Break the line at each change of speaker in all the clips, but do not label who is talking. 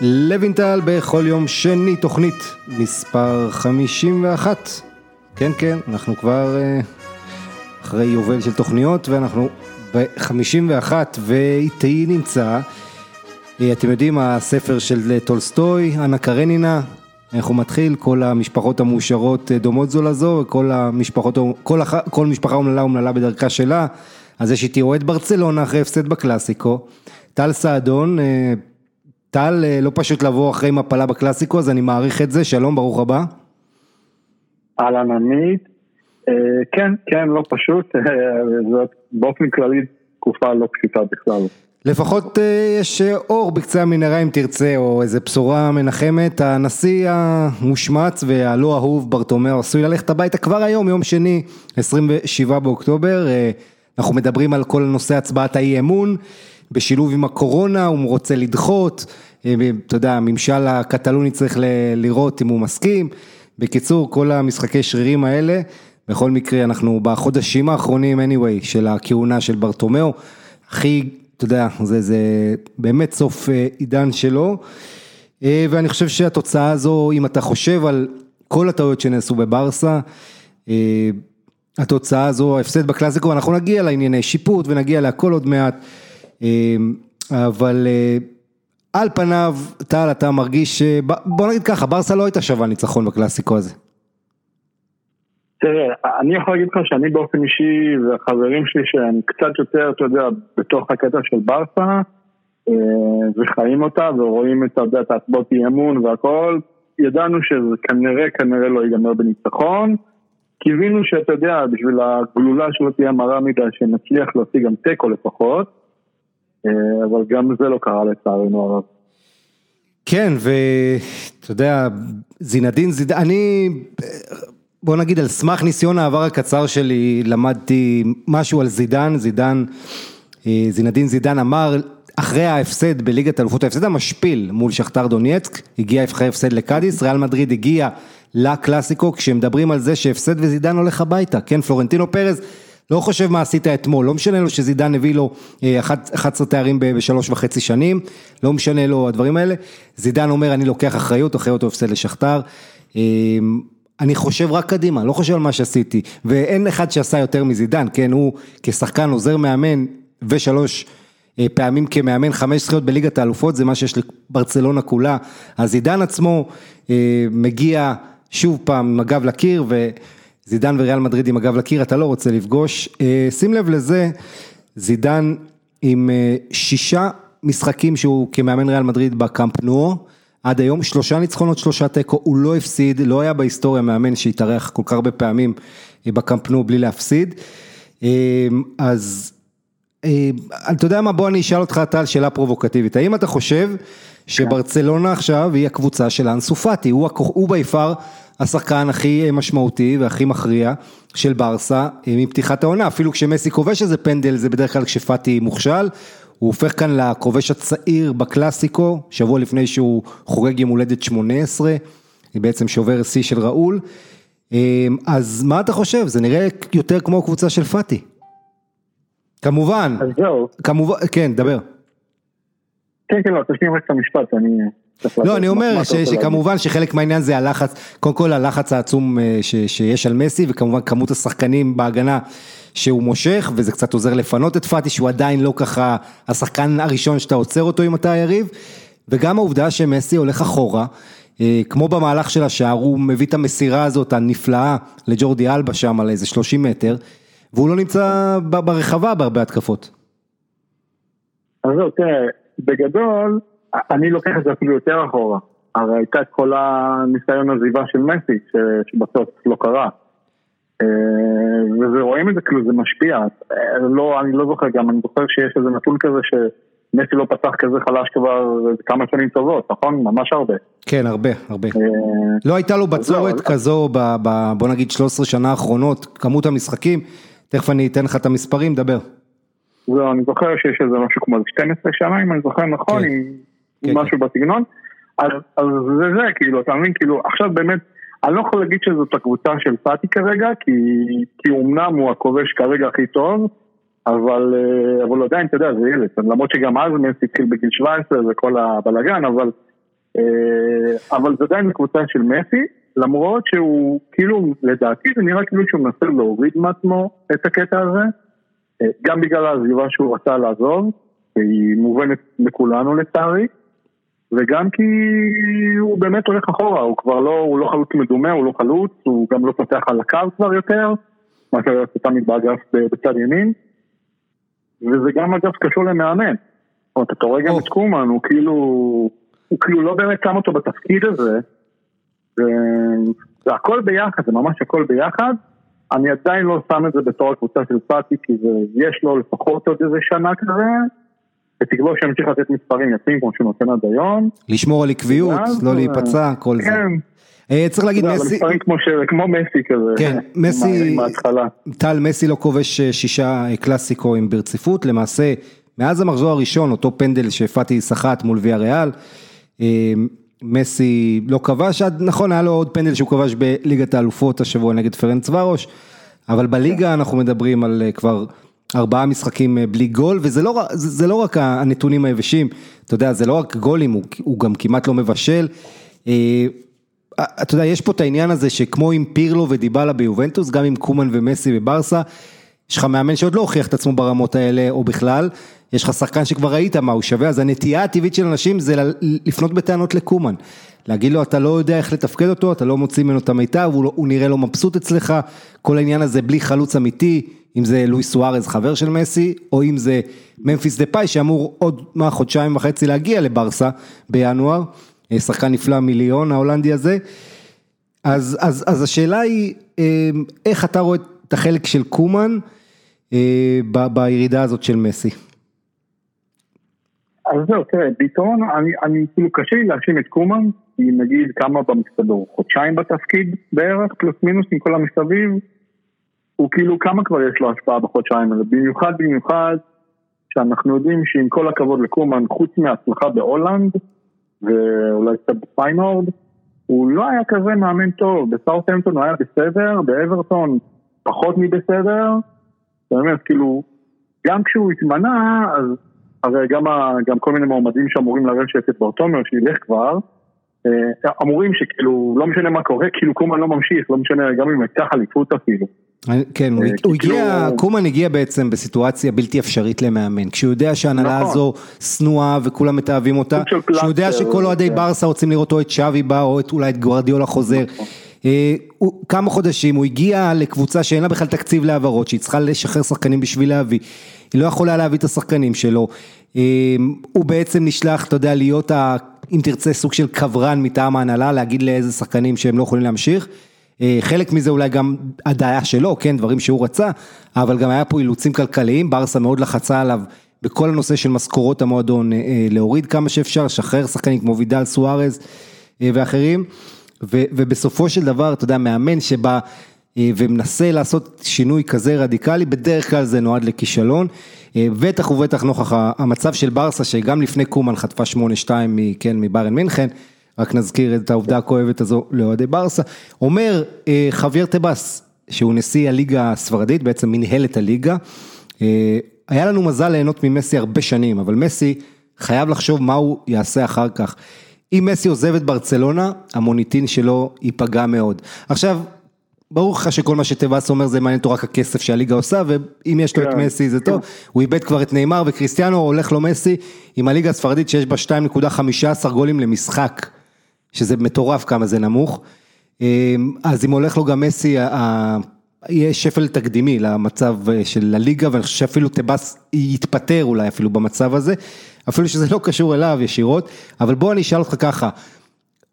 לוינטל בכל יום שני, תוכנית מספר 51. כן, כן, אנחנו כבר אה, אחרי יובל של תוכניות ואנחנו ב-51 ואיתי נמצא, אה, אתם יודעים, הספר של טולסטוי, אנה קרנינה, איך הוא מתחיל, כל המשפחות המאושרות אה, דומות זו לזו, וכל המשפחות, כל, הח, כל משפחה אומללה אומללה בדרכה שלה, אז יש איתי אוהד ברצלונה אחרי הפסד בקלאסיקו, טל סעדון, טל, אה, לא פשוט לבוא אחרי מפלה בקלאסיקו, אז אני מעריך את זה, שלום, ברוך הבא.
אהלן עמית, אה, כן, כן, לא פשוט, זאת באופן כללי תקופה לא פשוטה בכלל.
לפחות אה, יש אור בקצה המנהרה אם תרצה, או איזה בשורה מנחמת, הנשיא המושמץ והלא אהוב ברטומאו עשוי ללכת הביתה כבר היום, יום שני, 27 באוקטובר, אנחנו מדברים על כל נושא הצבעת האי אמון. בשילוב עם הקורונה, הוא רוצה לדחות, אה, אתה יודע, הממשל הקטלוני צריך לראות אם הוא מסכים. בקיצור, כל המשחקי שרירים האלה, בכל מקרה אנחנו בחודשים האחרונים anyway של הכהונה של ברטומאו, הכי, אתה יודע, זה, זה באמת סוף אה, עידן שלו. אה, ואני חושב שהתוצאה הזו, אם אתה חושב על כל הטעויות שנעשו בברסה, התוצאה הזו, ההפסד בקלאסיקו, אנחנו נגיע לענייני שיפוט ונגיע להכל עוד מעט. אבל אה, על פניו, טל, אתה מרגיש, בוא נגיד ככה, ברסה לא הייתה שווה ניצחון בקלאסיקו הזה.
תראה, אני יכול להגיד לך שאני באופן אישי וחברים שלי שהם קצת יותר, אתה יודע, בתוך הקטע של ברסה אה, וחיים אותה ורואים את, את ההצבעות אי אמון והכל, ידענו שזה כנראה, כנראה לא ייגמר בניצחון. קיווינו שאתה יודע, בשביל הגלולה שלא תהיה מרה מדי, שנצליח להוציא גם תיקו לפחות. אה, אבל גם זה לא קרה לצערנו הרב.
כן, ואתה יודע, זינדין זידן, אני, בוא נגיד על סמך ניסיון העבר הקצר שלי, למדתי משהו על זידן, זידן, אה, זינדין זידן אמר, אחרי ההפסד בליגת אלופות, ההפסד המשפיל מול שכתר דונייצק, הגיע אחרי הפסד לקאדיס, ריאל מדריד הגיע לקלאסיקו, כשמדברים על זה שהפסד וזידן הולך הביתה, כן, פלורנטינו פרז לא חושב מה עשית אתמול, לא משנה לו שזידן הביא לו 11 אה, תארים בשלוש וחצי שנים, לא משנה לו הדברים האלה, זידן אומר אני לוקח אחריות, אחרי אותו הפסד לשכתר, אה, אני חושב רק קדימה, לא חושב על מה שעשיתי, ואין אחד שעשה יותר מזידן, כן, הוא כשחקן עוזר מאמן ושלוש אה, פעמים כמאמן חמש זכיות בליגת האלופות, זה מה שיש לברצלונה כולה, אז זידן עצמו מגיע שוב פעם עם הגב לקיר, ו... זידן וריאל מדריד עם הגב לקיר, אתה לא רוצה לפגוש. אה, שים לב לזה, זידן עם אה, שישה משחקים שהוא כמאמן ריאל מדריד בקאמפ נור, עד היום שלושה ניצחונות, שלושה תיקו, הוא לא הפסיד, לא היה בהיסטוריה מאמן שהתארח כל כך הרבה פעמים אה, בקאמפ נור בלי להפסיד. אז אתה יודע מה, בוא אני אשאל אותך טל שאלה פרובוקטיבית, האם אתה חושב שברצלונה עכשיו היא הקבוצה של אנסו פאטי, הוא בי פאר השחקן הכי משמעותי והכי מכריע של ברסה אה, מפתיחת העונה, אפילו כשמסי כובש איזה פנדל זה בדרך כלל כשפאטי מוכשל, הוא הופך כאן לכובש הצעיר בקלאסיקו, שבוע לפני שהוא חוגג יום הולדת 18, בעצם שובר שיא של ראול, אה, אז מה אתה חושב, זה נראה יותר כמו קבוצה של פאטי. כמובן, כמובן, כן, דבר.
כן, כן, לא, תשלים רק את המשפט, אני...
לא, אני אומר שכמובן שחלק מהעניין זה הלחץ, קודם כל הלחץ העצום אה, שיש על מסי, וכמובן כמות השחקנים בהגנה שהוא מושך, וזה קצת עוזר לפנות את פאטי, שהוא עדיין לא ככה השחקן הראשון שאתה עוצר אותו אם אתה היריב, וגם העובדה שמסי הולך אחורה, אה, כמו במהלך של השער, הוא מביא את המסירה הזאת הנפלאה לג'ורדי אלבה שם על איזה 30 מטר, והוא לא נמצא ברחבה בהרבה התקפות.
אז זהו, תראה, בגדול, אני לוקח את זה אפילו יותר אחורה. הרי הייתה את כל הניסיון עזיבה של מסי, שבסוף לא קרה. אה, ורואים את זה, כאילו זה משפיע. אה, לא, אני לא זוכר גם, אני זוכר שיש איזה נתון כזה שמסי לא פתח כזה חלש כבר כמה שנים טובות, נכון? ממש הרבה.
כן, הרבה, הרבה. אה, לא הייתה לו בצורת כזו, בוא נגיד 13 שנה האחרונות, כמות המשחקים, תכף אני אתן לך את המספרים, דבר.
זהו, אני זוכר שיש איזה משהו כמו 12 שנה, אם אני זוכר נכון, כן. עם כן, משהו כן. בסגנון. אז, אז זה זה, כאילו, אתה מבין, כאילו, עכשיו באמת, אני לא יכול להגיד שזאת הקבוצה של פאטי כרגע, כי, כי אמנם הוא הכובש כרגע הכי טוב, אבל, אה, אבל עדיין, אתה יודע, זה ילד, למרות שגם אז מסי התחיל בגיל 17 וכל הבלאגן, אבל אבל זה עדיין קבוצה של מסי, למרות שהוא, כאילו, לדעתי זה נראה כאילו שהוא מנסה להוריד מעצמו את הקטע הזה, גם בגלל העזיבה שהוא רצה לעזוב, היא מובנת לכולנו לצערי, וגם כי הוא באמת הולך אחורה, הוא כבר לא, הוא לא חלוץ מדומה, הוא לא חלוץ, הוא גם לא פותח על הקו כבר יותר, מה שהיה תמיד באגף בצד ימין, וזה גם אגב קשור למאמן. זאת אומרת, אתה רואה גם את קומן, הוא כאילו, הוא כאילו לא באמת שם אותו בתפקיד הזה, זה הכל ביחד, זה ממש הכל ביחד. אני עדיין לא שם את זה בתור הקבוצה של פאטי, כי זה, יש לו לפחות עוד איזה שנה כזה, ותקווה שימשיך לתת מספרים יפים כמו שהוא נותן עד היום.
לשמור על עקביות, לא להיפצע, כל זה.
כן.
אה, צריך להגיד מסי,
כמו מסי כזה,
כן, מסי, טל מסי לא כובש אה, שישה אה, קלאסיקו ברציפות, למעשה מאז המחזור הראשון, אותו פנדל שפאטי סחט מול ויה ריאל, מסי לא כבש, נכון היה לו עוד פנדל שהוא כבש בליגת האלופות השבוע נגד פרנץ ורוש, אבל בליגה אנחנו מדברים על כבר ארבעה משחקים בלי גול, וזה לא, זה לא רק הנתונים היבשים, אתה יודע, זה לא רק גולים, הוא, הוא גם כמעט לא מבשל. אתה יודע, יש פה את העניין הזה שכמו עם פירלו ודיבלה ביובנטוס, גם עם קומן ומסי בברסה, יש לך מאמן שעוד לא הוכיח את עצמו ברמות האלה, או בכלל, יש לך שחקן שכבר ראית מה הוא שווה, אז הנטייה הטבעית של אנשים זה לפנות בטענות לקומן. להגיד לו, אתה לא יודע איך לתפקד אותו, אתה לא מוציא ממנו את המיטב, הוא, לא, הוא נראה לא מבסוט אצלך, כל העניין הזה בלי חלוץ אמיתי, אם זה לואי סוארז, חבר של מסי, או אם זה ממפיס דה פאי, שאמור עוד, מה, חודשיים וחצי להגיע לברסה בינואר. אה, שחקן נפלא מיליון ההולנדי הזה. אז, אז, אז השאלה היא, אה, איך אתה רואה את החלק של קומן אה, ב, בירידה הזאת של מסי?
אז זהו, תראה, ביטון, אני, אני כאילו קשה לי להאשים את קומן, כי נגיד כמה במסתדור, חודשיים בתפקיד בערך, פלוס מינוס עם כל המסביב, הוא כאילו כמה כבר יש לו השפעה בחודשיים האלה, במיוחד במיוחד שאנחנו יודעים שעם כל הכבוד לקומן, חוץ מההצלחה בהולנד, ואולי קצת בפיינורד, הוא לא היה כזה מאמן טוב, בסאוטהמפטון הוא היה בסדר, באברטון פחות מבסדר, באמת, כאילו, גם כשהוא התמנה, אז הרי גם, גם כל מיני מועמדים שאמורים לרשת את ברתומאו, שילך כבר, אה, אמורים שכאילו, לא משנה מה קורה, כאילו קומן לא ממשיך, לא משנה, גם אם הייתה אליפות אפילו.
כן, הוא כאילו- הגיע, קומן הגיע בעצם בסיטואציה בלתי אפשרית למאמן, כשהוא יודע שההנהלה נכון. הזו שנואה וכולם מתאהבים אותה, כשהוא יודע שכל אוהדי כן. ברסה רוצים לראות או את שווי בא או אולי את גוורדיולה חוזר. נכון. אה, כמה חודשים הוא הגיע לקבוצה שאין לה בכלל תקציב להעברות, שהיא צריכה לשחרר שחקנים בשביל להביא, היא לא יכולה להביא את השחקנים שלו, אה, הוא בעצם נשלח, אתה יודע, להיות, אם תרצה, סוג של קברן מטעם ההנהלה, להגיד לאיזה שחקנים שהם לא יכולים להמשיך. אה, חלק מזה אולי גם הדעה שלו, כן, דברים שהוא רצה, אבל גם היה פה אילוצים כלכליים, ברסה מאוד לחצה עליו בכל הנושא של משכורות המועדון, אה, אה, להוריד כמה שאפשר, לשחרר שחקנים כמו וידל סוארז ואחרים, ו, ובסופו של דבר, אתה יודע, מאמן שבא ומנסה לעשות שינוי כזה רדיקלי, בדרך כלל זה נועד לכישלון, בטח ובטח נוכח המצב של ברסה, שגם לפני קומן חטפה 8-2 כן, מביירן מינכן, רק נזכיר את העובדה הכואבת הזו לאוהדי ברסה, אומר אה, חביר טבאס, שהוא נשיא הליגה הספרדית, בעצם מנהלת הליגה, אה, היה לנו מזל ליהנות ממסי הרבה שנים, אבל מסי חייב לחשוב מה הוא יעשה אחר כך. אם מסי עוזב את ברצלונה, המוניטין שלו ייפגע מאוד. עכשיו, ברור לך שכל מה שטבאס אומר זה מעניין אותו רק הכסף שהליגה עושה, ואם יש לו את כן. מסי זה טוב, הוא איבד כבר את נאמר וקריסטיאנו, הולך לו מסי עם הליגה הספרדית שיש בה 2.15 גולים למשחק. שזה מטורף כמה זה נמוך. אמ, אז אם הולך לו גם מסי, יהיה שפל תקדימי למצב אה, של הליגה, ואני חושב שאפילו טבאס יתפטר אולי אפילו במצב הזה, אפילו שזה לא קשור אליו ישירות, אבל בוא אני אשאל אותך ככה,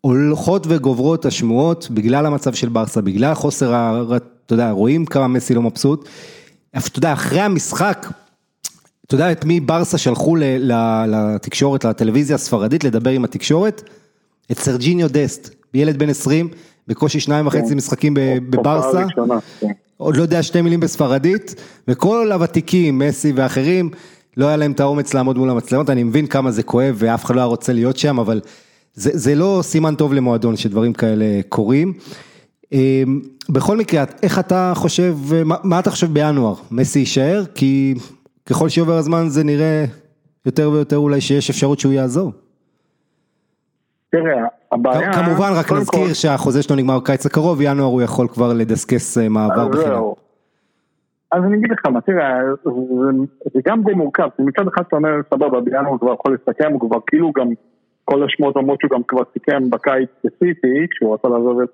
הולכות וגוברות השמועות בגלל המצב של ברסה, בגלל חוסר. אתה יודע, רואים כמה מסי לא מבסוט, אתה יודע, אחרי המשחק, אתה יודע את מי ברסה שלחו לתקשורת, לטלוויזיה הספרדית לדבר עם התקשורת? את סרג'יניו דסט, ילד בן 20, בקושי שניים וחצי כן. משחקים בברסה, כן. עוד לא יודע שתי מילים בספרדית, וכל הוותיקים, מסי ואחרים, לא היה להם את האומץ לעמוד מול המצלמות, אני מבין כמה זה כואב ואף אחד לא היה רוצה להיות שם, אבל זה, זה לא סימן טוב למועדון שדברים כאלה קורים. אמ, בכל מקרה, איך אתה חושב, מה, מה אתה חושב בינואר? מסי יישאר? כי ככל שעובר הזמן זה נראה יותר ויותר אולי שיש אפשרות שהוא יעזור.
תראה, הבעיה...
כמובן, רק נזכיר שהחוזה שלו נגמר בקיץ הקרוב, ינואר הוא יכול כבר לדסקס אה, מעבר בחינם.
אז אני אגיד לך מה, תראה, זה גם די מורכב, מצד אחד אתה אומר, סבבה, בינואר הוא כבר יכול לסכם, הוא כבר כאילו גם, כל השמועות אומרות שהוא גם כבר סיכם בקיץ ספציפי, כשהוא רצה לעזוב את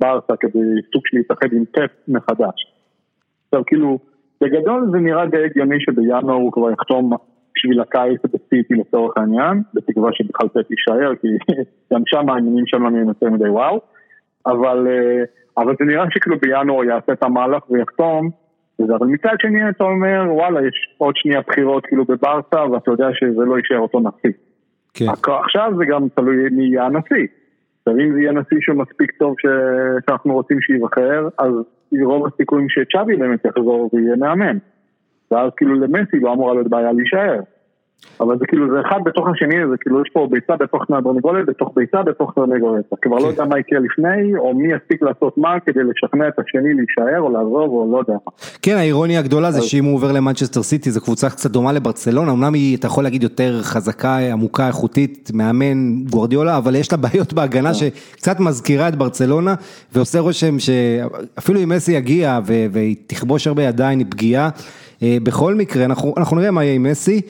ברסה כדי סוג של להתאחד עם טף מחדש. עכשיו כאילו, בגדול זה נראה די הגיוני שבינואר הוא כבר יחתום בשביל הקיץ בסיטי לצורך העניין, בתקווה שבכלל פט יישאר, כי גם שם העניינים שם לא נראים יותר מדי וואו, אבל, אה, אבל זה נראה שכאילו בינואר יעשה את המהלך ויחתום, אבל מצד שני אתה אומר וואלה יש עוד שנייה בחירות כאילו בברסה ואתה יודע שזה לא יישאר אותו נשיא. כן. עכשיו זה גם תלוי מי יהיה הנשיא. אם זה יהיה נשיא שהוא מספיק טוב שאנחנו רוצים שייבחר, אז רוב הסיכויים שצ'אבי באמת יחזור ויהיה מאמן. ואז כאילו למסי לא אמורה להיות בעיה להישאר. אבל זה כאילו, זה אחד בתוך השני, זה כאילו יש פה ביצה בתוך תרנגולת, בתוך ביצה בתוך תרנגולת. אתה כבר לא יודע מה יקרה לפני, או מי יספיק לעשות מה כדי לשכנע את השני להישאר או לעזוב, או לא יודע מה.
כן, האירוניה הגדולה זה שאם הוא עובר למנצ'סטר סיטי, זו קבוצה קצת דומה לברצלונה, אמנם היא, אתה יכול להגיד, יותר חזקה, עמוקה, איכותית, מאמן גוורדיולה, אבל יש לה בעיות בהגנה כן. שקצת מזכירה את ברצלונה, ועושה רושם שאפילו אם מסי יגיע והיא תכבוש הרבה עדיין, היא פגיעה. אה, בכל מקרה, אנחנו נראה מה יהיה עם מסי.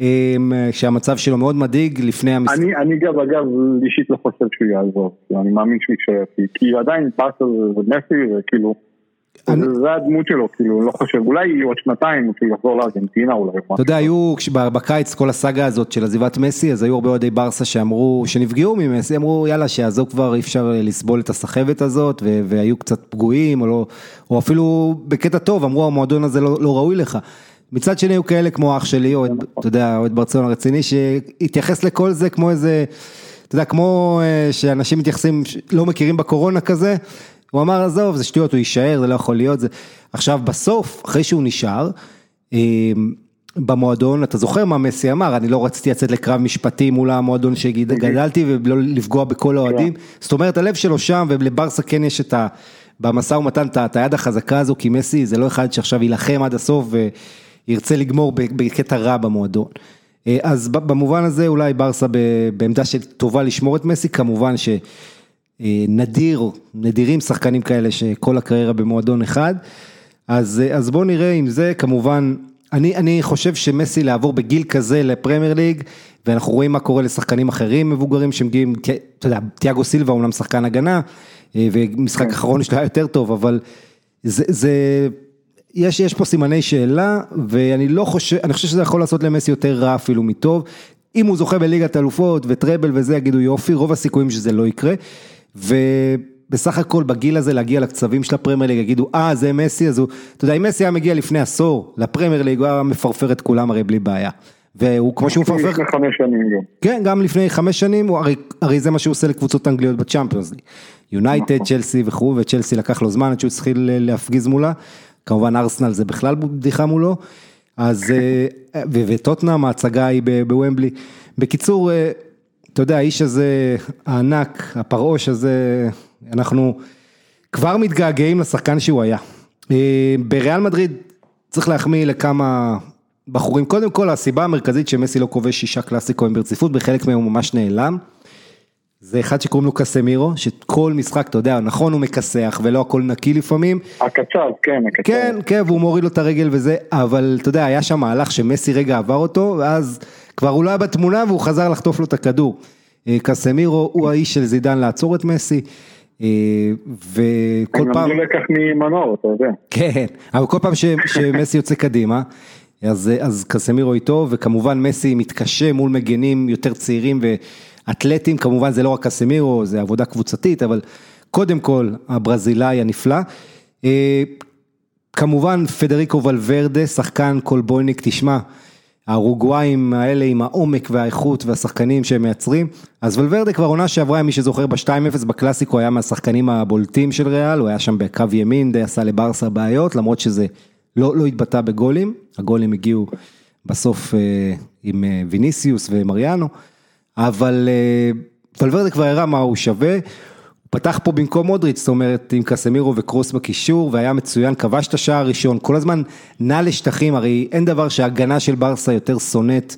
אמ, שהמצב שלו מאוד מדאיג לפני המשחק.
אני, אני גם אגב אישית לא חושב שהוא יעזוב, אני מאמין שהוא יישאר, כי עדיין פאסה זה מסי וכאילו, אני... זה הדמות שלו, כאילו, לא חושב, אולי עוד שנתיים הוא יחזור לארגנטינה אולי.
אתה יודע, היו בקיץ כל הסאגה הזאת של עזיבת מסי, אז היו הרבה אוהדי ברסה שאמרו, שנפגעו ממסי, אמרו יאללה שיעזוב כבר, אי אפשר לסבול את הסחבת הזאת, והיו קצת פגועים, או, לא, או אפילו בקטע טוב, אמרו המועדון הזה לא, לא ראוי לך. מצד שני הוא כאלה כמו אח שלי, או אתה יודע, אוהד ברצלונה רציני, שהתייחס לכל זה כמו איזה, אתה יודע, כמו אה, שאנשים מתייחסים, לא מכירים בקורונה כזה, הוא אמר, עזוב, זה שטויות, הוא יישאר, זה לא יכול להיות, זה... עכשיו בסוף, אחרי שהוא נשאר, אה, במועדון, אתה זוכר מה מסי אמר, אני לא רציתי לצאת לקרב משפטי מול המועדון שגדלתי ולא לפגוע בכל האוהדים. זאת אומרת הלב שלו שם ולברסה כן יש את ה... במשא ומתן את היד החזקה הזו, כי מסי זה לא אחד שעכשיו יילחם עד הסוף ו... ירצה לגמור בקטע רע במועדון. אה, אז במובן הזה אולי ברסה בעמדה של טובה לשמור את מסי, כמובן שנדיר, אה, נדירים שחקנים כאלה שכל הקריירה במועדון אחד. אז, אה, אז בואו נראה אם זה כמובן, אני, אני חושב שמסי לעבור בגיל כזה לפרמייר ליג, ואנחנו רואים מה קורה לשחקנים אחרים מבוגרים שמגיעים, אתה יודע, תיאגו סילבה אומנם שחקן הגנה, ומשחק כן. אחרון שלו היה יותר טוב, אבל זה, זה יש, יש פה סימני שאלה, ואני לא חושב, אני חושב שזה יכול לעשות למסי יותר רע אפילו מטוב. אם הוא זוכה בליגת אלופות וטראבל וזה, יגידו יופי, רוב הסיכויים שזה לא יקרה. ובסך הכל בגיל הזה להגיע לקצבים של הפרמייר ליג, יגידו, אה, זה מסי, אז הוא, אתה יודע, אם מסי היה מגיע לפני עשור לפרמייר ליג, הוא היה מפרפר את כולם הרי בלי בעיה. והוא כמו שהוא מפרפר...
לפני חמש שנים גם.
כן, גם לפני חמש שנים, הרי, הרי זה מה שהוא עושה לקבוצות אנגליות בצ'אמפיונס ליג. יונייטד, נכון. צ'לסי וכו', וצ'לסי לקח לו זמן עד שהוא התחיל להפגיז מולה. כמובן ארסנל זה בכלל בדיחה מולו, אז, אה, וטוטנאם ההצגה היא בוומבלי. בקיצור, אה, אתה יודע, האיש הזה, הענק, הפרעוש הזה, אנחנו כבר מתגעגעים לשחקן שהוא היה. אה, בריאל מדריד צריך להחמיא לכמה בחורים, קודם כל הסיבה המרכזית שמסי לא כובש שישה קלאסיקוים ברציפות, בחלק מהם הוא ממש נעלם. זה אחד שקוראים לו קסמירו, שכל משחק, אתה יודע, נכון הוא מכסח ולא הכל נקי לפעמים.
הקצב, כן, הקצב.
כן, כן, והוא מוריד לו את הרגל וזה, אבל אתה יודע, היה שם מהלך שמסי רגע עבר אותו, ואז כבר הוא לא היה בתמונה והוא חזר לחטוף לו את הכדור. אה, קסמירו הוא האיש של זידן לעצור את מסי. אה, וכל פעם...
הם למדו לקח ממנור, אתה יודע.
כן, אבל כל פעם שמסי יוצא קדימה, אז, אז קסמירו איתו, וכמובן מסי מתקשה מול מגנים יותר צעירים ו... אתלטים, כמובן זה לא רק קסמירו, זה עבודה קבוצתית, אבל קודם כל הברזילאי הנפלא. אה, כמובן פדריקו ולוורדה, שחקן קולבויניק, תשמע, האורוגוואים האלה עם העומק והאיכות והשחקנים שהם מייצרים, אז ולוורדה כבר עונה שעברה, מי שזוכר ב-2-0 בקלאסיקו היה מהשחקנים הבולטים של ריאל, הוא היה שם בקו ימין, די עשה לברסה בעיות, למרות שזה לא, לא התבטא בגולים, הגולים הגיעו בסוף אה, עם אה, ויניסיוס ומריאנו. אבל אה, ולוורדה כבר הראה מה הוא שווה. הוא פתח פה במקום מודריץ', זאת אומרת עם קסמירו וקרוס בקישור והיה מצוין, כבש את השער הראשון, כל הזמן נע לשטחים, הרי אין דבר שהגנה של ברסה יותר שונאת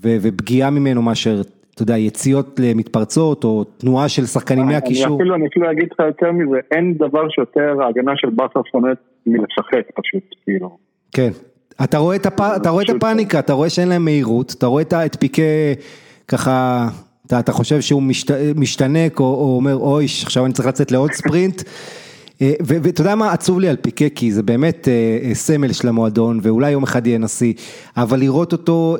ופגיעה ממנו מאשר אתה יודע, יציאות למתפרצות, או תנועה של שחקנים מהקישור.
אני אפילו, אני אפילו אגיד לך יותר מזה, אין דבר שיותר ההגנה של ברסה שונאת מלשחק פשוט, כאילו.
כן, אתה רואה את, הפ... אתה רואה את הפאניקה, אתה רואה שאין להם מהירות, אתה רואה את פיקה ככה, אתה, אתה חושב שהוא משת... משתנק, או, או אומר, אוי, עכשיו אני צריך לצאת לעוד ספרינט. אה, ואתה יודע מה עצוב לי על פיקה, כי זה באמת אה, אה, סמל של המועדון, ואולי יום אחד יהיה נשיא, אבל לראות אותו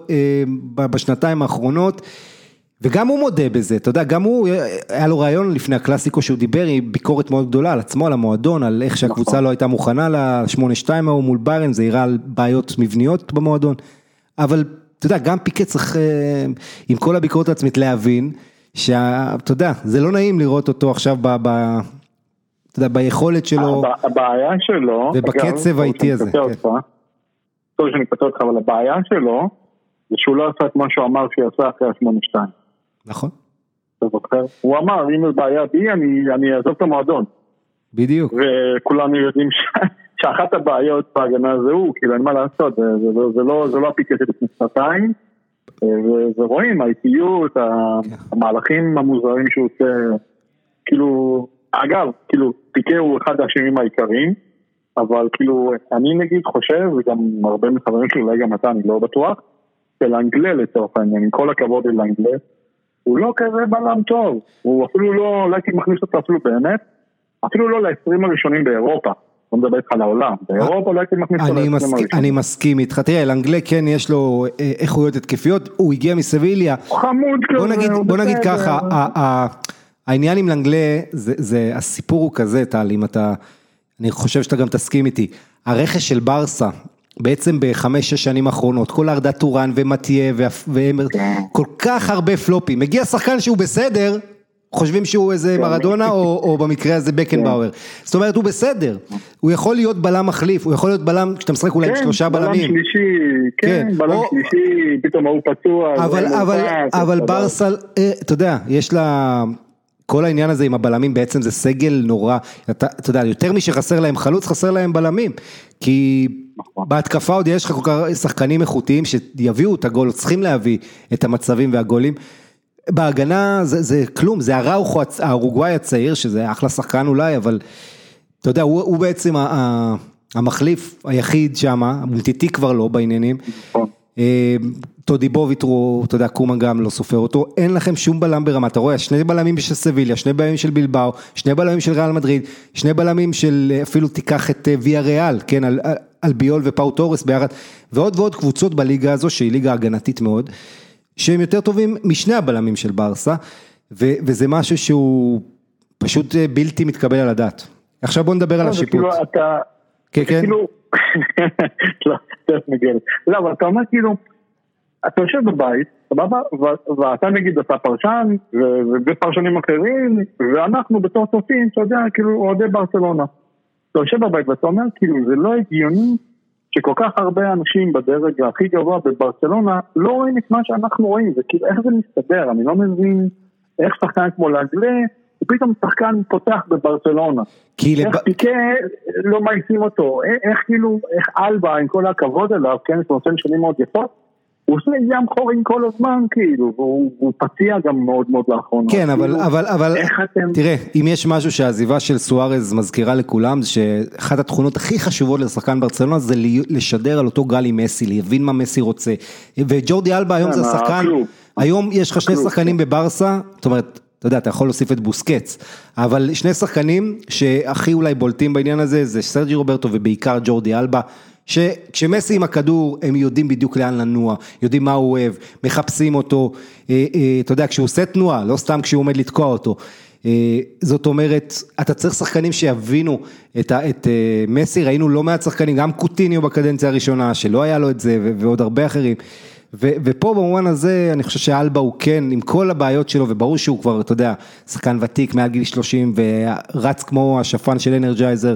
בשנתיים האחרונות, וגם הוא מודה בזה, אתה יודע, גם הוא, היה לו רעיון לפני הקלאסיקו שהוא דיבר עם ביקורת מאוד גדולה על עצמו, על המועדון, על איך שהקבוצה נכון. לא הייתה מוכנה ל-8-2 ההוא מול ביירן, זה הראה על בעיות מבניות במועדון, אבל אתה יודע, גם פיקה צריך, עם כל הביקורת העצמית, להבין, שאתה יודע, זה לא נעים לראות אותו עכשיו ב... ב אתה יודע, ביכולת שלו,
הבעיה שלו,
ובקצב האיטי הזה.
טוב שאני קוטע אותך, אבל הבעיה שלו, זה שהוא לא עשה את מה שהוא אמר שהוא יעשה אחרי ה-82.
נכון.
אתה זוכר? הוא אמר, אם זו בעיה בי, אני אעזוב את המועדון.
בדיוק.
וכולנו יודעים שאחת הבעיות בהגנה זה הוא, כאילו אין מה לעשות, זה לא, לא, לא הפיקט לפני שנתיים. ורואים, האיטיות. המהלכים המוזרים שהוא עושה, כאילו, אגב, כאילו, פיקה הוא אחד האשמים העיקריים, אבל כאילו, אני נגיד חושב, וגם הרבה מחברים שלי, אולי גם אתה, אני לא בטוח, שלאנגלה לצורך העניין, עם כל הכבוד לאנגלה, הוא לא כזה בלם טוב, הוא אפילו לא, לא הייתי מכניס אותו אפילו באמת, אפילו לא ל-20 הראשונים באירופה. לא מדבר איתך על העולם, באירופה לא הייתי מכניס אותו ל-20 הראשונים.
אני מסכים איתך, תראה, לאנגלה כן יש לו אה, איכויות התקפיות, הוא הגיע מסביליה.
חמוד כזה,
בוא נגיד ככה, העניין עם לנגלה, זה, זה, הסיפור הוא כזה, טל, אם אתה, אני חושב שאתה גם תסכים איתי, הרכש של ברסה, בעצם בחמש-שש שנים האחרונות, כל ארדה טורן ומטיה ואמר, כל כך הרבה פלופים, מגיע שחקן שהוא בסדר, חושבים שהוא איזה כן. מרדונה או, או במקרה הזה בקנבאואר, כן. זאת אומרת הוא בסדר, הוא יכול להיות בלם מחליף, הוא יכול להיות בלם, כשאתה משחק אולי עם כן, שלושה בלמים,
בלם שלישי, כן, בלם שלישי, פתאום ההוא פצוע,
אבל, אבל, אבל ברסה, אה, אתה יודע, יש לה, כל העניין הזה עם הבלמים בעצם זה סגל נורא, אתה, אתה יודע, יותר משחסר להם חלוץ, חסר להם בלמים, כי נכון. בהתקפה עוד יש לך כל כך שחקנים איכותיים שיביאו את הגול, צריכים להביא את המצבים והגולים. בהגנה זה, זה כלום, זה הראוכו האורוגוואי הצעיר, שזה אחלה שחקן אולי, אבל אתה יודע, הוא, הוא בעצם המחליף היחיד שם, המולטיטי כבר לא בעניינים. נכון. אה, טודי בוביטרו, אתה יודע, קומה גם לא סופר אותו, אין לכם שום בלם ברמה, אתה רואה, שני בלמים של סביליה, שני בלמים של בלבאו, שני בלמים של ריאל מדריד, שני בלמים של, אפילו תיקח את אה, ויה ריאל, כן, על, על ביול ופאו תורס ביחד, ועוד ועוד קבוצות בליגה הזו, שהיא ליגה הגנתית מאוד, שהם יותר טובים משני הבלמים של ברסה, ו, וזה משהו שהוא פשוט אה, בלתי מתקבל על הדעת. עכשיו בוא נדבר על לא, השיפוט. כאילו
אתה... כן, כן. כאילו... לא, לא, אבל אתה אומר כאילו, אתה יושב בבית, סבבה, ואתה נגיד אתה פרשן, ופרשנים אחרים, ואנחנו בתור צופים, אתה יודע, כאילו, אוהדי ברצלונה. אתה יושב בבית ואתה אומר, כאילו, זה לא הגיוני שכל כך הרבה אנשים בדרג הכי גבוה בברצלונה לא רואים את מה שאנחנו רואים, זה כאילו, איך זה מסתדר? אני לא מבין איך שחקן כמו לאגלה ופתאום שחקן פותח בברצלונה. איך לב... פיקה לא מעיפים אותו, איך כאילו, איך אלבה עם כל הכבוד אליו, כן, זה נותן שנים מאוד יפות, הוא עושה ים חורים כל הזמן כאילו, והוא פציע גם מאוד מאוד לאחרונה.
כן, אבל, כאילו, אבל, אבל, אתם... תראה, אם יש משהו שהעזיבה של סוארז מזכירה לכולם, זה שאחת התכונות הכי חשובות לשחקן ברצלונה זה לשדר על אותו גל עם מסי, להבין מה מסי רוצה. וג'ורדי אלבה היום זה כן, שחקן, היום יש לך שני שחקנים בברסה, זאת אומרת, אתה יודע, אתה יכול להוסיף את בוסקץ, אבל שני שחקנים שהכי אולי בולטים בעניין הזה, זה סרג'י רוברטו ובעיקר ג'ורדי אלבה. שכשמסי עם הכדור, הם יודעים בדיוק לאן לנוע, יודעים מה הוא אוהב, מחפשים אותו, אה, אה, אתה יודע, כשהוא עושה תנועה, לא סתם כשהוא עומד לתקוע אותו. אה, זאת אומרת, אתה צריך שחקנים שיבינו את, את מסי, ראינו לא מעט שחקנים, גם קוטיניו בקדנציה הראשונה, שלא היה לו את זה, ועוד הרבה אחרים. ו, ופה במובן הזה, אני חושב שאלבה הוא כן, עם כל הבעיות שלו, וברור שהוא כבר, אתה יודע, שחקן ותיק מעל גיל 30, ורץ כמו השפן של אנרג'ייזר.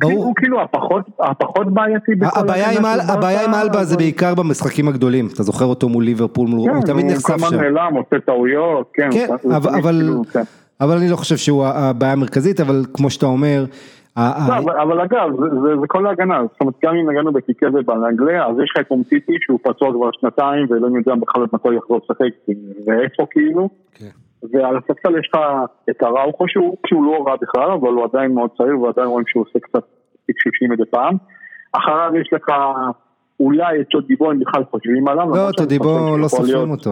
ברור. הוא כאילו הפחות, הפחות בעייתי בכל
הבעיה עם, הבעיה עם אלבה זה בעיקר במשחקים הגדולים, אתה זוכר אותו מול ליברפול, מול...
כן,
הוא תמיד נחשף שם.
כן, הוא כמה נעלם, עושה טעויות, כן.
כן, אבל, אבל, כאילו, כן. אבל אני לא חושב שהוא הבעיה המרכזית, אבל כמו שאתה אומר,
לא, אבל אגב, זה כל ההגנה, זאת אומרת גם אם הגענו בפיקה ובאנגליה, אז יש לך את אומטיטי שהוא פצוע כבר שנתיים ולא יודע בכלל מתי יחזור לשחק ואיפה כאילו, כן. ועל הספסל יש לך את הראוכו שהוא לא רע בכלל, אבל הוא עדיין מאוד צעיר ועדיין רואים שהוא עושה קצת פיק שישים מדי פעם. אחריו יש לך אולי את טודיבו אם בכלל חושבים עליו.
לא, טודיבו לא סופרים אותו.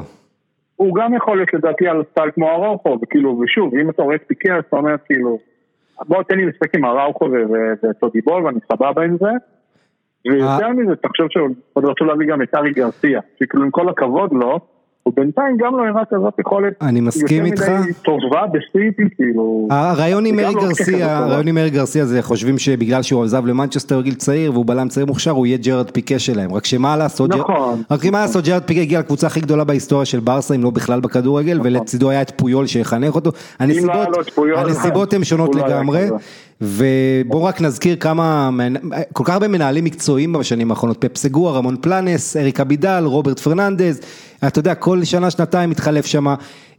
הוא גם יכול להיות לדעתי על סטייל כמו הראוכו, וכאילו, ושוב, אם אתה רואה את פיקה, אז אתה אומר כאילו, בוא תן לי לשחק עם אראוחו וטודיבו ואני סבבה עם זה. ויותר אה. מזה, תחשוב שעוד רצו להביא גם את אריק גרסיה, שכאילו עם כל הכבוד לו, הוא בינתיים גם לא הראה כזאת יכולת,
אני מסכים איתך, יותר
מדי טובה בסיטי, כאילו,
הרעיון עם אריק לא גרסיה, הרעיון עם אריק גרסיה זה חושבים שבגלל שהוא עזב למנצ'סטר גיל צעיר והוא בלם צעיר מוכשר הוא יהיה ג'רארד פיקה שלהם, רק שמה לעשות,
נכון,
רק מה לעשות ג'רארד פיקה הגיע לקבוצה הכי גדולה בהיסטוריה של ברסה אם לא בכלל בכדורגל נכון. ולצידו היה את פויול שיחנך אותו, הנסיבות הן שונות לגמרי. ובואו רק נזכיר כמה, כל כך הרבה מנהלים מקצועיים בשנים האחרונות, פפ רמון פלנס, אריק אבידל, רוברט פרננדז, אתה יודע, כל שנה, שנתיים מתחלף שם,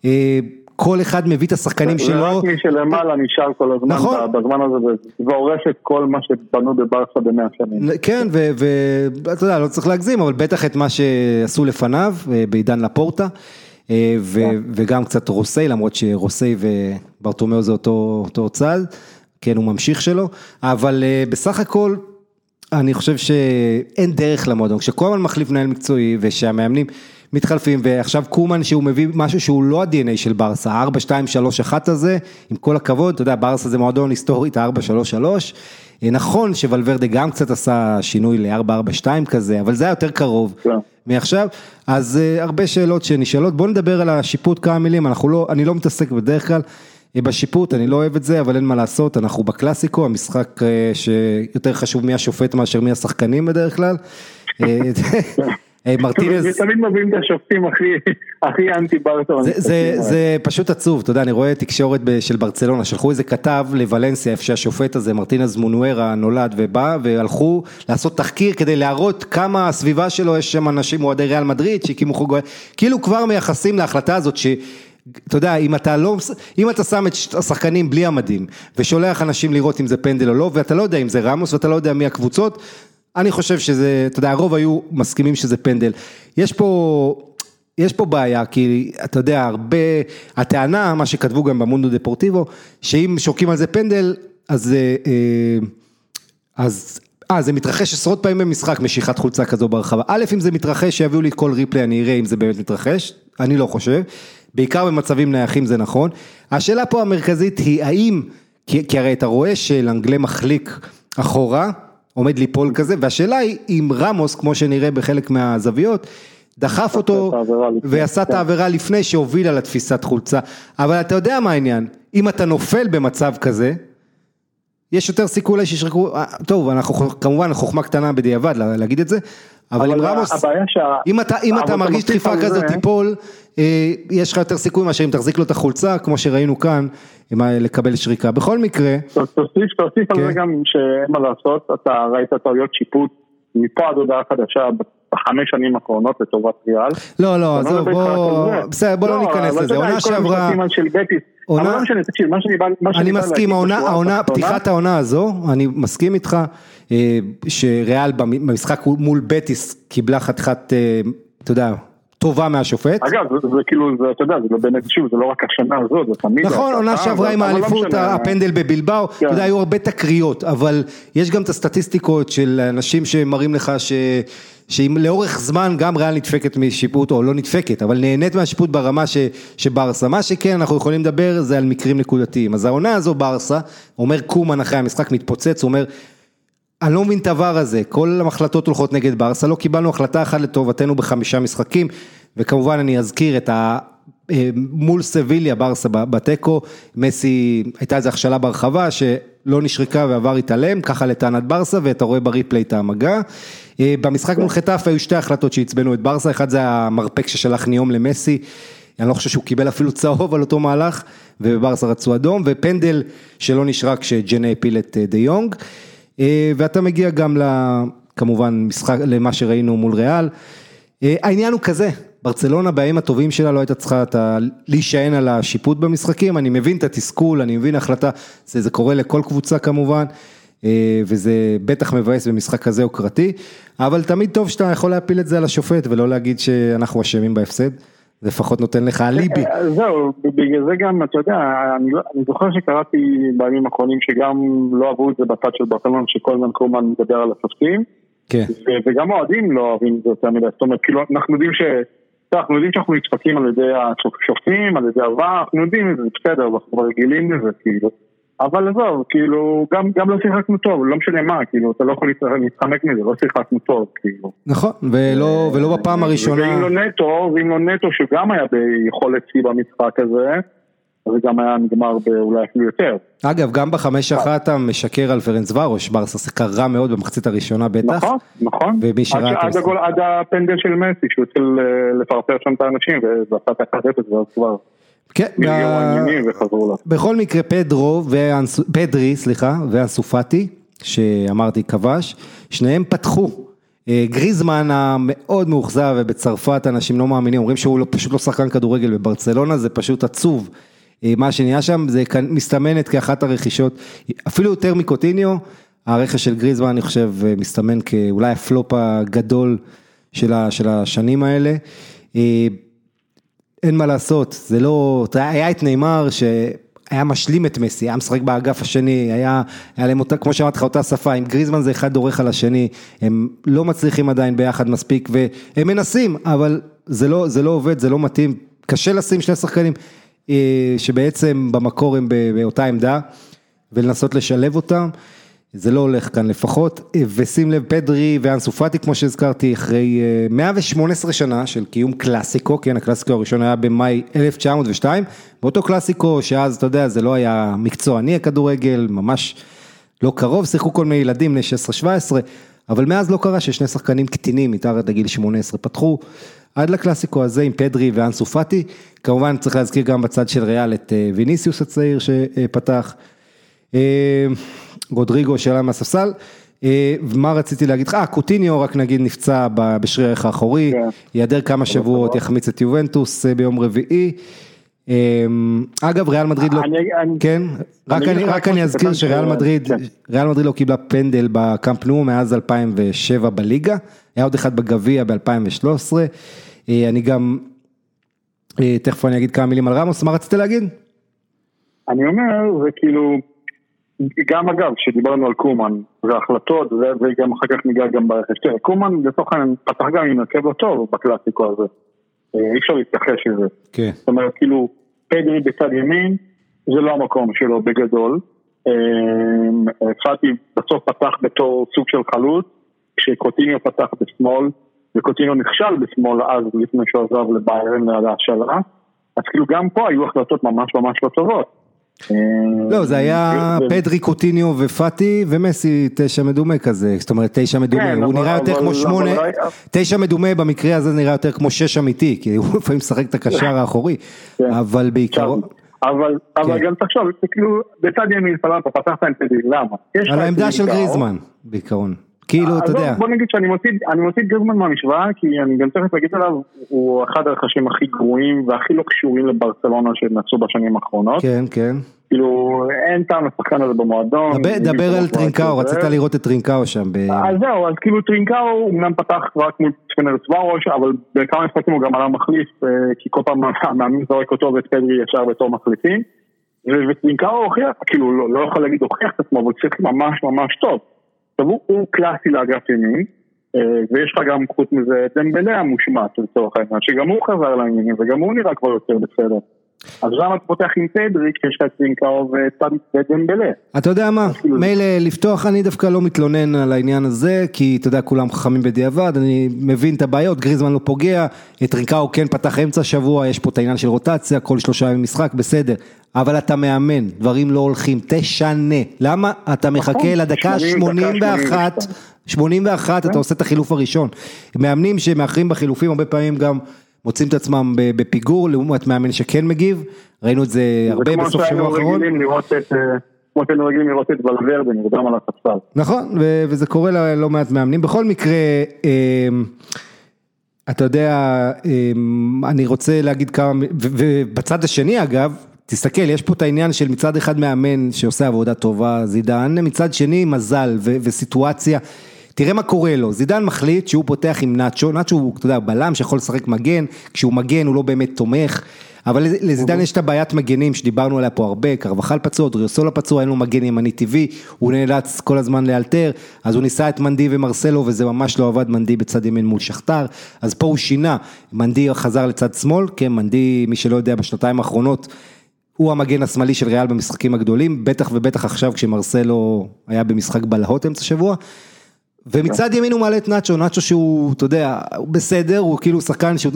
אה, כל אחד מביא את השחקנים שלו.
זה רק מי שלמעלה נשאר כל הזמן, נכון. בזמן הזה, והורס את כל מה שבנו בברסה במאה שנים.
כן, ואתה יודע, לא צריך להגזים, אבל בטח את מה שעשו לפניו, אה, בעידן לפורטה. אה, כן. וגם קצת רוסי, למרות שרוסי וברטומיאו זה אותו, אותו צד. כן, הוא ממשיך שלו, אבל uh, בסך הכל, אני חושב שאין דרך למועדון, כשכל הזמן מחליף מנהל מקצועי ושהמאמנים מתחלפים, ועכשיו קומן שהוא מביא משהו שהוא לא ה-DNA של ברסה, ה-4, 2, 3, 1 הזה, עם כל הכבוד, אתה יודע, ברסה זה מועדון היסטורית, ה-4, 3, 3, נכון שוולברדה גם קצת עשה שינוי ל-442 כזה, אבל זה היה יותר קרוב yeah. כן. מעכשיו, אז uh, הרבה שאלות שנשאלות, בואו נדבר על השיפוט כמה מילים, אנחנו לא, אני לא מתעסק בדרך כלל בשיפוט, אני לא אוהב את זה, אבל אין מה לעשות, אנחנו בקלאסיקו, המשחק אה, שיותר חשוב מי השופט מאשר מי השחקנים בדרך כלל. אה,
אה, מרטינז... תמיד מביאים את השופטים הכי אנטי ברטון.
זה פשוט עצוב, אתה יודע, אני רואה תקשורת של ברצלונה, שלחו איזה כתב לוולנסיה, איפה שהשופט הזה, מרטינז מונוארה, נולד ובא, והלכו לעשות תחקיר כדי להראות כמה הסביבה שלו, יש שם אנשים אוהדי ריאל מדריד, שהקימו חוג... כאילו כבר מייחסים להחלטה הזאת ש... אתה יודע, אם אתה לא, אם אתה שם את השחקנים בלי המדים ושולח אנשים לראות אם זה פנדל או לא, ואתה לא יודע אם זה רמוס ואתה לא יודע מי הקבוצות, אני חושב שזה, אתה יודע, הרוב היו מסכימים שזה פנדל. יש פה, יש פה בעיה, כי אתה יודע, הרבה, הטענה, מה שכתבו גם במונדו דפורטיבו, שאם שוקים על זה פנדל, אז, אה, אה, אז אה, זה מתרחש עשרות פעמים במשחק, משיכת חולצה כזו ברחבה. א', אם זה מתרחש, שיביאו לי כל ריפלי, אני אראה אם זה באמת מתרחש, אני לא חושב. בעיקר במצבים נייחים זה נכון. השאלה פה המרכזית היא האם, כי, כי הרי אתה רואה שלנגלה מחליק אחורה, עומד ליפול כזה, והשאלה היא אם רמוס, כמו שנראה בחלק מהזוויות, דחף אותו ועשה את כן. העבירה לפני שהובילה לתפיסת חולצה, אבל אתה יודע מה העניין, אם אתה נופל במצב כזה, יש יותר סיכוי שישרקו, אה, טוב, אנחנו כמובן חוכמה קטנה בדיעבד להגיד את זה, אבל עם רמוס, אם אתה, אם אתה מרגיש דחיפה כזאת תיפול, אה, יש לך יותר סיכוי מאשר אם תחזיק לו את החולצה, כמו שראינו כאן, לקבל שריקה. בכל מקרה...
תוסיף, תוסיף על זה כן. גם שאין מה לעשות, אתה ראית טעויות שיפוט מפה עד הודעה חדשה בחמש שנים האחרונות לטובת ריאל.
לא, לא, עזוב, בוא, בסדר, בוא לא, לא ניכנס לזה, עונה שעברה...
עונה, לא.
אני מסכים, פתיחת העונה הזו, אני מסכים איתך, שריאל במשחק מול בטיס קיבלה חתיכת, אה, אתה יודע, טובה מהשופט.
אגב, זה, זה כאילו, זה, אתה יודע, זה לא באמת, שוב, זה לא רק השנה הזאת, זה תמיד...
נכון, עונה שעברה עם לא האליפות, הפנדל בבלבאו, כן. אתה יודע, היו הרבה תקריות, אבל יש גם את הסטטיסטיקות של אנשים שמראים לך ש... שאם לאורך זמן גם ריאל נדפקת משיפוט, או לא נדפקת, אבל נהנית מהשיפוט ברמה ש, שברסה, מה שכן אנחנו יכולים לדבר זה על מקרים נקודתיים, אז העונה הזו ברסה, אומר קומן אחרי המשחק מתפוצץ, אומר, אני לא מבין את העבר הזה, כל ההחלטות הולכות נגד ברסה, לא קיבלנו החלטה אחת לטובתנו בחמישה משחקים, וכמובן אני אזכיר את ה... אה, מול סביליה ברסה בתיקו, מסי, הייתה איזו הכשלה ברחבה שלא נשרקה ועבר התעלם, ככה לטענת ברסה ואתה רואה בריפלי את המגע. אה, במשחק מול חטף היו שתי החלטות שעצבנו את ברסה, אחד זה המרפק ששלח ניום למסי, אני לא חושב שהוא קיבל אפילו צהוב על אותו מהלך, ובברסה רצו אדום, ופנדל שלא נשרק כשג'נה הפיל את אה, דה יונג. אה, ואתה מגיע גם כמובן משחק, למה שראינו מול ריאל. העניין הוא כזה, ברצלונה בימים הטובים שלה לא הייתה צריכה להישען על השיפוט במשחקים, אני מבין את התסכול, אני מבין החלטה, זה, זה קורה לכל קבוצה כמובן, אה, וזה בטח מבאס במשחק כזה יוקרתי, אבל תמיד טוב שאתה יכול להפיל את זה על השופט ולא להגיד שאנחנו אשמים בהפסד. זה לפחות נותן לך אליבי.
אה, זהו, בגלל זה גם, אתה יודע, אני, לא- אני זוכר שקראתי בימים האחרונים שגם לא אהבו את זה בצד של ברצלונה, שכל הזמן קורמן מדבר על השופטים.
כן.
וגם האוהדים לא אוהבים את זה יותר מדי, זאת אומרת, כאילו, אנחנו יודעים ש... אנחנו יודעים שאנחנו נדפקים על ידי השופטים, על ידי עבר, אנחנו יודעים את זה, בסדר, אנחנו רגילים לזה, כאילו. אבל עזוב, כאילו, גם, גם לא שיחקנו טוב, לא משנה מה, כאילו, אתה לא יכול להתחמק מזה, לא שיחקנו טוב, כאילו.
נכון, ולא, ולא בפעם הראשונה.
ואם לא נטו, ואם לא נטו, שגם היה ביכולת שיא במשחק הזה, זה גם היה נגמר באולי אפילו יותר.
אגב, גם בחמש אחת אתה משקר על פרנס ורוש, ברסה שיחקה רע מאוד במחצית הראשונה בטח.
נכון, נכון.
ומי שראה את
המשחק. עד הפנדל של מסי, שהוא התחיל אה, לפרפר שם את האנשים, ועשה את החטפת ואז כבר.
כן, בכל מקרה פדרו, פדרי, סליחה, ואנסופטי, שאמרתי כבש, שניהם פתחו. אה, גריזמן המאוד מאוכזב ובצרפת אנשים לא מאמינים, אומרים שהוא לא, פשוט לא שחקן כדורגל בברצלונה, זה פשוט עצוב. אה, מה שנהיה שם, זה מסתמנת כאחת הרכישות, אפילו יותר מקוטיניו, הרכש של גריזמן אני חושב אה, מסתמן כאולי הפלופ הגדול של השנים האלה. אין מה לעשות, זה לא, היה את נאמר שהיה משלים את מסי, היה משחק באגף השני, היה, היה להם אותה, כמו שאמרתי לך, אותה שפה, עם גריזמן זה אחד דורך על השני, הם לא מצליחים עדיין ביחד מספיק, והם מנסים, אבל זה לא, זה לא עובד, זה לא מתאים, קשה לשים שני שחקנים אה, שבעצם במקור הם באותה עמדה, ולנסות לשלב אותם. זה לא הולך כאן לפחות, ושים לב פדרי ואנסופטי כמו שהזכרתי אחרי 118 אה, שנה של קיום קלאסיקו, כן הקלאסיקו הראשון היה במאי 1902, באותו קלאסיקו שאז אתה יודע זה לא היה מקצועני הכדורגל, ממש לא קרוב, שיחקו כל מיני ילדים בני 16-17, אבל מאז לא קרה ששני שחקנים קטינים מתחת לגיל 18 פתחו. עד לקלאסיקו הזה עם פדרי ואנסופטי, כמובן צריך להזכיר גם בצד של ריאל את אה, ויניסיוס הצעיר שפתח. אה, גודריגו שעלה מהספסל. אה, ומה רציתי להגיד לך, אה קוטיניו רק נגיד נפצע בשריר הערך האחורי, כן. ייעדר כמה שבועות, יחמיץ את יובנטוס אה, ביום רביעי. אגב ריאל מדריד לא, כן, רק אני אזכיר שריאל מדריד, כן. ריאל מדריד לא קיבלה פנדל בקאמפ נו מאז 2007 בליגה, היה עוד אחד בגביע ב-2013, אני גם, תכף אני אגיד כמה מילים על רמוס, מה רצית להגיד?
אני אומר, זה כאילו, גם אגב, כשדיברנו על קומן והחלטות, וגם אחר כך ניגע גם ברכש, תראה, קומן לצורך העניין פתח גם עם הרכב לא טוב בקלאסיקו הזה, אה, אי אפשר להתכחש לזה.
כן.
זאת אומרת, כאילו, פדרי בצד ימין, זה לא המקום שלו בגדול. אה, פאטי בסוף פתח בתור סוג של חלוץ, כשקוטיניו פתח בשמאל, וקוטיניו נכשל בשמאל אז לפני שהוא עזב לביירן ליד ההשאלה, אז כאילו גם פה היו החלטות ממש ממש לא טובות.
לא, זה היה פדרי, קוטיניו ופאטי ומסי תשע מדומה כזה, זאת אומרת תשע מדומה, כן, הוא נראה יותר כמו שמונה, תשע מדומה במקרה הזה נראה יותר כמו שש אמיתי, כי הוא לפעמים משחק את הקשר האחורי, כן. אבל בעיקרון...
אבל כן. גם תחשוב, כאילו בצד ימין סבבה, פתחת עם פדרי, למה?
על העמדה של גריזמן, בעיקרון. כאילו, אתה יודע.
בוא נגיד שאני מוציא את גריזמן מהמשוואה, כי אני גם תכף אגיד עליו, הוא אחד הרכשים הכי גרועים והכי לא קשורים לברצלונה שנעשו בשנים האחרונות.
כן, כן.
כאילו, אין טעם לשחקן הזה במועדון.
דבר על טרינקאו, רצית לראות את טרינקאו שם.
אז זהו, אז כאילו טרינקאו אמנם פתח רק מול פרנצווארוש, אבל בכמה משחקים הוא גם עלה מחליף, אה, כי כל פעם המאמין זורק אותו ואת פדרי ישר בתור מחליפים. וטרינקאו הוכיח, כאילו, לא, לא יכול להגיד הוכיח את עצמו, אבל צריך ממש ממש טוב. עכשיו הוא קלאסי לאגף ימין, אה, ויש לך גם חוץ מזה את דמבלה המושמץ לצורך העניין, שגם הוא חזר לעניינים וגם הוא נראה כבר יותר בסדר. אז למה אתה פותח עם פדרי כשיש לך צינקאו ודמבלה?
אתה יודע מה, כאילו- מילא לפתוח אני דווקא לא מתלונן על העניין הזה, כי אתה יודע כולם חכמים בדיעבד, אני מבין את הבעיות, גריזמן לא פוגע, את רינקאו כן פתח אמצע שבוע, יש פה את העניין של רוטציה, כל שלושה ימים משחק, בסדר, אבל אתה מאמן, דברים לא הולכים, תשנה, למה? אתה נכון, מחכה לדקה 81, 81 אתה עושה את החילוף הראשון, מאמנים שמאחרים בחילופים הרבה פעמים גם מוצאים את עצמם בפיגור לעומת מאמן שכן מגיב, ראינו את זה הרבה בסוף שבוע האחרון.
אה, כמו שהיינו רגילים לראות את ולוורדה נרדם על הספסל.
נכון, וזה קורה ללא מעט מאמנים. בכל מקרה, אמ, אתה יודע, אמ, אני רוצה להגיד כמה, ובצד השני אגב, תסתכל, יש פה את העניין של מצד אחד מאמן שעושה עבודה טובה, זידן, מצד שני מזל ו- וסיטואציה. תראה מה קורה לו, זידן מחליט שהוא פותח עם נאצ'ו, נאצ'ו הוא, אתה יודע, בלם שיכול לשחק מגן, כשהוא מגן הוא לא באמת תומך, אבל לזידן יש את הבעיית מגנים שדיברנו עליה פה הרבה, קרבחל פצוע, דריוסולה פצוע, אין לו מגן ימני טבעי, הוא נאלץ כל הזמן לאלתר, אז הוא ניסה את מנדי ומרסלו וזה ממש לא עבד, מנדי בצד ימין מול שכתר, אז פה הוא שינה, מנדי חזר לצד שמאל, כן, מנדי, מי שלא יודע, בשנתיים האחרונות, הוא המגן השמאלי של ריאל במשחקים הגדולים, בטח ובטח עכשיו כשמרסלו היה במשחק בלהות אמצע שבוע. ומצד ימין הוא מעלה את נאצ'ו, נאצ'ו שהוא, אתה יודע, הוא בסדר, הוא כאילו שחקן שהוא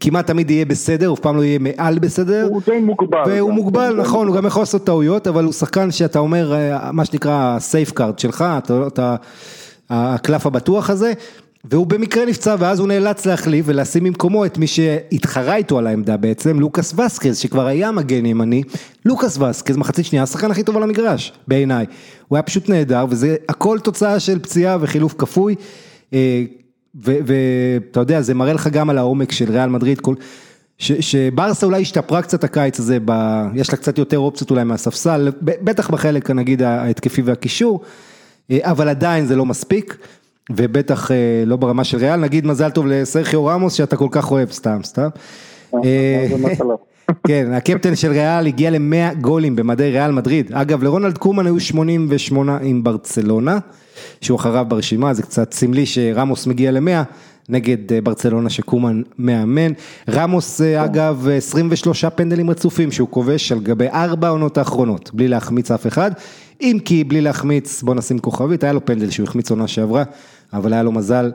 כמעט תמיד יהיה בסדר, הוא אף פעם לא יהיה מעל בסדר.
הוא די מוגבל.
והוא מוגבל, נכון, הוא גם יכול לעשות טעויות, אבל הוא שחקן שאתה אומר, אה, מה שנקרא safe card שלך, אתה, הקלף הבטוח הזה. והוא במקרה נפצע ואז הוא נאלץ להחליף ולשים במקומו את מי שהתחרה איתו על העמדה בעצם, לוקאס ואסקס שכבר היה מגן ימני, לוקאס ואסקס מחצית שנייה השחקן הכי טוב על המגרש בעיניי, הוא היה פשוט נהדר וזה הכל תוצאה של פציעה וחילוף כפוי. אה, ואתה יודע זה מראה לך גם על העומק של ריאל מדריד, כל, שברסה אולי השתפרה קצת הקיץ הזה, ב, יש לה קצת יותר אופציות אולי מהספסל, בטח בחלק נגיד ההתקפי והקישור, אה, אבל עדיין זה לא מספיק. ובטח אה, לא ברמה של ריאל, נגיד מזל טוב לסרחיו רמוס שאתה כל כך אוהב, סתם, סתם. אה, כן, הקפטן של ריאל הגיע ל-100 גולים במדי ריאל מדריד. אגב, לרונלד קומן היו 88 עם ברצלונה, שהוא אחריו ברשימה, זה קצת סמלי שרמוס מגיע ל-100. נגד אה, ברצלונה שקומן מאמן. רמוס אגב 23 פנדלים רצופים שהוא כובש על גבי ארבע העונות האחרונות, בלי להחמיץ אף אחד. אם כי בלי להחמיץ, בוא נשים כוכבית, היה לו פנדל שהוא החמיץ עונה שעברה, אבל היה לו מזל,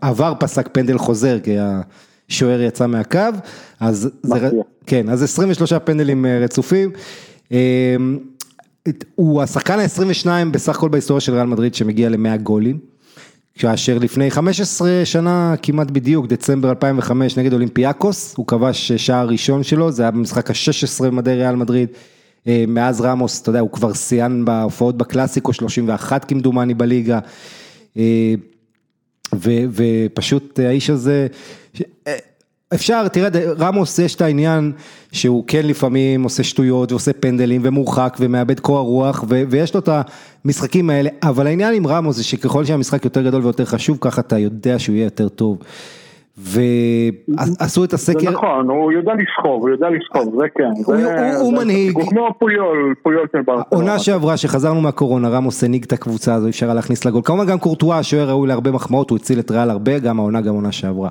עבר פסק פנדל חוזר, כי השוער יצא מהקו, אז זה, כן, אז 23 פנדלים אה, רצופים. אמ, הוא השחקן ה-22 בסך הכל בהיסטוריה של ריאל מדריד שמגיע ל-100 גולים. כאשר לפני 15 שנה כמעט בדיוק, דצמבר 2005 נגד אולימפיאקוס, הוא כבש שער ראשון שלו, זה היה במשחק ה-16 במדי ריאל מדריד, אה, מאז רמוס, אתה יודע, הוא כבר שיאן בהופעות בקלאסיקו, 31 כמדומני בליגה, אה, ו, ופשוט האיש הזה, אה, אפשר, תראה, רמוס יש את העניין שהוא כן לפעמים עושה שטויות ועושה פנדלים ומורחק ומאבד קור רוח ויש לו את המשחקים האלה, אבל העניין עם רמוס זה שככל שהמשחק יותר גדול ויותר חשוב, ככה אתה יודע שהוא יהיה יותר טוב. ועשו את הסקר.
זה נכון, הוא יודע לסחוב, הוא יודע לסחוב, זה כן.
הוא, זה, הוא, הוא זה, מנהיג.
הוא כמו פויול, פויול של ברצלונה.
עונה שעברה שחזרנו מהקורונה, רמוס הנהיג את הקבוצה הזו, אפשר להכניס לגול. כמובן גם קורטואה, השוער ראוי להרבה מחמאות, הוא הציל את ריאל הרבה, גם העונה, גם עונה שעברה.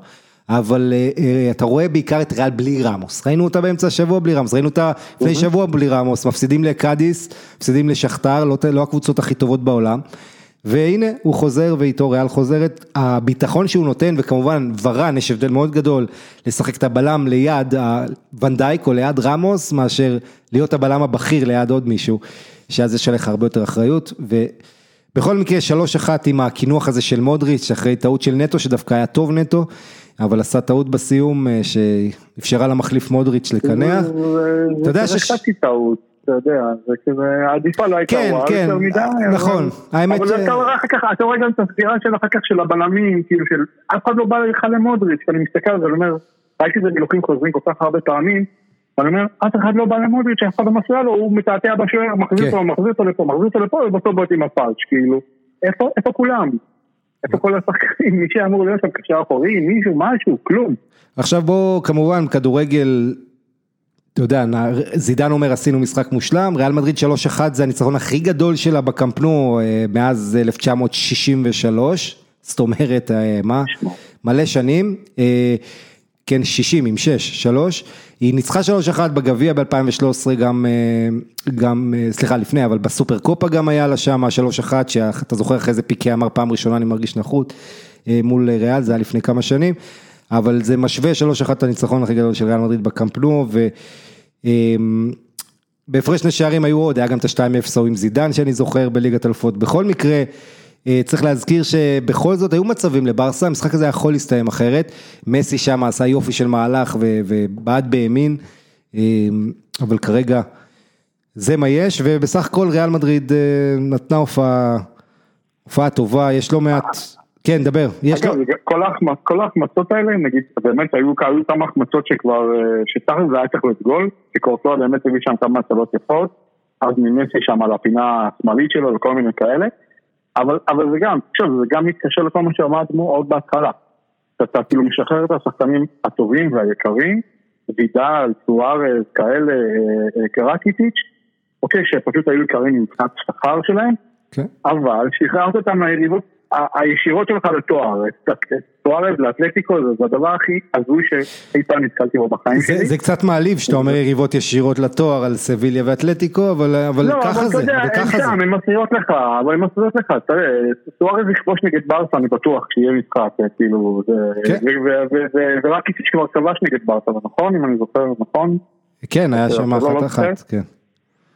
אבל אה, אה, אתה רואה בעיקר את ריאל בלי רמוס, ראינו אותה באמצע השבוע בלי רמוס, ראינו אותה לפני שבוע בלי רמוס, מפסידים לקאדיס, מפסידים לשכתר, לא, לא הקבוצות הכי טובות בעולם. והנה הוא חוזר ואיתו ריאל חוזרת, הביטחון שהוא נותן וכמובן ורן יש הבדל מאוד גדול לשחק את הבלם ליד ונדייק או ליד רמוס מאשר להיות הבלם הבכיר ליד עוד מישהו, שאז יש עליך הרבה יותר אחריות ובכל מקרה שלוש אחת עם הקינוח הזה של מודריץ' אחרי טעות של נטו שדווקא היה טוב נטו, אבל עשה טעות בסיום אה, שאפשרה למחליף מודריץ' לקנח.
אתה יודע ש... טעות. אתה יודע, זה כזה, העדיפה לא הייתה
כן, כן, יותר מדי. נכון,
האמת ש... אבל אתה רואה אחר כך, אתה רואה גם את הסגירה של אחר כך של הבלמים, כאילו של אף אחד לא בא לך למודריץ', ואני מסתכל על זה ואומר, ראיתי את זה בלוקים חוזרים כל כך הרבה פעמים, ואני אומר, אף אחד לא בא למודריץ', אף אחד לא מפריע לו, הוא מתעתע בשוער, מחזיר כן. אותו, מחזיר אותו לפה, מחזיר אותו לפה, ובסוף בועט עם הפארץ', כאילו, איפה כולם? איפה כל השחקנים? מי שאמור להיות שם קשר אחורי, מישהו, משהו, כלום.
עכשיו בוא, כמובן, כדורגל אתה יודע, זידן אומר עשינו משחק מושלם, ריאל מדריד 3-1 זה הניצחון הכי גדול שלה בקמפנו אה, מאז 1963, זאת אומרת, אה, מה, מלא שנים, אה, כן 60 עם 6, 3, היא ניצחה 3-1 בגביע ב-2013 גם, גם, סליחה לפני, אבל בסופר קופה גם היה לה שם 3-1, שאתה זוכר אחרי זה פיקי אמר פעם ראשונה אני מרגיש נחות מול ריאל, זה היה לפני כמה שנים. אבל זה משווה 3-1 את הניצחון הכי גדול של ריאל מדריד בקמפנו, ובהפרש שני שערים היו עוד, היה גם את ה-2-0 עם זידן שאני זוכר בליגת אלפות, בכל מקרה, אה, צריך להזכיר שבכל זאת היו מצבים לברסה, המשחק הזה יכול להסתיים אחרת, מסי שם עשה יופי של מהלך ובעט בימין, אבל כרגע זה מה יש, ובסך הכל ריאל מדריד אה, נתנה הופעה, הופעה טובה, יש לא מעט... כן, דבר. יש לו...
אגב, כל ההחמ- כל ההחמצות האלה, נגיד, באמת היו כמה החמצות שכבר, אה, שתכל'ס זה היה צריך להיות גול, שקורטואה באמת הביא שם כמה הצלות יפות, אז ממסי שם על הפינה השמאלית שלו וכל מיני כאלה, אבל, אבל זה גם, תחשוב, זה גם מתקשר לכל מה שאמרנו עוד בהתחלה. אתה כאילו משחרר את השחקנים הטובים והיקרים, וידל, סוארז, כאלה, אה, אה, קרקיטיץ', אוקיי, שפשוט היו יקרים מבחינת השכר שלהם,
כן.
אבל שחררת אותם מהיריבות הישירות שלך לתואר, סוארז לאתלטיקו זה זה הדבר הכי הזוי שאי פעם נתקלתי בו בחיים
זה,
שלי.
זה קצת מעליב שאתה אומר יריבות ישירות לתואר על סביליה ואתלטיקו, אבל, אבל
לא,
ככה
אבל אתה
זה,
יודע, הם
וככה זה.
שם, הם מפריעות לך, אבל הם מפריעות לך, תראה, סוארז יכבוש נגד ברסה, אני בטוח, כשיהיה משחק, אה, כאילו, זה,
כן.
ו- ו- ו- ו- ורק איציץ' כבר כבש נגד ברסה, נכון? אם אני זוכר נכון?
כן, היה שם
אתה לא
אחת? אחת, כן.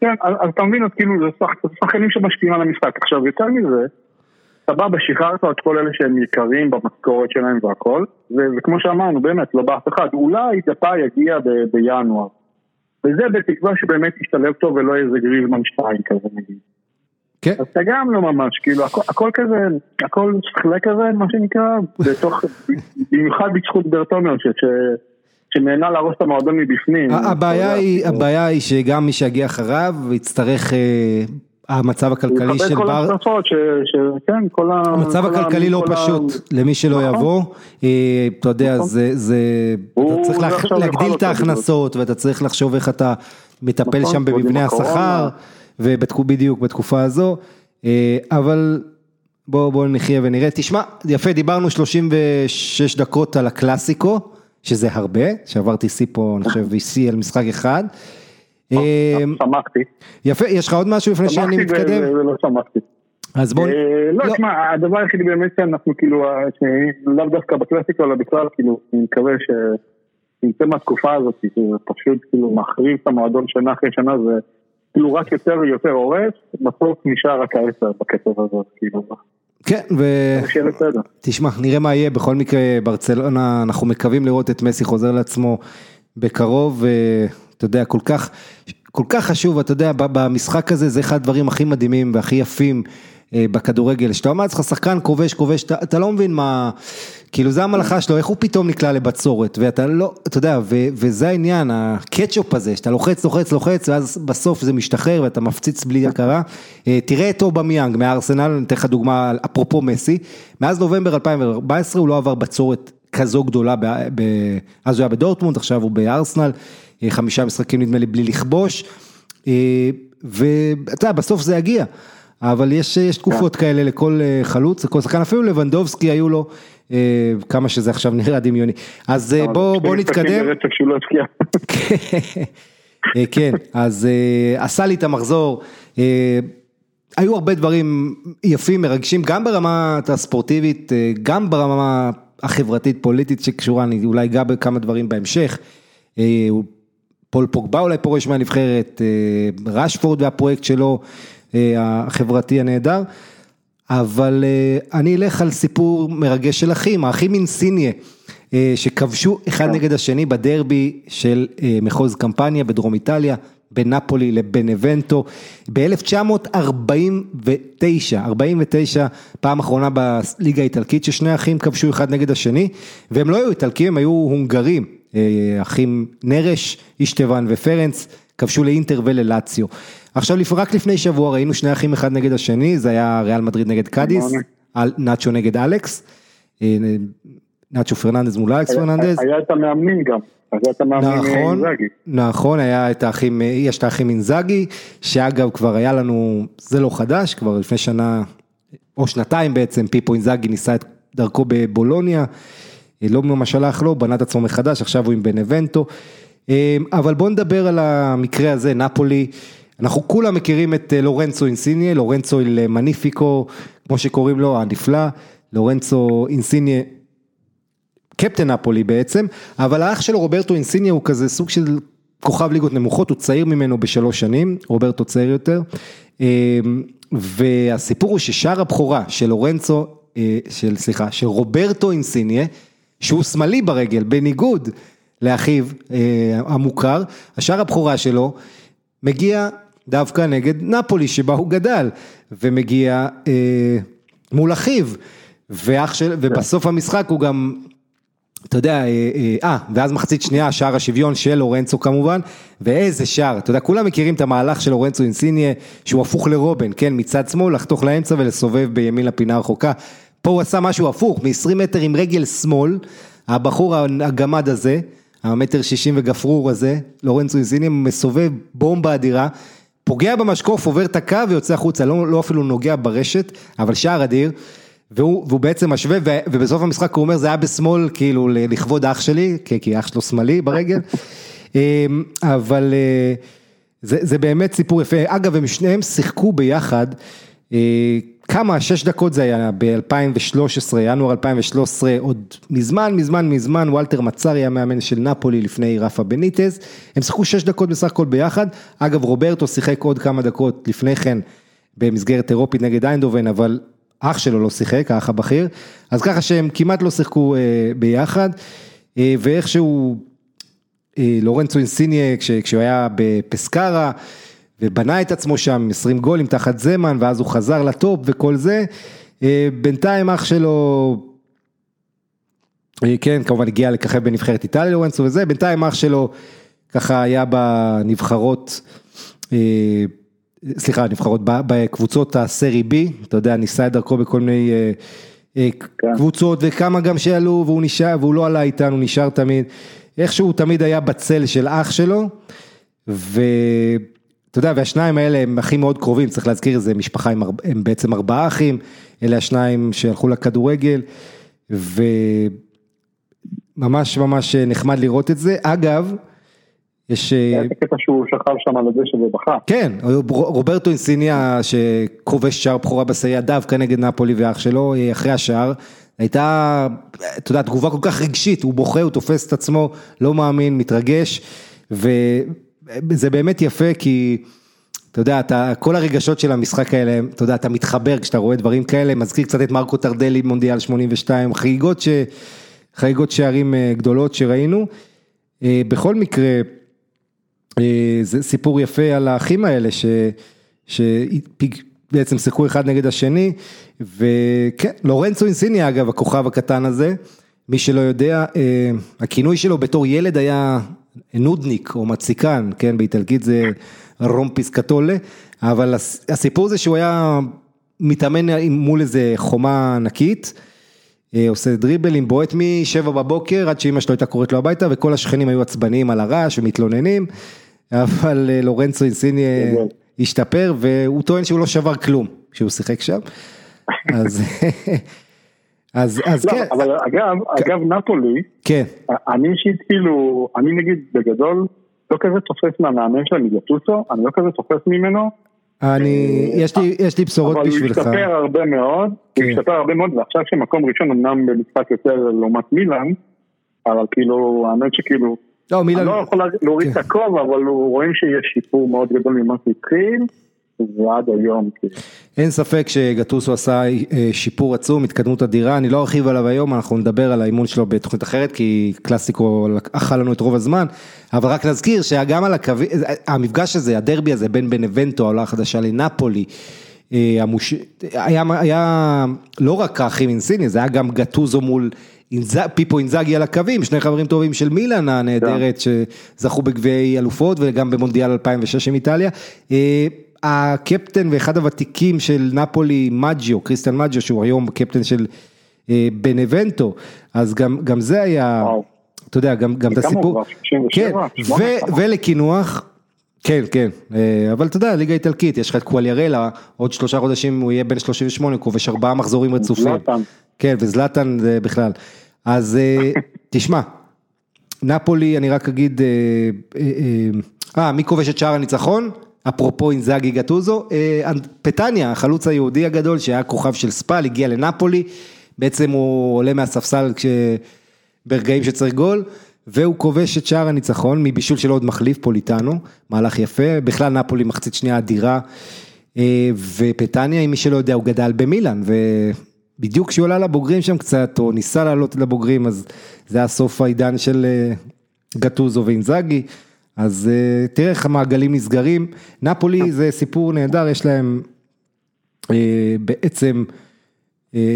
כן, אז, אתה מבין, אז כאילו, זה זה שחקנים שמשפיעים על המשחק. עכשיו, יותר מזה, סבבה, שחררת את כל אלה שהם יקרים במשכורת שלהם והכל, וכמו שאמרנו, באמת, לא באף אחד, אולי דפה יגיע ב- בינואר. וזה בתקווה שבאמת ישתלב טוב ולא איזה גריזמן שתיים כזה נגיד.
כן,
אז אתה גם לא ממש, כאילו, הכל, הכל כזה, הכל שכלה כזה, מה שנקרא, בתוך, במיוחד בזכות ברטומיו, ש- ש- שנהנה להרוס את המועדון מבפנים.
היא. הבעיה היא שגם מי שיגיע אחריו יצטרך, אה, המצב הכלכלי של
כל
בר,
ש- ש- כן, כל ה...
המצב הכלכלי לא
כל ה-
פשוט למי שלא
נכון.
יבוא, אה, אתה יודע,
נכון.
זה, זה, אתה צריך
עכשיו
להגדיל את ההכנסות ואתה צריך לחשוב איך אתה מטפל
נכון,
שם במבנה. השכר, ובדיוק בתקופה הזו, אה, אבל בואו בוא נחיה ונראה, תשמע, יפה, דיברנו 36 דקות על הקלאסיקו, שזה הרבה, שעברתי שיא פה, אני חושב, שיא על משחק אחד. אה,
שמחתי.
יפה, יש לך עוד משהו לפני שאני
שמחתי
מתקדם?
ו- ולא שמחתי.
אז בואו...
אה, לא, תשמע, הדבר היחידי באמת שאנחנו כאילו, אה, שלאו דווקא בקלאסיקה, אלא בכלל, כאילו, אני מקווה שנצא מהתקופה הזאת, כי זה פשוט כאילו מחריב את המועדון שנה אחרי שנה, זה כאילו רק יותר ויותר הורס, בסוף נשאר רק העשר בקצב הזה, כאילו,
כן, ו... תשמע, נראה מה יהיה, בכל מקרה ברצלונה, אנחנו מקווים לראות את מסי חוזר לעצמו בקרוב, ואתה יודע, כל כך, כל כך חשוב, אתה יודע, במשחק הזה זה אחד הדברים הכי מדהימים והכי יפים אה, בכדורגל, שאתה אומר לעצמך, שחקן כובש, כובש, אתה, אתה לא מבין מה, כאילו זה המלאכה שלו, איך הוא פתאום נקלע לבצורת, ואתה לא, אתה יודע, ו, וזה העניין, הקטשופ הזה, שאתה לוחץ, לוחץ, לוחץ, ואז בסוף זה משתחרר ואתה מפציץ בלי הכרה. אה, תראה את אובמיאנג מהארסנל, אני אתן לך דוגמה, אפרופו מסי, מאז נובמבר 2014 הוא לא עבר בצורת כזו גדולה, ב, ב, אז הוא היה בדורטמונד, עכשיו הוא בארסנל, חמישה משחקים נדמה לי בלי לכבוש, אה, ואתה יודע, בסוף זה יגיע. אבל יש, יש תקופות כאלה לכל אה, חלוץ, לכל שחקן, אפילו לבנדובסקי היו לו, אה, כמה שזה עכשיו נראה דמיוני. אז אה, בוא, נתקדם.
לא.
אה, כן, אז אה, עשה לי את המחזור. אה, היו הרבה דברים יפים, מרגשים, גם ברמה הספורטיבית, אה, גם ברמה החברתית פוליטית שקשורה, אני אולי אגע בכמה דברים בהמשך. פול פוגבה אולי פורש מהנבחרת, אה, רשפורד והפרויקט שלו, אה, החברתי הנהדר. אבל אה, אני אלך על סיפור מרגש של אחים, האחים אינסיניה, שכבשו אחד נגד השני בדרבי של מחוז קמפניה בדרום איטליה, בין נפולי לבנבנטו, ב-1949, 49, פעם אחרונה בליגה האיטלקית ששני אחים כבשו אחד נגד השני, והם לא היו איטלקים, הם היו הונגרים, אחים נרש, אישטבן ופרנץ, כבשו לאינטר וללציו. עכשיו רק לפני שבוע ראינו שני אחים אחד נגד השני, זה היה ריאל מדריד נגד קאדיס, נאצ'ו נגד אלכס, אה, נאצ'ו פרננדז מול אלכס פרננדז.
היה את המאמנים גם. המאמנים
נכון. נכון, היה את האחים, יש את האחים אינזאגי, שאגב כבר היה לנו, זה לא חדש, כבר לפני שנה, או שנתיים בעצם, פיפו אינזאגי ניסה את דרכו בבולוניה, לא ממש הלך לו, בנה את עצמו מחדש, עכשיו הוא עם בנבנטו, אבל בואו נדבר על המקרה הזה, נפולי, אנחנו כולם מכירים את אה, לורנצו אינסיניה, לורנצו אל מניפיקו, כמו שקוראים לו, הנפלא, לורנצו אינסיניה קפטן נפולי בעצם, אבל האח שלו רוברטו אינסיניה הוא כזה סוג של כוכב ליגות נמוכות, הוא צעיר ממנו בשלוש שנים, רוברטו צעיר יותר, אה, והסיפור הוא ששער הבכורה של לורנצו, אה, של סליחה, של רוברטו אינסיניה, שהוא שמאלי ברגל, בניגוד לאחיו אה, המוכר, השער הבכורה שלו מגיע דווקא נגד נפולי שבה הוא גדל, ומגיע אה, מול אחיו. ואח של, ובסוף המשחק הוא גם, אתה יודע, אה, אה, אה, ואז מחצית שנייה, שער השוויון של לורנצו כמובן, ואיזה שער, אתה יודע, כולם מכירים את המהלך של לורנצו אינסיניה, שהוא הפוך לרובן, כן, מצד שמאל, לחתוך לאמצע ולסובב בימין לפינה הרחוקה. פה הוא עשה משהו הפוך, מ-20 מטר עם רגל שמאל, הבחור הגמד הזה, המטר שישים וגפרור הזה, לורנצו אינסיניה, מסובב בומבה אדירה, פוגע במשקוף, עובר את הקו ויוצא החוצה, לא, לא אפילו נוגע ברשת, אבל שער אדיר. והוא, והוא בעצם משווה, ובסוף המשחק הוא אומר, זה היה בשמאל, כאילו, לכבוד אח שלי, כי אח שלו שמאלי ברגל, אמ, אבל אה, זה, זה באמת סיפור יפה. אגב, הם שניהם שיחקו ביחד, אה, כמה, שש דקות זה היה ב-2013, ינואר 2013, עוד מזמן, מזמן, מזמן, וולטר מצרי המאמן של נפולי לפני רפה בניטז, הם שיחקו שש דקות בסך הכל ביחד, אגב רוברטו שיחק עוד כמה דקות לפני כן במסגרת אירופית נגד איינדובן, אבל אח שלו לא שיחק, האח הבכיר, אז ככה שהם כמעט לא שיחקו אה, ביחד, אה, ואיכשהו אה, לורנצו אינסיניה, כש, כשהוא היה בפסקרה, ובנה את עצמו שם 20 גולים תחת זמן, ואז הוא חזר לטופ וכל זה, בינתיים אח שלו, כן, כמובן הגיע לככב בנבחרת איטליה לורנצו וזה, בינתיים אח שלו ככה היה בנבחרות, סליחה, נבחרות בקבוצות הסרי בי, אתה יודע, ניסה את דרכו בכל מיני אה, אה, כן. קבוצות וכמה גם שעלו והוא נשאר, והוא לא עלה איתנו, נשאר תמיד, איכשהו תמיד היה בצל של אח שלו, ואתה יודע, והשניים האלה הם אחים מאוד קרובים, צריך להזכיר, זה משפחה, הם, הם בעצם ארבעה אחים, אלה השניים שהלכו לכדורגל, וממש ממש נחמד לראות את זה. אגב,
יש... היה אה, קטע שהוא שכב שם על הדשא ובכה.
כן, רוברטו אינסיניה שכובש שער בכורה בסייע דווקא נגד נפולי ואח שלו, אה, אחרי השער, הייתה, אתה יודע, תגובה כל כך רגשית, הוא בוכה, הוא תופס את עצמו, לא מאמין, מתרגש, וזה באמת יפה כי... אתה יודע, אתה, כל הרגשות של המשחק האלה, אתה יודע, אתה מתחבר כשאתה רואה דברים כאלה, מזכיר קצת את מרקו טרדלי מונדיאל 82, חגיגות, ש, שערים אה, גדולות שראינו. בכל מקרה, אה, זה סיפור יפה על האחים האלה שבעצם שיחקו אחד נגד השני וכן, לורנצו אינסיניה אגב, הכוכב הקטן הזה, מי שלא יודע, אה, הכינוי שלו בתור ילד היה נודניק או מציקן, כן, באיטלקית זה רומפיס קטולה, אבל הסיפור זה שהוא היה מתאמן מול איזה חומה ענקית. אה, עושה דריבלים, בועט משבע בבוקר עד שאמא שלו הייתה קוראת לו הביתה וכל השכנים היו עצבניים על הרעש ומתלוננים אבל אה, לורנצו אינסיני השתפר והוא טוען שהוא לא שבר כלום כשהוא שיחק שם. אז אז, אז
לא, כן. אבל אגב, כן. אגב נפולי,
כן.
אני אישית כאילו, אני נגיד בגדול, לא כזה תופס מהמאמן שלהם מגטוסו, אני לא כזה תופס ממנו.
אני, אה, יש לי, יש לי בשורות בשבילך.
אבל הוא השתפר הרבה מאוד, כן. הוא השתפר הרבה מאוד, ועכשיו שמקום ראשון אמנם במשחק יותר לעומת מילאן, אבל כאילו, האמת שכאילו, לא, מילן... אני לא יכול להוריד את הכובע, אבל רואים שיש שיפור מאוד גדול ממה שהתחיל. ועד היום.
אין ספק שגטוסו עשה אה, שיפור עצום, התקדמות אדירה, אני לא ארחיב עליו היום, אנחנו נדבר על האימון שלו בתוכנית אחרת, כי קלאסיקו אכל לנו את רוב הזמן, אבל רק נזכיר שגם על הקווי, המפגש הזה, הדרבי הזה בין בנבנטו, העולה החדשה לנפולי, אה, המוש... היה, היה לא רק האחים אינסיני, זה היה גם גטוזו מול פיפו אינזאגי על הקווים, שני חברים טובים של מילאן הנהדרת שזכו בגביעי אלופות וגם במונדיאל 2006 עם איטליה. אה, הקפטן ואחד הוותיקים של נפולי, מג'יו, קריסטיאן מג'יו, שהוא היום קפטן של אה, בנבנטו, אז גם, גם זה היה, וואו. אתה יודע, גם, גם את הסיפור, כן, ולקינוח, כן, כן, אה, אבל אתה יודע, ליגה איטלקית, יש לך את קואליארלה, עוד שלושה חודשים הוא יהיה בן 38, כובש ארבעה מחזורים רצופים. כן, וזלטן זה בכלל. אז אה, תשמע, נפולי, אני רק אגיד, אה, אה, אה, מי כובש את שער הניצחון? אפרופו אינזאגי גטוזו, פטניה, החלוץ היהודי הגדול שהיה כוכב של ספאל, הגיע לנפולי, בעצם הוא עולה מהספסל כש... ברגעים שצריך גול, והוא כובש את שער הניצחון מבישול של עוד מחליף פוליטנו, מהלך יפה, בכלל נפולי מחצית שנייה אדירה, ופטניה, אם מי שלא יודע, הוא גדל במילאן, בדיוק כשהוא עלה לבוגרים שם קצת, או ניסה לעלות לבוגרים, אז זה היה סוף העידן של אה, גטוזו ואינזאגי, אז אה, תראה איך המעגלים נסגרים, נפולי זה סיפור נהדר, יש להם אה, בעצם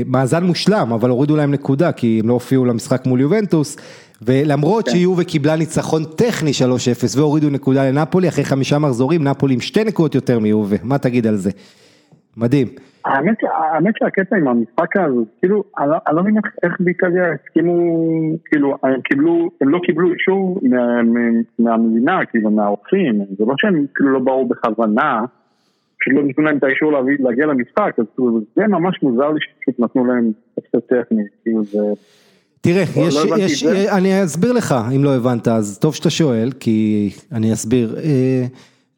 מאזן מושלם, אבל הורידו להם נקודה, כי הם לא הופיעו למשחק מול יובנטוס, ולמרות כן. שיובה קיבלה ניצחון טכני 3-0 והורידו נקודה לנפולי, אחרי חמישה מחזורים, נפולי עם שתי נקודות יותר מיובה, מה תגיד על זה? מדהים.
האמת, האמת שהקטע עם המשחק הזה, כאילו, אני, לא, אני לא מבין איך באיטליה הסכימו, כאילו, הם קיבלו, הם לא קיבלו אישור מה, מה, מהמדינה, כאילו, מהאורחים, זה לא שהם כאילו לא באו בכוונה, פשוט לא נתנו להם את האישור להגיע למשחק, אז כאילו, זה ממש מוזר לי שפשוט נתנו להם הפסד טכני, כאילו זה...
תראה, יש, לא יש, אני אסביר לך אם לא הבנת, אז טוב שאתה שואל, כי אני אסביר. אה,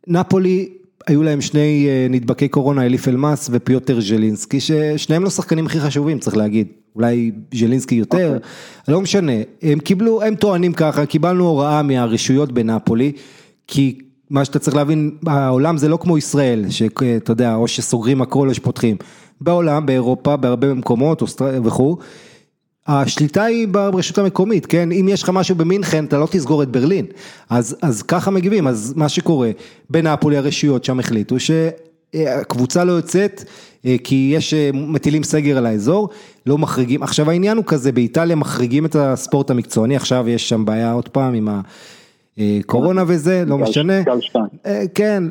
נפולי היו להם שני אה, נדבקי קורונה, אליף אלמאס ופיוטר ז'לינסקי, ששניהם לא שחקנים הכי חשובים צריך להגיד, אולי ז'לינסקי יותר, okay. אוקיי. לא משנה, הם קיבלו, הם טוענים ככה, קיבלנו הוראה מהרשויות בנפולי, כי מה שאתה צריך להבין, העולם זה לא כמו ישראל, שאתה יודע, או שסוגרים הכל או שפותחים, בעולם, באירופה, בהרבה מקומות וכו', השליטה היא ברשות המקומית, כן? אם יש לך משהו במינכן, אתה לא תסגור את ברלין. אז, אז ככה מגיבים, אז מה שקורה, בנאפולי הרשויות שם החליטו שהקבוצה לא יוצאת, אה, כי יש, אה, מטילים סגר על האזור, לא מחריגים. עכשיו העניין הוא כזה, באיטליה מחריגים את הספורט המקצועני, עכשיו יש שם בעיה עוד פעם עם הקורונה וזה, לא משנה. אה, כן,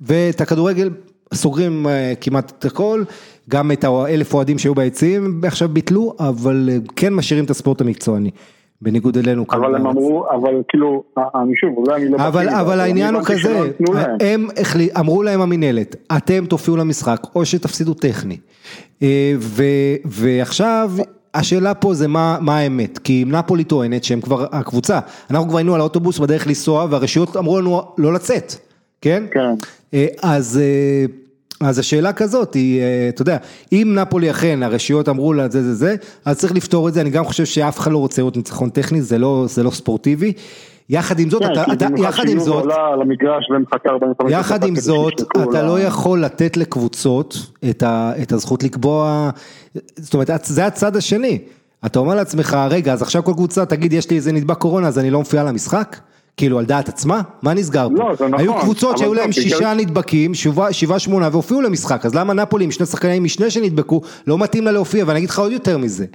ואת הכדורגל סוגרים כמעט את הכל. גם את האלף אוהדים שהיו ביציעים עכשיו ביטלו, אבל אה, כן משאירים את הספורט המקצועני. בניגוד אלינו.
אבל הם אמרו, אבל כאילו, אני שוב, אולי אני לא...
אבל, אבל העניין הוא כזה, הם אמרו להם המינהלת, אתם תופיעו למשחק או שתפסידו טכני. אה, ו, ועכשיו השאלה פה זה מה, מה האמת, כי נפולי טוענת שהם כבר, הקבוצה, אנחנו כבר היינו על האוטובוס בדרך לנסוע והרשויות אמרו לנו לא לצאת, כן?
כן.
אה, אז... אז השאלה כזאת היא, אה, אתה יודע, אם נפולי אכן, הרשויות אמרו לה זה זה זה, אז צריך לפתור את זה, אני גם חושב שאף אחד לא רוצה לראות ניצחון טכני, זה לא, זה לא ספורטיבי. יחד עם זאת,
כן,
אתה, אתה, יחד עם זאת,
יחד
עם זאת, אתה לא יכול לתת לקבוצות את, ה, את הזכות לקבוע, זאת אומרת, זה הצד השני. אתה אומר לעצמך, רגע, אז עכשיו כל קבוצה תגיד, יש לי איזה נדבק קורונה, אז אני לא מופיע למשחק? כאילו על דעת עצמה? מה נסגר
פה? לא, זה נכון.
היו קבוצות שהיו להם שישה נדבקים, שבעה שמונה והופיעו למשחק, אז למה נפולי עם שני שחקנים משנה שנדבקו, לא מתאים לה להופיע, ואני אגיד לך עוד יותר מזה.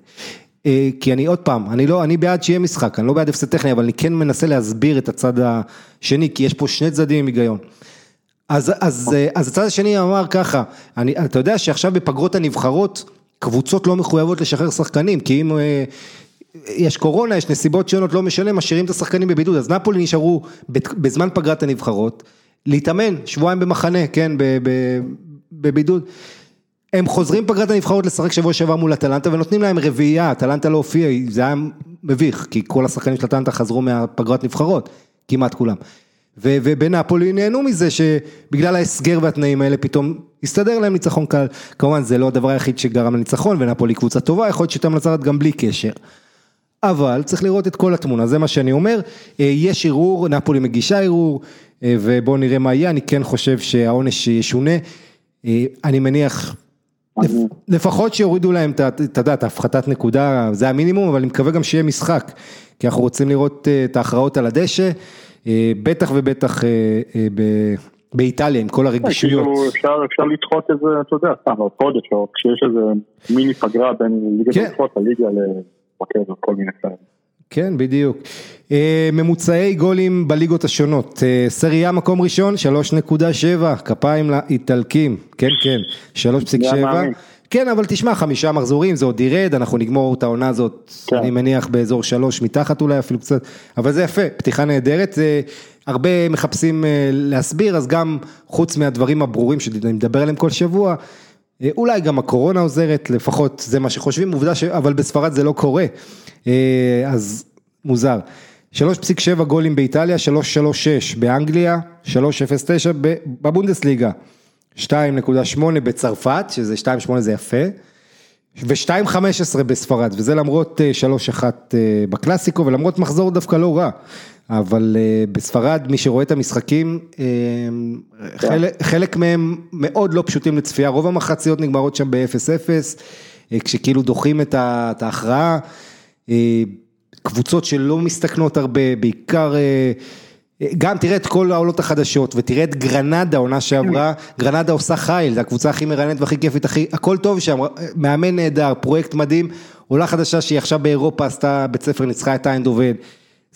אה, כי אני עוד פעם, אני לא, אני בעד שיהיה משחק, אני לא בעד הפסד טכני, אבל אני כן מנסה להסביר את הצד השני, כי יש פה שני צדדים עם היגיון. אז, אז, אה, אז הצד השני אמר ככה, אני, אתה יודע שעכשיו בפגרות הנבחרות, קבוצות לא מחויבות לשחרר שחקנים, כי אם אה, יש קורונה, יש נסיבות שונות, לא משנה, משאירים את השחקנים בבידוד, אז נפולי נשארו בזמן פגרת הנבחרות, להתאמן, שבועיים במחנה, כן, בבידוד. הם חוזרים פגרת הנבחרות לשחק שבוע שעבר מול אטלנטה ונותנים להם רביעייה, אטלנטה לא הופיעה, זה היה מביך, כי כל השחקנים של אטלנטה חזרו מהפגרת נבחרות, כמעט כולם. ובנפולי נהנו מזה שבגלל ההסגר והתנאים האלה פתאום הסתדר להם ניצחון קל, כמובן זה לא הדבר היחיד שגרם לניצחון ונפולי קבוצה טובה, יכול להיות שהייתה מנצחת גם בלי קשר. אבל צריך לראות את כל התמונה, זה מה שאני אומר, אה, יש ערעור, נפולי מגישה ערעור, אה, ובואו נראה מה יהיה, אני כן חושב שהעונש ישונה, אה, אני מניח, לפחות שיורידו להם את הדעת, ההפחתת נקודה, זה המינימום, אבל אני מקווה גם שיהיה משחק, כי אנחנו רוצים לראות את ההכרעות על הדשא, בטח ובטח באיטליה עם כל הרגישויות.
כאילו אפשר לדחות איזה, אתה יודע, סתם, עוד חודש, או כשיש איזה מיני פגרה בין ליגת כן. הליגה ל... רכז כל מיני כאלה.
כן, בדיוק. אה, ממוצעי גולים בליגות השונות, אה, סריה מקום ראשון, 3.7, כפיים לאיטלקים, כן, כן, 3.7. כן, אבל תשמע, חמישה מחזורים, זה עוד ירד, אנחנו נגמור את העונה הזאת, כן. אני מניח באזור שלוש, מתחת אולי אפילו קצת, אבל זה יפה, פתיחה נהדרת, זה, הרבה מחפשים אה, להסביר, אז גם חוץ מהדברים הברורים שאני מדבר עליהם כל שבוע, אה, אולי גם הקורונה עוזרת, לפחות זה מה שחושבים, עובדה ש... אבל בספרד זה לא קורה, אה, אז מוזר. 3.7 גולים באיטליה, 3.36 באנגליה, 3.09 בבונדסליגה, 2.8 בצרפת, שזה 2.8 זה יפה, ו-2.15 בספרד, וזה למרות 3.1 אה, בקלאסיקו, ולמרות מחזור דווקא לא רע. אבל אה, בספרד, מי שרואה את המשחקים, אה, חלק, חלק מהם מאוד לא פשוטים לצפייה, רוב המחציות נגמרות שם ב-0-0, אה, כשכאילו דוחים את ההכרעה, קבוצות שלא מסתכנות הרבה, בעיקר גם תראה את כל העולות החדשות, ותראה את גרנדה, עונה שעברה, גרנדה עושה חייל, זו הקבוצה הכי מרעננת והכי כיפית, הכי, הכל טוב שם, מאמן נהדר, פרויקט מדהים, עולה חדשה שהיא עכשיו באירופה עשתה בית ספר, ניצחה את איינדובן,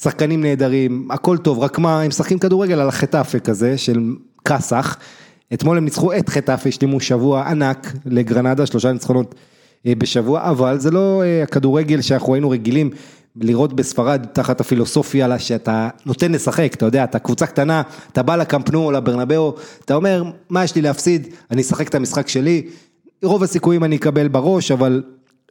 שחקנים נהדרים, הכל טוב, רק מה, הם משחקים כדורגל על החטאפה כזה, של קאסח, אתמול הם ניצחו את חטאפה, השלימו שבוע ענק לגרנדה, שלושה ניצחונות אה, בשבוע, אבל זה לא אה, הכדורגל שאנחנו היינו רגילים. לראות בספרד תחת הפילוסופיה שאתה נותן לשחק, אתה יודע, אתה קבוצה קטנה, אתה בא לקמפנו או לברנבאו, אתה אומר, מה יש לי להפסיד, אני אשחק את המשחק שלי, רוב הסיכויים אני אקבל בראש, אבל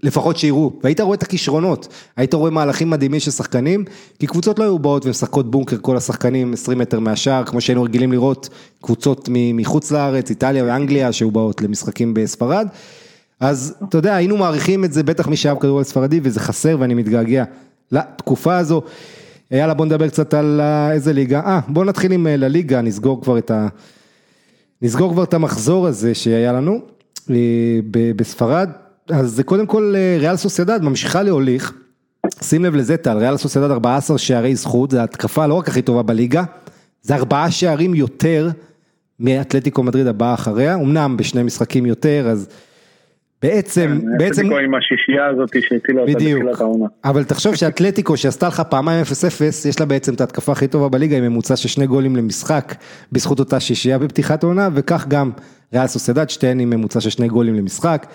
לפחות שיראו, והיית רואה את הכישרונות, היית רואה מהלכים מדהימים של שחקנים, כי קבוצות לא היו באות ומשחקות בונקר כל השחקנים 20 מטר מהשאר, כמו שהיינו רגילים לראות קבוצות מחוץ לארץ, איטליה ואנגליה, שהיו באות למשחקים בספרד, אז אתה יודע, היינו מעריכים את זה, בטח מי שאהב כדורגל ספרדי, וזה חסר ואני מתגעגע. לתקופה הזו. יאללה בוא נדבר קצת על איזה ליגה, אה בוא נתחיל עם אה, לליגה, נסגור כבר את ה... נסגור כבר את המחזור הזה שהיה לנו אה, בספרד, אז זה קודם כל אה, ריאל סוסיידד ממשיכה להוליך, שים לב לזה טל, ריאל סוסיידד 14 שערי זכות, זה התקפה לא רק הכי טובה בליגה, זה ארבעה שערים יותר מאתלטיקו מדריד הבאה אחריה, אמנם בשני משחקים יותר, אז בעצם,
כן,
בעצם,
עם השישייה הזאת שהטילה אותה בתחילת העונה.
אבל תחשוב שאתלטיקו שעשתה לך פעמיים 0-0, יש לה בעצם את ההתקפה הכי טובה בליגה עם ממוצע של שני גולים למשחק, בזכות אותה שישייה בפתיחת העונה, וכך גם ריאל סוסיידד, שתיהן עם ממוצע של שני גולים למשחק,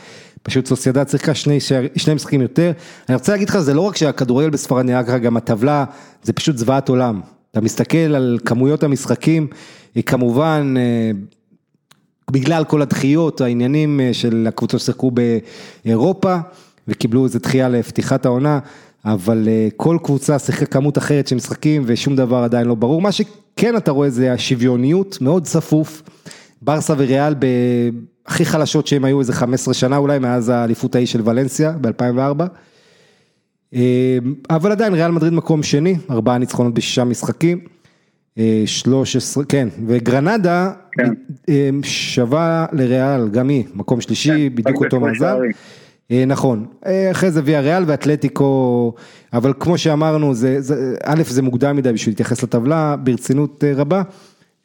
פשוט סוסיידד צריכה שני, שני משחקים יותר, אני רוצה להגיד לך, זה לא רק שהכדורגל בספרד נראה ככה, גם הטבלה, זה פשוט זוועת עולם, אתה מסתכל על כמויות המשחקים, כמובן, אה, בגלל כל הדחיות, העניינים אה, של הקבוצות ששיחקו באירופה וקיבלו איזה דחייה לפתיחת העונה, אבל אה, כל קבוצה שיחקה כמות אחרת של משחקים ושום דבר עדיין לא ברור. מה שכן אתה רואה זה השוויוניות, מאוד צפוף. ברסה וריאל הכי חלשות שהם היו איזה 15 שנה אולי מאז האליפות ההיא של ולנסיה ב-2004. אה, אבל עדיין ריאל מדריד מקום שני, ארבעה ניצחונות בשישה משחקים. 13, כן, וגרנדה כן. אה, שווה לריאל, גם היא, מקום שלישי, כן, בדיוק אותו מאזן. אה, נכון, אה, אחרי זה ויה ריאל ואתלטיקו, אבל כמו שאמרנו, זה, זה, א' זה מוקדם מדי בשביל להתייחס לטבלה ברצינות רבה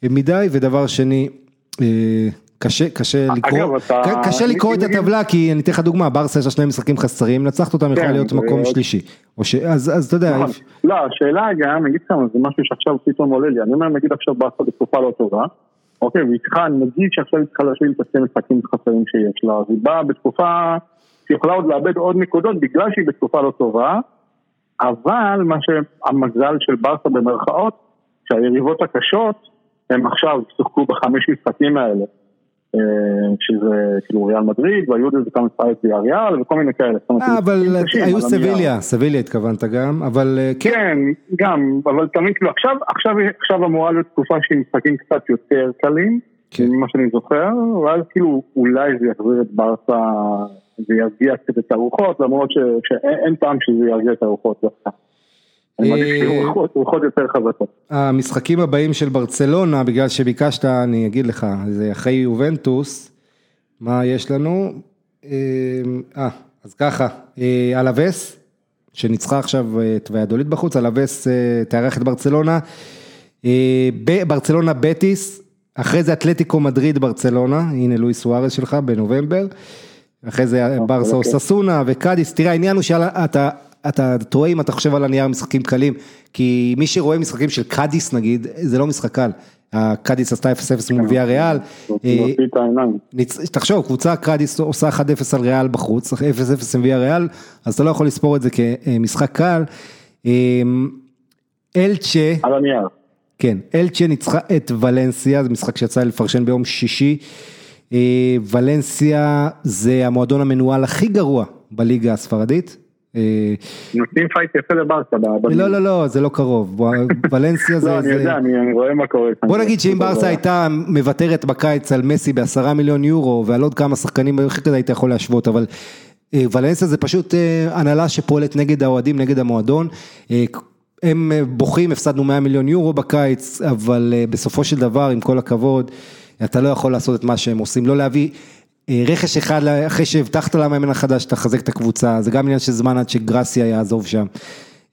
מדי, ודבר שני, קשה, קשה לקרוא, קשה לקרוא את הטבלה כי אני אתן לך דוגמה, ברסה יש לה שני משחקים חסרים, נצחת אותם יכולה כן, להיות מקום שלישי, אז אתה יודע.
נכון. לא, השאלה גם, נגיד כמה, זה משהו שעכשיו פתאום עולה לי, אני אומר נגיד עכשיו ברסה בתקופה לא טובה, אוקיי, והיא נגיד שעכשיו היא צריכה להשאיר את השני משחקים חסרים שיש לה, אז היא באה בתקופה, היא יכולה עוד לאבד עוד נקודות בגלל שהיא בתקופה לא טובה, אבל מה שהמזל של ברסה במרכאות, שהיריבות הקשות, הם עכשיו שיחקו בחמש משחקים האלה. אה, שזה כאילו ריאל מדריד, והיו לזה כמה משחקי ריאל וכל מיני כאלה.
אה, אבל היו סביליה, סביליה התכוונת גם, אבל אה,
כן. כן, גם, אבל תמיד כאילו עכשיו אמורה להיות תקופה של משחקים קצת יותר קלים, כן. ממה שאני זוכר, ואז כאילו אולי זה יחזיר את ברסה וירגיע קצת את הרוחות, למרות שאין טעם שזה ירגיע את הרוחות דווקא. אני מעדיף שיהיו רוחות יותר חזקות.
המשחקים הבאים של ברצלונה, בגלל שביקשת, אני אגיד לך, זה אחרי יובנטוס, מה יש לנו? אה, אז ככה, אה, אלווס, שניצחה עכשיו את ויאדוליד בחוץ, אלווס אה, תארח את ברצלונה, ברצלונה בטיס, אחרי זה אתלטיקו מדריד ברצלונה, הנה לואיס סוארס שלך בנובמבר, אחרי זה ברסה או ססונה וקאדיס, תראה העניין הוא שאתה אתה טועה אם אתה חושב על הנייר משחקים קלים, כי מי שרואה משחקים של קאדיס נגיד, זה לא משחק קל. קאדיס עשתה 0-0 מול ויה ריאל. תחשוב, קבוצה קאדיס עושה 1-0 על ריאל בחוץ, 0-0 עם ויה ריאל, אז אתה לא יכול לספור את זה כמשחק קל. אמ, אלצ'ה,
על הנייר.
כן, אלצ'ה ניצחה את ולנסיה, זה משחק שיצא לפרשן ביום שישי. אה, ולנסיה זה המועדון המנוהל הכי גרוע בליגה הספרדית,
אה, נותנים פייט יפה לברסה.
לא, לא, לא, זה לא קרוב, ולנסיה זה...
לא, אני יודע, אני רואה מה קורה.
בוא נגיד שאם ברסה הייתה מוותרת בקיץ על מסי בעשרה מיליון יורו ועל עוד כמה שחקנים, איך כזה היית יכול להשוות, אבל אה, ולנסיה זה פשוט אה, הנהלה שפועלת נגד האוהדים, נגד המועדון. הם בוכים, הפסדנו 100 מיליון יורו בקיץ, אבל בסופו של דבר, עם כל הכבוד, אתה לא יכול לעשות את מה שהם עושים, לא להביא אה, רכש אחד אחרי שהבטחת למאמן החדש, תחזק את הקבוצה, זה גם עניין של זמן עד שגרסיה יעזוב שם.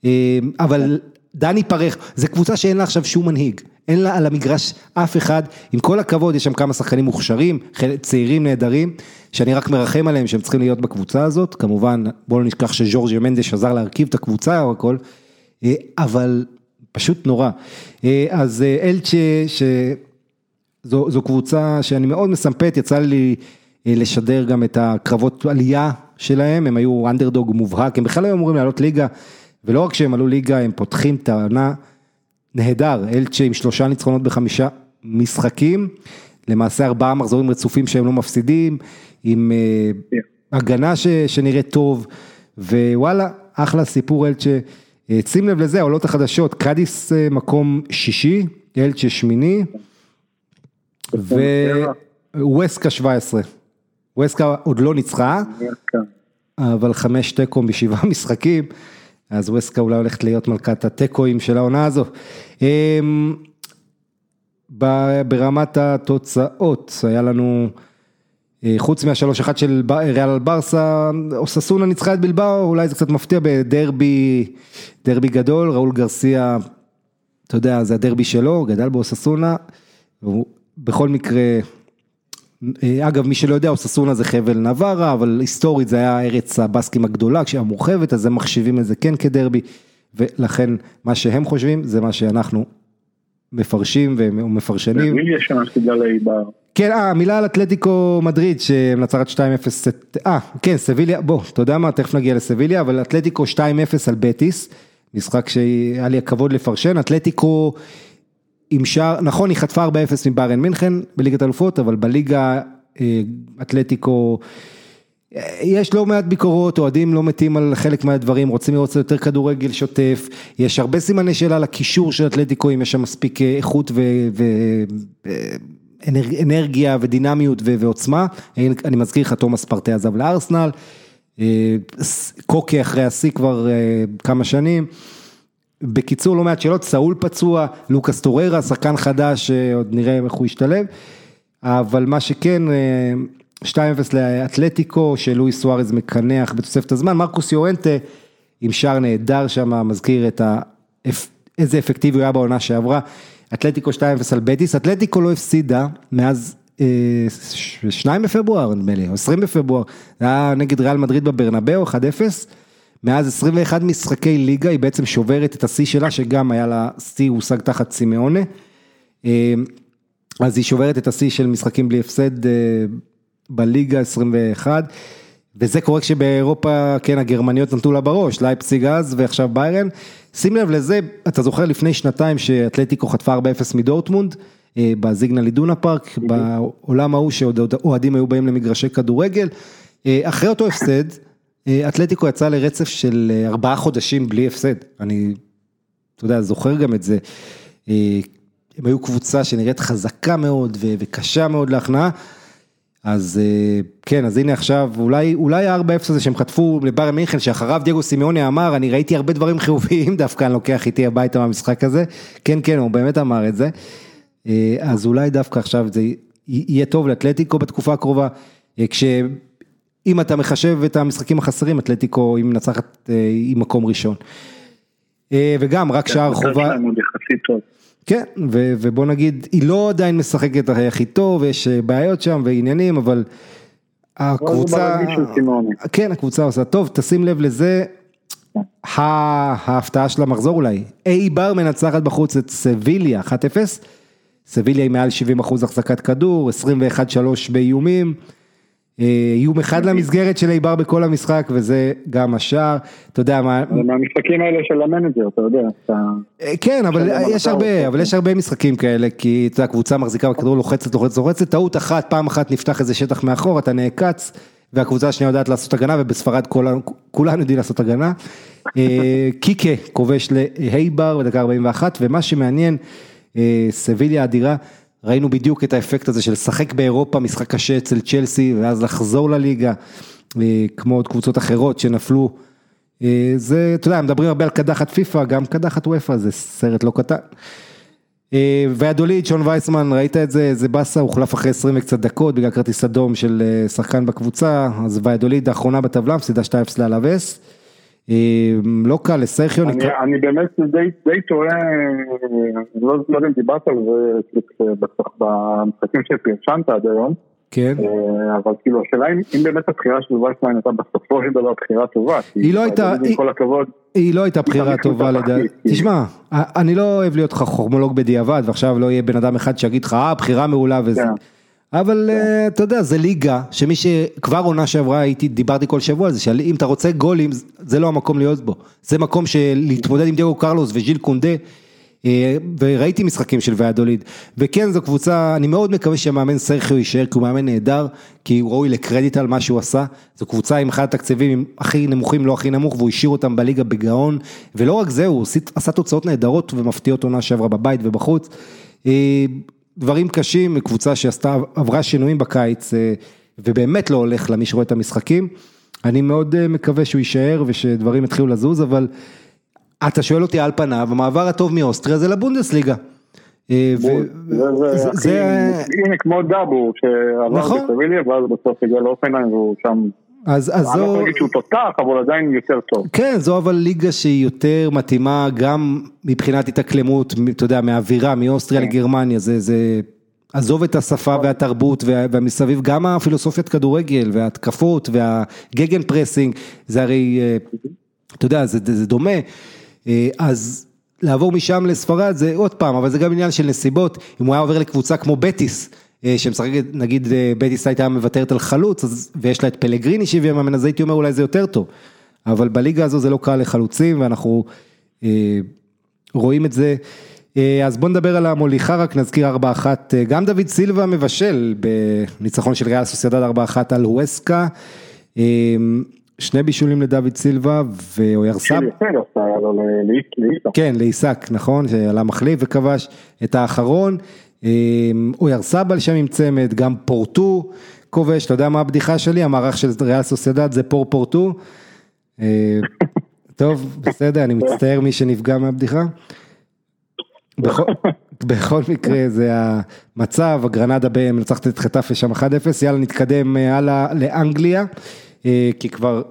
אה, אבל דני פרח, זה קבוצה שאין לה עכשיו שום מנהיג, אין לה על המגרש אף אחד, עם כל הכבוד, יש שם כמה שחקנים מוכשרים, צעירים נהדרים, שאני רק מרחם עליהם שהם צריכים להיות בקבוצה הזאת, כמובן, בואו לא נשכח שז'ורג'י מנדש עזר להרכיב את הקבוצה או הכל, אה, אבל פשוט נורא. אה, אז אה, אלצ'ה, שזו קבוצה שאני מאוד מסמפת, יצא לי לשדר גם את הקרבות עלייה שלהם, הם היו אנדרדוג מובהק, הם בכלל היו אמורים לעלות ליגה, ולא רק שהם עלו ליגה, הם פותחים את העונה נהדר, אלצ'ה עם שלושה ניצחונות בחמישה משחקים, למעשה ארבעה מחזורים רצופים שהם לא מפסידים, עם yeah. כן. הגנה ש, שנראית טוב, ווואלה, אחלה סיפור אלצ'ה. אה, שים לב לזה, העולות החדשות, קאדיס אה, מקום שישי, אלצ'ה שמיני, וווסקה 17. ווסקה עוד לא ניצחה, אבל חמש תיקו בשבעה משחקים, אז ווסקה אולי הולכת להיות מלכת התיקואים של העונה הזו. אמ, ברמת התוצאות, היה לנו, אה, חוץ מהשלוש אחת של ריאל על ברסה, אוססונה ניצחה את בלבאו, אולי זה קצת מפתיע בדרבי, דרבי גדול, ראול גרסיה, אתה יודע, זה הדרבי שלו, גדל באוססונה, בכל מקרה, אגב, מי שלא יודע, אוססונה זה חבל נווארה, אבל היסטורית זה היה ארץ הבסקים הגדולה, כשהיא מורחבת, אז הם מחשיבים את זה כן כדרבי, ולכן מה שהם חושבים זה מה שאנחנו מפרשים ומפרשנים.
מי יש שם לעיבר?
כן, אה, מילה על אתלטיקו מדריד שמנצחת 2-0, אה, כן, סביליה, בוא, אתה יודע מה, תכף נגיע לסביליה, אבל אתלטיקו 2-0 על בטיס, משחק שהיה לי הכבוד לפרשן, אתלטיקו עם שער, נכון, היא חטפה 4-0 מבארן מינכן בליגת אלופות, אבל בליגה אה, אתלטיקו, אה, יש לא מעט ביקורות, אוהדים לא מתים על חלק מהדברים, רוצים לראות יותר כדורגל שוטף, יש הרבה סימני שאלה לקישור של אתלטיקו, אם יש שם מספיק אה, איכות ואנרגיה ודינמיות ועוצמה, אני מזכיר לך, תומאס פרטי עזב לארסנל, קוקה אחרי השיא כבר כמה שנים. בקיצור, לא מעט שאלות, סאול פצוע, לוקאס טוררה, שחקן חדש, עוד נראה איך הוא ישתלב, אבל מה שכן, 2-0 אה, לאתלטיקו, שלואי סוארז מקנח בתוספת הזמן, מרקוס יורנטה עם שער נהדר שם, מזכיר את ה... איזה אפקטיבי הוא היה בעונה שעברה, אתלטיקו 2-0 על בטיס, אתלטיקו לא הפסידה מאז 2 אה, בפברואר נדמה לי, או 20 בפברואר, זה היה נגד ריאל מדריד בברנבאו, 1-0. מאז 21 משחקי ליגה היא בעצם שוברת את השיא שלה, שגם היה לה שיא הושג תחת סימאונה. אה, אז היא שוברת את השיא של משחקים בלי הפסד אה, בליגה 21. וזה קורה כשבאירופה, כן, הגרמניות נתנו לה בראש, לייפציג אז ועכשיו ביירן. שים לב לזה, אתה זוכר לפני שנתיים שאתלטיקו חטפה 4-0 מדורטמונד, אה, בזיגנל אידונה פארק, בעולם ההוא שאוהדים היו באים למגרשי כדורגל. אחרי אותו הפסד, אתלטיקו יצא לרצף של אה, ארבעה חודשים בלי הפסד, אני, אתה יודע, זוכר גם את זה. אה, הם היו קבוצה שנראית חזקה מאוד וקשה מאוד להכנעה. אז אה, כן, אז הנה עכשיו, אולי, אולי הארבע אפס הזה שהם חטפו לבר מינכן, שאחריו דייגו סימיוני אמר, אני ראיתי הרבה דברים חיוביים דווקא, אני לוקח איתי הביתה מהמשחק הזה. כן, כן, הוא באמת אמר את זה. אז אולי דווקא עכשיו זה יהיה טוב לאתלטיקו בתקופה הקרובה. כש... אם אתה מחשב את המשחקים החסרים, אתלטיקו היא מנצחת אה, עם מקום ראשון. אה, וגם רק שער חובה. כן, ובוא נגיד, היא לא עדיין משחקת הכי טוב, יש אה, בעיות שם ועניינים, אבל הקבוצה, כן, הקבוצה עושה טוב, תשים לב לזה, ההפתעה של המחזור אולי, אי בר מנצחת בחוץ את סביליה, 1-0, סביליה היא מעל 70 אחוז החזקת כדור, 21-3 באיומים. אה, איום אחד למסגרת של איבר בכל המשחק וזה גם השער, אתה יודע מה...
זה מהמשחקים האלה של המנג'ר, אתה יודע.
אה, כן, אבל יש הרבה, אבל יש הרבה משחקים כאלה, כי אתה יודע, קבוצה מחזיקה בכדור לוחצת, לוחצת, לוחצת, טעות אחת, פעם אחת נפתח איזה שטח מאחור, אתה נעקץ, והקבוצה השנייה יודעת לעשות הגנה, ובספרד כולנו יודעים לעשות הגנה. אה, קיקה כובש להייבר בדקה 41, ומה שמעניין, סביליה אדירה. ראינו בדיוק את האפקט הזה של לשחק באירופה משחק קשה אצל צ'לסי ואז לחזור לליגה, אה, כמו עוד קבוצות אחרות שנפלו. אה, זה, אתה יודע, מדברים הרבה על קדחת פיפא, גם קדחת וופא זה סרט לא קטן. אה, ויאדוליד, שון וייסמן, ראית את זה, זה באסה, הוחלף אחרי 20 וקצת דקות בגלל כרטיס אדום של שחקן בקבוצה, אז ויאדוליד האחרונה בטבלה, מפסידה 2-0 לאלאבס. לא קל, לסרחיו
אני, אני באמת די, טועה, אני לא יודע אם דיברת על זה במשחקים שפרשנת עד היום.
כן.
אה, אבל כאילו השאלה אם באמת הבחירה של וייסמן הייתה בסופו של דבר בחירה טובה.
היא לא הייתה, היא לא הייתה בחירה טובה לדעתי. תשמע, אני לא אוהב להיות חוכמולוג בדיעבד ועכשיו לא יהיה בן אדם אחד שיגיד לך אה בחירה מעולה וזה. אבל כן. אתה יודע, זה ליגה, שמי שכבר עונה שעברה הייתי, דיברתי כל שבוע על זה, שאם אתה רוצה גולים, זה לא המקום להיות בו. זה מקום של להתמודד עם דייגו קרלוס וז'יל קונדה, אה, וראיתי משחקים של ויאדוליד, וכן זו קבוצה, אני מאוד מקווה שהמאמן סרחיו יישאר, כי הוא מאמן נהדר, כי הוא ראוי לקרדיט על מה שהוא עשה, זו קבוצה עם אחד התקציבים הכי נמוכים, לא הכי נמוך, והוא השאיר אותם בליגה בגאון, ולא רק זה, הוא עשה תוצאות נהדרות ומפתיעות עונה שעברה בבית ובחוץ. אה, דברים קשים, קבוצה שעשתה, עברה שינויים בקיץ, אה, ובאמת לא הולך למי שרואה את המשחקים. אני מאוד מקווה שהוא יישאר ושדברים יתחילו לזוז, אבל אתה שואל אותי על פניו, המעבר הטוב מאוסטריה זה לבונדסליגה.
אה, הנה כמו דאבו שעבר נכון. בסביליה ואז בסוף הגיע לאופנהיים והוא שם אז, אז זו... אני לא יכול להגיד שהוא תותח, אבל עדיין יותר טוב.
כן, זו אבל ליגה שהיא יותר מתאימה גם מבחינת התאקלמות, אתה יודע, מהאווירה, מאוסטריה כן. לגרמניה, זה, זה... עזוב את השפה והתרבות והמסביב, גם הפילוסופיית כדורגל וההתקפות וה gegenpressing, זה הרי, אה, אתה יודע, זה, זה דומה. אה, אז לעבור משם לספרד זה עוד פעם, אבל זה גם עניין של נסיבות, אם הוא היה עובר לקבוצה כמו בטיס, שמשחקת, נגיד אה, בטיס הייתה מוותרת על חלוץ, אז, ויש לה את פלגריני שהוא מאמן, אז הייתי אומר אולי זה יותר טוב, אבל בליגה הזו זה לא קל לחלוצים, ואנחנו אה, רואים את זה. אז בוא נדבר על המוליכה, רק נזכיר 4-1, גם דוד סילבה מבשל בניצחון של ריאל סוסיידד 4-1 על ווסקה. שני בישולים לדוד סילבה ואוירסב. כן, לעיסק, נכון, שעלה מחליף וכבש את האחרון. אמ, אוירסבל שם עם צמד, גם פורטו כובש, אתה יודע מה הבדיחה שלי? המערך של ריאל סוסיידד זה פור פורטו. אה, טוב, בסדר, אני מצטער מי שנפגע מהבדיחה. בכל, בכל מקרה זה המצב, הגרנדה מנצחת את חטאפה שם 1-0, יאללה נתקדם אה, הלאה לאנגליה. אה, כי כבר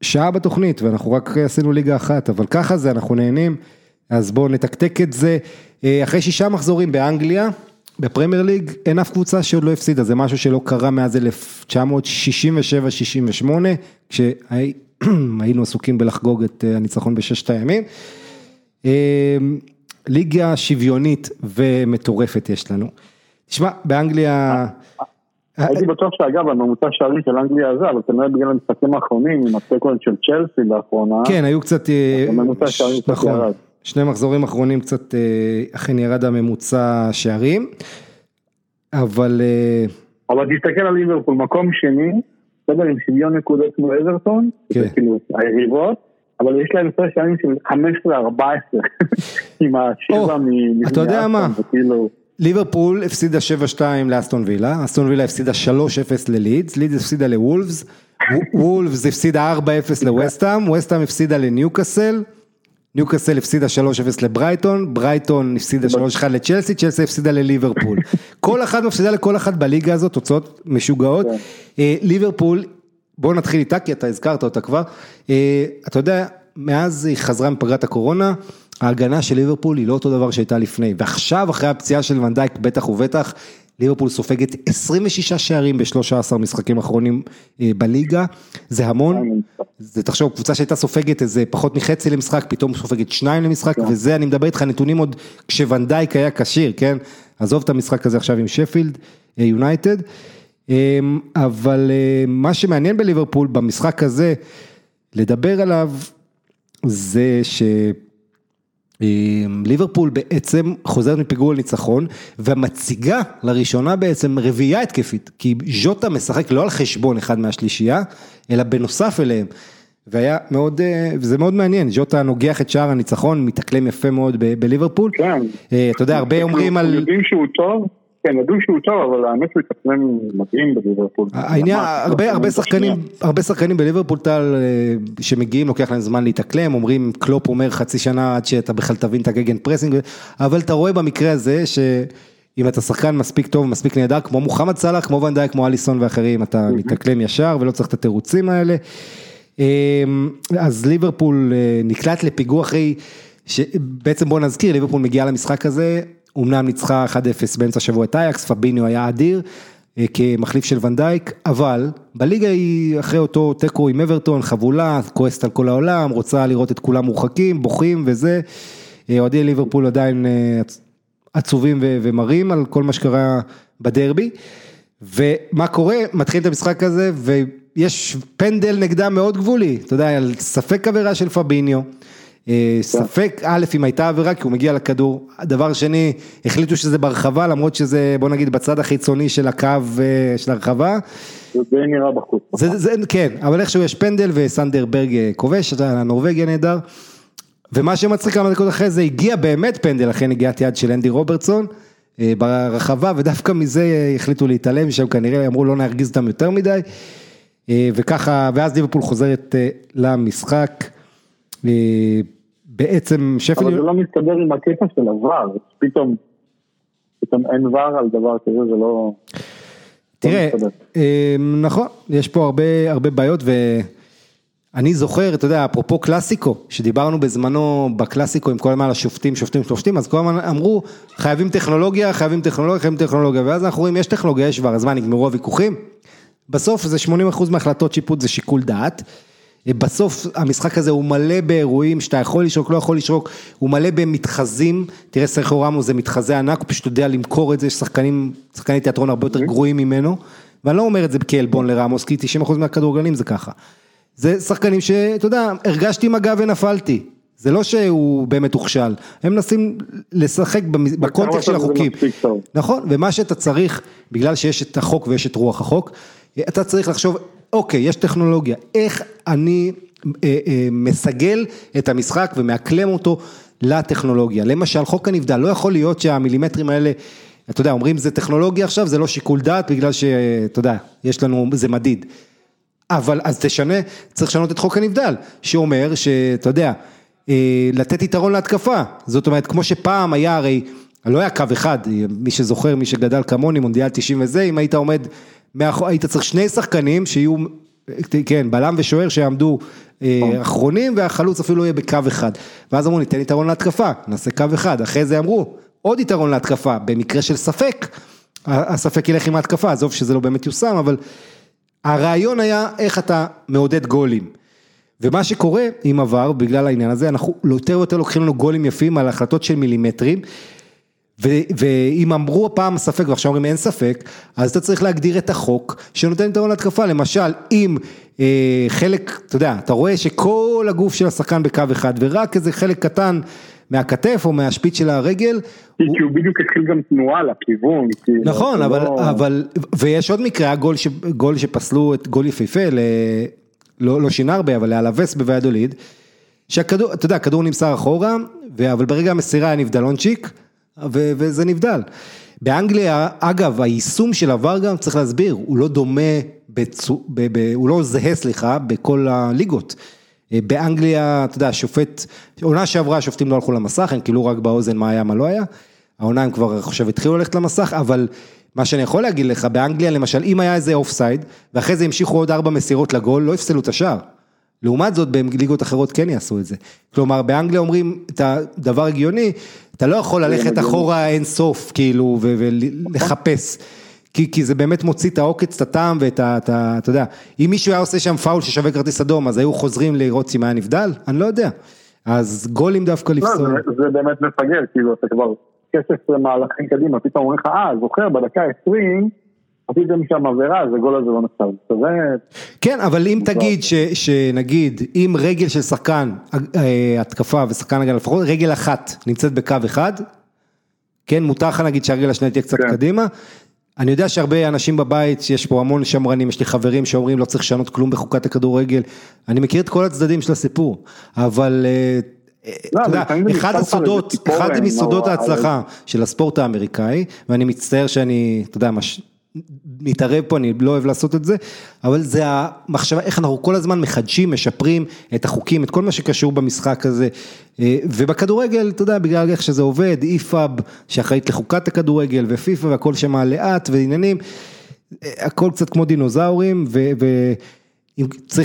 שעה בתוכנית ואנחנו רק עשינו ליגה אחת, אבל ככה זה, אנחנו נהנים, אז בואו נתקתק את זה. אה, אחרי שישה מחזורים באנגליה, בפרמייר ליג, אין אף קבוצה שעוד לא הפסידה, זה משהו שלא קרה מאז 1967-68, כשהיינו עסוקים בלחגוג את אה, הניצחון בששת הימים. ליגה שוויונית ומטורפת יש לנו. תשמע, באנגליה...
הייתי בטוח שאגב הממוצע שערים של אנגליה הזה, אבל כנראה בגלל המשחקים האחרונים עם הסקוונט של צ'לסי לאחרונה.
כן, היו קצת, אה, הממוצע שערים קצת נכון, ירד. שני מחזורים אחרונים קצת אה, אכן ירד הממוצע שערים, אבל... אה,
אבל תסתכל על ליברפול, מקום שני, בסדר, עם שוויון נקודות כמו אזרטון, כן. כאילו היריבות, אבל יש להם הפרש שערים של 15-14, עם השבע מ...
אתה יודע מה? ליברפול הפסידה 7-2 לאסטון וילה, אסטון וילה הפסידה 3-0 ללידס, לידס הפסידה לוולפס, וולפס הפסידה 4-0 לווסטהאם, ווסטהאם הפסידה לניוקאסל, ניוקאסל הפסידה 3-0 לברייטון, ברייטון הפסידה 3-1 לצ'לסי, צ'לסי הפסידה לליברפול. כל אחת מפסידה לכל אחת בליגה הזאת, תוצאות משוגעות. כן. אה, ליברפול, בואו נתחיל איתה, כי אתה הזכרת אותה כבר. אה, אתה יודע, מאז היא חזרה מפגרת הקורונה, ההגנה של ליברפול היא לא אותו דבר שהייתה לפני, ועכשיו אחרי הפציעה של ונדייק בטח ובטח, ליברפול סופגת 26 שערים ב-13 משחקים אחרונים אה, בליגה, זה המון, זה תחשוב קבוצה שהייתה סופגת איזה פחות מחצי למשחק, פתאום סופגת שניים למשחק, כן. וזה אני מדבר איתך נתונים עוד כשוונדייק היה כשיר, כן? עזוב את המשחק הזה עכשיו עם שפילד אה, יונייטד, אמ, אבל אה, מה שמעניין בליברפול במשחק הזה, לדבר עליו, זה ש... ליברפול בעצם חוזרת מפיגור לניצחון ומציגה לראשונה בעצם רביעייה התקפית, כי ז'וטה משחק לא על חשבון אחד מהשלישייה, אלא בנוסף אליהם. והיה מאוד, אה, וזה מאוד מעניין, ז'וטה נוגח את שער הניצחון, מתאקלם יפה מאוד בליברפול.
כן.
אה, אתה יודע, הרבה אומרים על...
יודעים שהוא טוב. כן, ידעו שהוא טוב, אבל האמת שהוא התאפנן מדהים בליברפול.
העניין, הרבה, שחקנים, הרבה שחקנים בליברפול טל אה, שמגיעים, לוקח להם זמן להתאקלם, אומרים, קלופ אומר חצי שנה עד שאתה בכלל תבין את ה gegenpressing, אבל אתה רואה במקרה הזה שאם אתה שחקן מספיק טוב, מספיק נהדר, כמו מוחמד סאלח, כמו ואן דייק, כמו אליסון ואחרים, אתה מתאקלם ישר ולא צריך את התירוצים האלה. אז ליברפול נקלט לפיגוע אחרי, בעצם בוא נזכיר, ליברפול מגיעה למשחק הזה, אמנם ניצחה 1-0 באמצע השבוע את אייקס, פביניו היה אדיר. כמחליף של ונדייק, אבל בליגה היא אחרי אותו תיקו עם אברטון, חבולה, כועסת על כל העולם, רוצה לראות את כולם מורחקים, בוכים וזה. אוהדי ליברפול עדיין עצובים ומרים על כל מה שקרה בדרבי. ומה קורה? מתחיל את המשחק הזה ויש פנדל נגדם מאוד גבולי, אתה יודע, על ספק עבירה של פביניו. ספק א' אם הייתה עבירה כי הוא מגיע לכדור, דבר שני החליטו שזה ברחבה למרות שזה בוא נגיד בצד החיצוני של הקו של הרחבה.
זה נראה בחוץ.
זה, זה, כן, אבל איכשהו יש פנדל וסנדר ברג כובש, הנורבגי הנהדר. ומה שמצחיק כמה דקות אחרי זה הגיע באמת פנדל אחרי נגיעת יד של אנדי רוברטסון ברחבה ודווקא מזה החליטו להתעלם שם כנראה אמרו לא נרגיז אותם יותר מדי וככה ואז ליברפול חוזרת למשחק. בעצם שפל...
אבל זה לא מסתדר עם הקטע של עבר, פתאום, פתאום אין ור על דבר כזה, זה לא...
תראה, נכון, יש פה הרבה הרבה בעיות ואני זוכר, אתה יודע, אפרופו קלאסיקו, שדיברנו בזמנו בקלאסיקו עם כל הזמן על השופטים, שופטים, שופטים, אז כל הזמן אמרו, חייבים טכנולוגיה, חייבים טכנולוגיה, חייבים טכנולוגיה, ואז אנחנו רואים, יש טכנולוגיה, יש ור, אז מה, נגמרו הוויכוחים? בסוף זה 80% מהחלטות שיפוט זה שיקול דעת. בסוף המשחק הזה הוא מלא באירועים שאתה יכול לשרוק, לא יכול לשרוק, הוא מלא במתחזים, תראה סרחו רמו זה מתחזה ענק, הוא פשוט יודע למכור את זה, יש שחקנים, שחקני תיאטרון הרבה יותר גרועים ממנו, ואני לא אומר את זה כעלבון לרמוס, כי 90% מהכדורגלנים זה ככה. זה שחקנים שאתה יודע, הרגשתי מגע ונפלתי, זה לא שהוא באמת הוכשל, הם מנסים לשחק בקונטקסט של החוקים. נכון, ומה שאתה צריך, בגלל שיש את החוק ויש את רוח החוק, אתה צריך לחשוב, אוקיי, יש טכנולוגיה, איך אני אה, אה, מסגל את המשחק ומאקלם אותו לטכנולוגיה. למשל, חוק הנבדל, לא יכול להיות שהמילימטרים האלה, אתה יודע, אומרים זה טכנולוגיה עכשיו, זה לא שיקול דעת, בגלל שאתה יודע, יש לנו, זה מדיד. אבל אז תשנה, צריך לשנות את חוק הנבדל, שאומר שאתה יודע, אה, לתת יתרון להתקפה, זאת אומרת, כמו שפעם היה הרי, לא היה קו אחד, מי שזוכר, מי שגדל כמוני, מונדיאל 90 וזה, אם היית עומד היית צריך שני שחקנים שיהיו, כן, בלם ושוער שיעמדו אחרונים והחלוץ אפילו לא יהיה בקו אחד. ואז אמרו ניתן יתרון להתקפה, נעשה קו אחד, אחרי זה אמרו עוד יתרון להתקפה, במקרה של ספק, הספק ילך עם ההתקפה, עזוב שזה לא באמת יושם, אבל הרעיון היה איך אתה מעודד גולים. ומה שקורה עם עבר, בגלל העניין הזה, אנחנו יותר ויותר לוקחים לנו גולים יפים על החלטות של מילימטרים. ואם אמרו הפעם ספק ועכשיו אומרים אין ספק, אז אתה צריך להגדיר את החוק שנותן יתרון להתקפה, למשל אם אה, חלק, אתה יודע, אתה רואה שכל הגוף של השחקן בקו אחד ורק איזה חלק קטן מהכתף או מהשפיץ של הרגל.
כי הוא בדיוק התחיל גם תנועה לכיוון.
נכון, אבל, לא... אבל, ויש עוד מקרה, היה גול, ש, גול שפסלו את גול יפהפה, ל, לא, לא שינה הרבה, אבל לאלווס בויאדוליד, שהכדור, אתה יודע, הכדור נמסר אחורה, אבל ברגע המסירה היה נבדלונצ'יק. וזה נבדל. באנגליה, אגב, היישום של VAR גם, צריך להסביר, הוא לא דומה, בצו, ב, ב, הוא לא זהה, סליחה, בכל הליגות. אה, באנגליה, אתה יודע, שופט, עונה שעברה השופטים לא הלכו למסך, הם כאילו רק באוזן מה היה, מה לא היה. העונה הם כבר, חושב, התחילו ללכת למסך, אבל מה שאני יכול להגיד לך, באנגליה למשל, אם היה איזה אופסייד, ואחרי זה המשיכו עוד ארבע מסירות לגול, לא יפסלו את השער. לעומת זאת, בליגות אחרות כן יעשו את זה. כלומר, באנגליה אומרים את הדבר הגיוני, אתה לא יכול ללכת אחורה אין סוף, כאילו, ולחפש. כי, כי זה באמת מוציא את העוקץ, את הטעם ואת ה... אתה יודע, אם מישהו היה עושה שם פאול ששווה כרטיס אדום, אז היו חוזרים לראות אם היה נבדל? אני לא יודע. אז גולים דווקא לפסול.
לא, זה, זה באמת מפגר, כאילו, אתה כבר כסף למהלכים קדימה, פתאום אומרים לך, אה, זוכר, בדקה 20, עשיתם שם עבירה, אז הגול הזה לא נחשב.
כן, אבל אם תגיד שנגיד, אם רגל של שחקן אה, התקפה ושחקן הגנה, לפחות רגל אחת נמצאת בקו אחד, כן, מותר לך להגיד שהרגל השנייה תהיה קצת כן. קדימה. אני יודע שהרבה אנשים בבית, יש פה המון שמרנים, יש לי חברים שאומרים לא צריך לשנות כלום בחוקת הכדורגל, אני מכיר את כל הצדדים של הסיפור, אבל אה, לא, אתה יודע, אחד הסודות, אחד מסודות ההצלחה של הספורט האמריקאי, ואני מצטער שאני, אתה יודע, מתערב פה, אני לא אוהב לעשות את זה, אבל זה המחשבה, איך אנחנו כל הזמן מחדשים, משפרים את החוקים, את כל מה שקשור במשחק הזה, אה, ובכדורגל, אתה יודע, בגלל איך שזה עובד, איפאב, שאחראית לחוקת הכדורגל, ופיפ"א, והכל שם לאט, ועניינים, אה, הכל קצת כמו דינוזאורים, ו... ו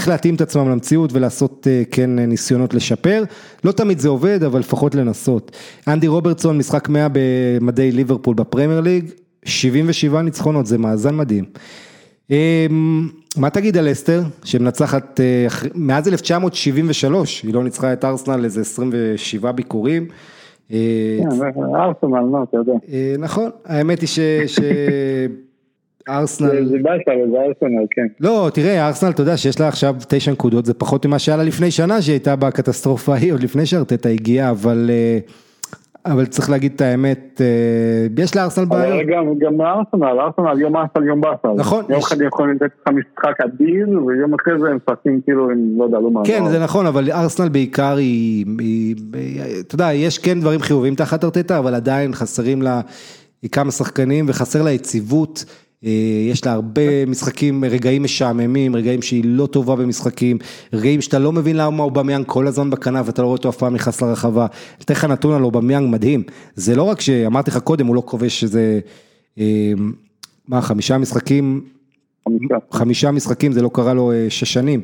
להתאים את עצמם למציאות ולעשות כן ניסיונות לשפר, לא תמיד זה עובד, אבל לפחות לנסות. אנדי רוברטסון, משחק 100 במדי ליברפול בפרמייר ליג, 77 ניצחונות, זה מאזן מדהים. אמ, מה תגיד על אסתר, שמנצחת מאז 1973, היא לא ניצחה את ארסנל איזה 27 ביקורים.
כן, ארסנל, אתה יודע.
נכון, האמת היא ש... ארסנל...
זה באסה, אבל זה ארסנל, כן.
לא, תראה, ארסנל, אתה יודע שיש לה עכשיו תשע נקודות, זה פחות ממה שהיה לה לפני שנה שהיא הייתה בקטסטרופה ההיא, עוד לפני שארטטה הגיעה, אבל... אבל צריך להגיד את האמת, יש לארסנל בעיות.
גם, גם ארסנל, ארסנל יום ארסנל יום באסל.
נכון.
יום אחד יכולים לתת לך משחק אדיר, ויום אחרי זה הם משחקים כאילו, הם לא יודע, לא מה.
כן, זה נכון, אבל ארסנל בעיקר היא, אתה יודע, יש כן דברים חיובים תחת ארטטה, אבל עדיין חסרים לה כמה שחקנים וחסר לה יציבות. יש לה הרבה משחקים, רגעים משעממים, רגעים שהיא לא טובה במשחקים, רגעים שאתה לא מבין למה אובמיאנג כל הזמן בכנף ואתה לא רואה אותו אף פעם נכנס לרחבה. אתן לך נתון על אובמיאנג מדהים, זה לא רק שאמרתי לך קודם, הוא לא כובש איזה, מה, חמישה משחקים,
חמישה.
חמישה משחקים, זה לא קרה לו שש שנים.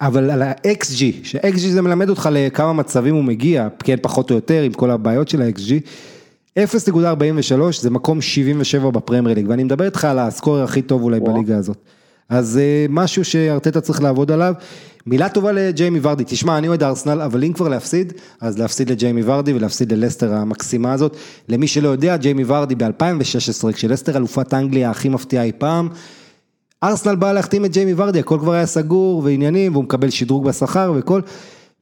אבל על ה-XG, ש-XG זה מלמד אותך לכמה מצבים הוא מגיע, כן פחות או יותר עם כל הבעיות של ה-XG. 0.43 זה מקום 77 בפרמייר ליג, ואני מדבר איתך על הסקורר הכי טוב אולי בליגה הזאת. אז משהו שארטטה צריך לעבוד עליו. מילה טובה לג'יימי ורדי, תשמע, אני אוהד ארסנל, אבל אם כבר להפסיד, אז להפסיד לג'יימי ורדי ולהפסיד ללסטר המקסימה הזאת. למי שלא יודע, ג'יימי ורדי ב-2016, כשלסטר אלופת אנגליה הכי מפתיעה אי פעם, ארסנל בא להחתים את ג'יימי ורדי, הכל כבר היה סגור ועניינים, והוא מקבל שדרוג בשכר וכל.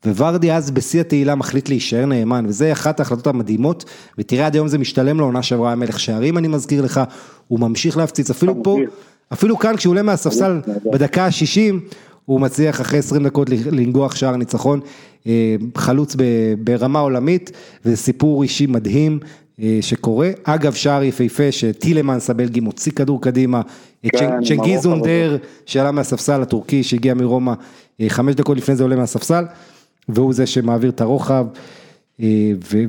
וורדי אז בשיא התהילה מחליט להישאר נאמן, וזה אחת ההחלטות המדהימות, ותראה עד היום זה משתלם לו, עונה שעברה המלך שערים אני מזכיר לך, הוא ממשיך להפציץ, אפילו פה, אפילו כאן כשהוא עולה מהספסל בדקה ה-60, הוא מצליח אחרי 20 דקות לנגוח שער ניצחון, חלוץ ברמה עולמית, וזה סיפור אישי מדהים שקורה, אגב שער יפהפה שטילמנס הבלגי מוציא כדור קדימה, צ'נגיז אונדר שעלה מהספסל הטורקי שהגיע מרומא, חמש דקות לפני זה עולה מהספסל. והוא זה שמעביר את הרוחב,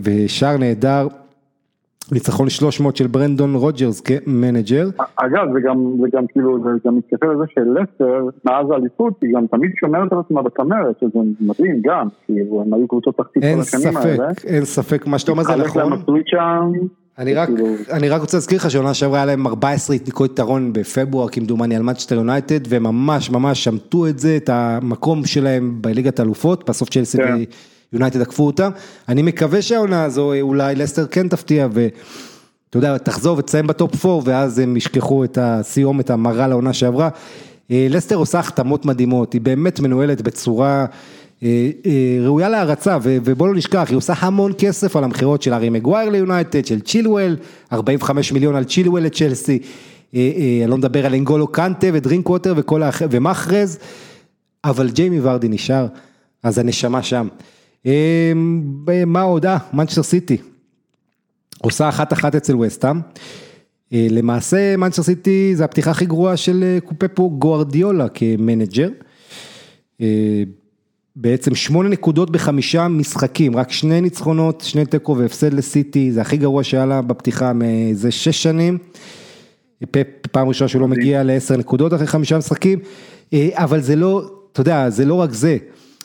ושער נהדר, ניצחון 300 של ברנדון רוג'רס כמנג'ר.
אגב, זה גם, זה גם כאילו, זה גם מתקשר לזה שלסטר, מאז האליפות, היא גם תמיד שומרת על עצמה בצמרת, שזה מדהים גם, כי הם היו קבוצות תחתית כל השנים האלה.
אין ספק, אין ספק, מה שאתה אומר זה נכון. אני רק, אני רק רוצה להזכיר לך שעונה שעברה היה להם 14 נקודות יתרון בפברואר כמדומני על מנצ'סטר יונייטד וממש ממש שמטו את זה, את המקום שלהם בליגת האלופות, בסוף צ'לסי ויונייטד עקפו אותם, אני מקווה שהעונה הזו אולי לסטר כן תפתיע ואתה יודע, תחזור ותסיים ב top 4 ואז הם ישכחו את הסיומת המרה לעונה שעברה. לסטר עושה החתמות מדהימות, היא באמת מנוהלת בצורה... ראויה להערצה, ובוא לא נשכח, היא עושה המון כסף על המכירות של הארי מגווייר ליונייטד, של צ'ילואל, 45 מיליון על צ'ילואל לצ'לסי, אני לא מדבר על אנגולו קנטה ודרינק ווטר ומחרז, אבל ג'יימי ורדי נשאר, אז הנשמה שם. מה עוד? אה, מנצ'סטר סיטי, עושה אחת אחת אצל וסטאם, למעשה מנצ'סטר סיטי זה הפתיחה הכי גרועה של פפ גוארדיולה כמנג'ר. בעצם שמונה נקודות בחמישה משחקים, רק שני ניצחונות, שני תיקו והפסד לסיטי, זה הכי גרוע שהיה לה בפתיחה מאיזה שש שנים. פעם ראשונה שהוא לא מגיע לעשר נקודות אחרי חמישה משחקים, אבל זה לא, אתה יודע, זה לא רק זה.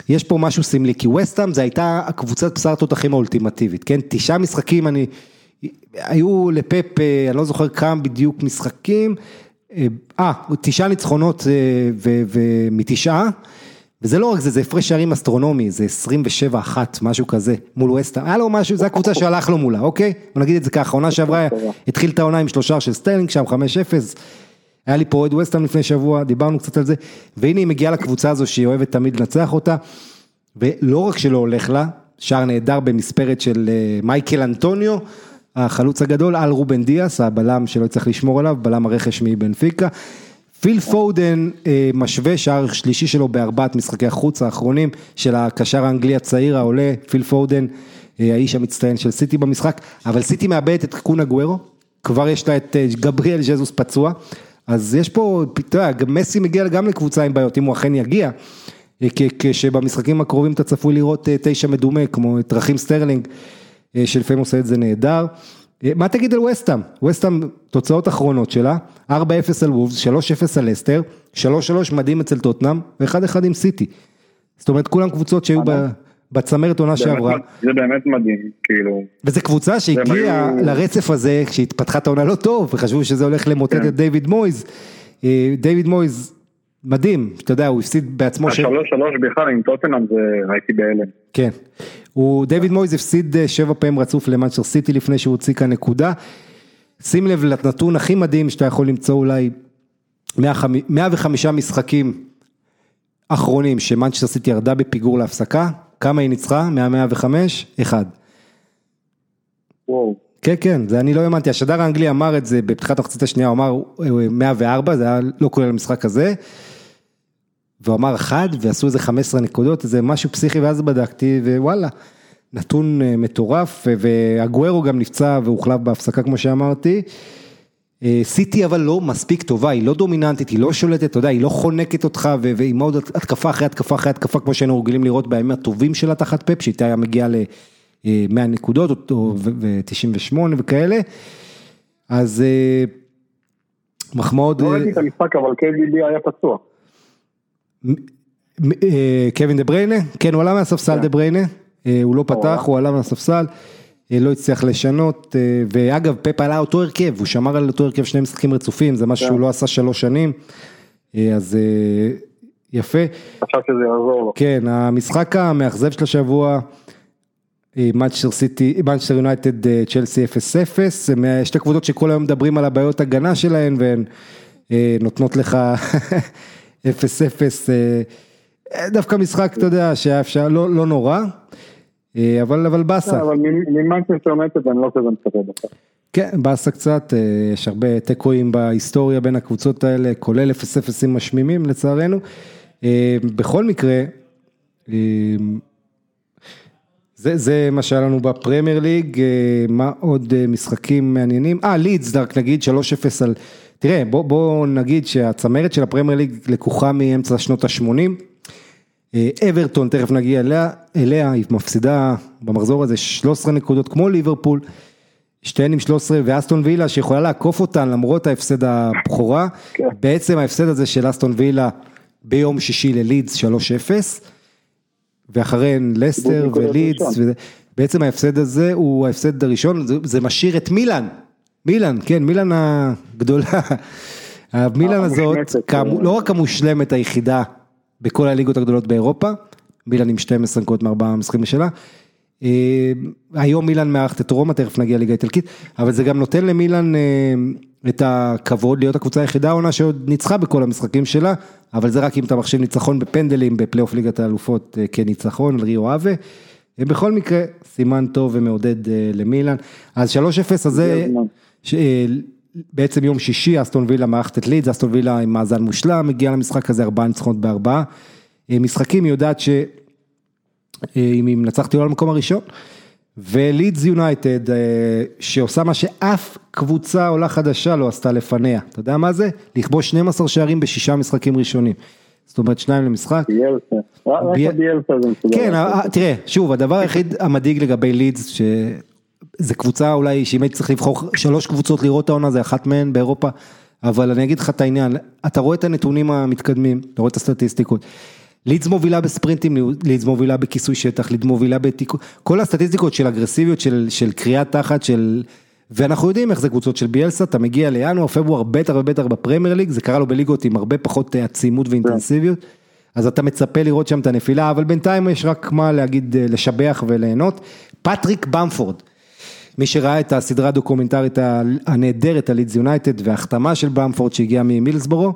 יש פה משהו סמלי, כי וסטאם זה הייתה הקבוצת בשר תותחים האולטימטיבית, כן? תשעה משחקים, אני, היו לפפ, אני לא זוכר כמה בדיוק משחקים, אה, תשעה ניצחונות ומתשעה. וזה לא רק זה, זה הפרש שערים אסטרונומי, זה 27-1, משהו כזה, מול ווסטהאם, היה לו משהו, זו הקבוצה שהלך לו מולה, אוקיי? בוא נגיד את זה ככה, עונה שעברה, התחיל את העונה עם שלושער של סטרלינג שם, 5-0, היה לי פה אוהד ווסטהאם לפני שבוע, דיברנו קצת על זה, והנה היא מגיעה לקבוצה הזו שהיא אוהבת תמיד לנצח אותה, ולא רק שלא הולך לה, שער נהדר במספרת של מייקל אנטוניו, החלוץ הגדול, על רובן דיאס, הבלם שלא צריך לשמור עליו, בלם הרכש מבנפיקה. פיל פודן משווה שער שלישי שלו בארבעת משחקי החוץ האחרונים של הקשר האנגלי הצעיר העולה, פיל פודן, האיש המצטיין של סיטי במשחק, אבל סיטי מאבדת את קון אגוארו, כבר יש לה את גבריאל ז'זוס פצוע, אז יש פה, אתה יודע, מסי מגיע גם לקבוצה עם בעיות, אם הוא אכן יגיע, כשבמשחקים הקרובים אתה צפוי לראות תשע מדומה, כמו את רחים סטרלינג, שלפעמים עושה את זה נהדר. מה תגיד על וסטאם? וסטאם, תוצאות אחרונות שלה, 4-0 על וולפס, 3-0 על לסטר, 3-3 מדהים אצל טוטנאם, ו-1-1 עם סיטי. זאת אומרת, כולם קבוצות שהיו בצמרת עונה שעברה.
זה באמת מדהים, כאילו.
וזו קבוצה שהגיעה
היו-
לרצף הזה, כשהתפתחה את העונה לא טוב, וחשבו שזה הולך למוטט
כן.
את דיוויד מויז. אה, דיוויד מויז, מדהים, אתה יודע, הוא הפסיד בעצמו.
השלוש שלוש בכלל עם טוטנאם זה ראיתי בהלם.
כן. הוא, דיוויד מויז הפסיד אה, שבע פעמים רצוף למנצ'ר סיטי לפני שהוא הוציא כאן נקודה. שים לב לנתון הכי מדהים שאתה יכול למצוא אולי 105 105 משחקים אחרונים שמנצ'ר סיטי ירדה בפיגור להפסקה, כמה היא ניצחה? מה-105? אחד.
וואו.
כן, כן, זה אני לא האמנתי, השדר האנגלי אמר את זה בפתיחת המחצית השנייה, הוא אמר אה, 104, זה היה לא כולל המשחק הזה. והוא אמר אחד, ועשו איזה 15 נקודות, איזה משהו פסיכי, ואז בדקתי, ווואלה, נתון אה, מטורף, ו- והגוארו גם נפצע והוחלף בהפסקה כמו שאמרתי. אה, סיטי אבל לא מספיק טובה, היא לא דומיננטית, היא לא שולטת, אתה יודע, היא לא חונקת אותך, והיא מאוד התקפה אחרי התקפה אחרי התקפה, כמו שהיינו רגילים לראות בימים הטובים שלה תחת פפ, שהיא היה מגיעה ל-100 נקודות, ו-98 וכאלה. אז אה, מחמאות,
לא
אה,
ראיתי את המשחק אבל KDB היה פצוע.
אה, קווין דה בריינה, כן הוא עלה מהספסל
כן.
דה בריינה, אה, הוא לא פתח. הוא עלה מהספסל, אה, לא הצליח לשנות, ואגב פפ עלה אותו הרכב, הוא שמר על אותו הרכב שני משחקים רצופים, זה משהו
כן.
שהוא לא עשה שלוש שנים, אז יפה,
חשב שזה יעזור לו.
כן, המשחק המאכזב של השבוע, מנצ'סטר סיטי, מנצ'סטר יונייטד, צ'לסי 0-0, הם, אה, שתי קבוצות שכל היום מדברים על הבעיות הגנה שלהן והן נותנות לך 0-0, אה, אה, דווקא משחק, אתה יודע, שהיה אפשר, לא, לא נורא, אה, אבל, אבל באסה,
אבל ממנצ'סטר יונייטד אני לא כזה מצפה בכלל.
כן, באסה קצת, יש הרבה תיקואים בהיסטוריה בין הקבוצות האלה, כולל 0-0 משמימים לצערנו. בכל מקרה, זה, זה מה שהיה לנו בפרמייר ליג, מה עוד משחקים מעניינים? אה, לידס, רק נגיד 3-0 על... תראה, בוא, בוא נגיד שהצמרת של הפרמייר ליג לקוחה מאמצע שנות ה-80. אברטון, תכף נגיע אליה, אליה, היא מפסידה במחזור הזה 13 נקודות כמו ליברפול. שתיהן עם 13 ואסטון וילה שיכולה לעקוף אותן למרות ההפסד הבכורה,
כן.
בעצם ההפסד הזה של אסטון וילה ביום שישי ללידס 3-0, ואחריהן לסטר ולידס,
ראשון.
וזה- בעצם ההפסד הזה הוא ההפסד הראשון, זה, זה משאיר את מילאן, מילאן, כן, מילאן הגדולה, המילאן הזאת, כאמו-
אה.
לא רק המושלמת היחידה בכל הליגות הגדולות באירופה, מילאן עם 12 נקודות מארבעה משחקים שלה. אה, היום מילאן מארחת את רומא, תכף נגיע לליגה האיטלקית, אבל זה גם נותן למילאן אה, את הכבוד להיות הקבוצה היחידה העונה שעוד ניצחה בכל המשחקים שלה, אבל זה רק אם אתה מחשיב ניצחון בפנדלים בפלייאוף ליגת האלופות אה, כניצחון על ריו אבה. בכל מקרה, סימן טוב ומעודד למילאן. אז 3-0 הזה, בעצם יום שישי, אסטון וילה מארחת את לידס, אסטון וילה עם מאזן מושלם, הגיע למשחק הזה ארבעה ניצחונות בארבעה. אה, משחקים, היא יודעת ש... אה, היא מנצחת היא עולה למקום הראשון. ולידס יונייטד, אה, שעושה מה שאף קבוצה עולה חדשה לא עשתה לפניה. אתה יודע מה זה? לכבוש 12 שערים בשישה משחקים ראשונים. זאת אומרת שניים למשחק.
ביאלסה. רק
ביה-
ביאלסה זה מסודר.
כן, תראה, שוב, הדבר היחיד המדאיג לגבי לידס, שזה קבוצה אולי שאם הייתי צריך לבחור שלוש קבוצות לראות העונה, זה אחת מהן באירופה, אבל אני אגיד לך את העניין, אתה רואה את הנתונים המתקדמים, אתה רואה את הסטטיסטיקות. לידס מובילה בספרינטים, לידס מובילה בכיסוי שטח, לידס מובילה בתיקון, כל הסטטיסטיקות של אגרסיביות, של, של קריאת תחת, של... ואנחנו יודעים איך זה קבוצות של ביאלסה, אתה מגיע לינואר, פברואר, בטח ובטח בפרמייר ליג, זה קרה לו בליגות עם הרבה פחות אה, עצימות ואינטנסיביות, אז אתה מצפה לראות שם את הנפילה, אבל בינתיים יש רק מה להגיד, אה, לשבח וליהנות. פטריק במפורד, מי שראה את הסדרה הדוקומנטרית הנהדרת על לידס יונייטד וההחתמה של במפורד שהגיע ממילסבורו,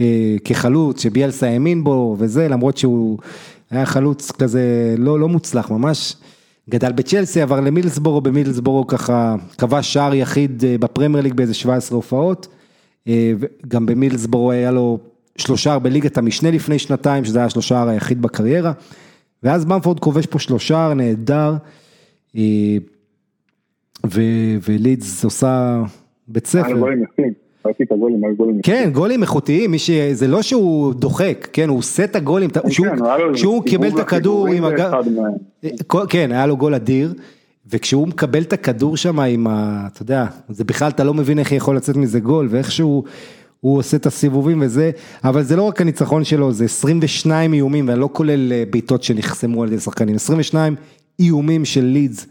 אה, כחלוץ שביאלסה האמין בו וזה, למרות שהוא היה חלוץ כזה לא, לא מוצלח ממש. גדל בצ'לסי, עבר למילסבורו, במילסבורו ככה כבש שער יחיד אה, בפרמייר ליג באיזה 17 הופעות. אה, גם במילסבורו היה לו שלושה בליגת המשנה לפני שנתיים, שזה היה השלושה היחיד בקריירה. ואז במפורד כובש פה שלושה נהדר. אה, ולידס עושה בית ספר.
גולים יפים.
כן, גולים איכותיים, מי ש... זה לא שהוא דוחק, כן, הוא עושה את הגולים, אתה-
כן,
כשהוא
סיבוב
קיבל את הכדור עם הגב,
מהם.
כן, היה לו גול אדיר, וכשהוא מקבל את הכדור שם עם ה... אתה יודע, זה בכלל אתה לא מבין איך יכול לצאת מזה גול, ואיכשהו הוא עושה את הסיבובים וזה, אבל זה לא רק הניצחון שלו, זה 22 איומים, ואני לא כולל אה, בעיטות שנחסמו על ידי שחקנים, 22 איומים של לידס אה,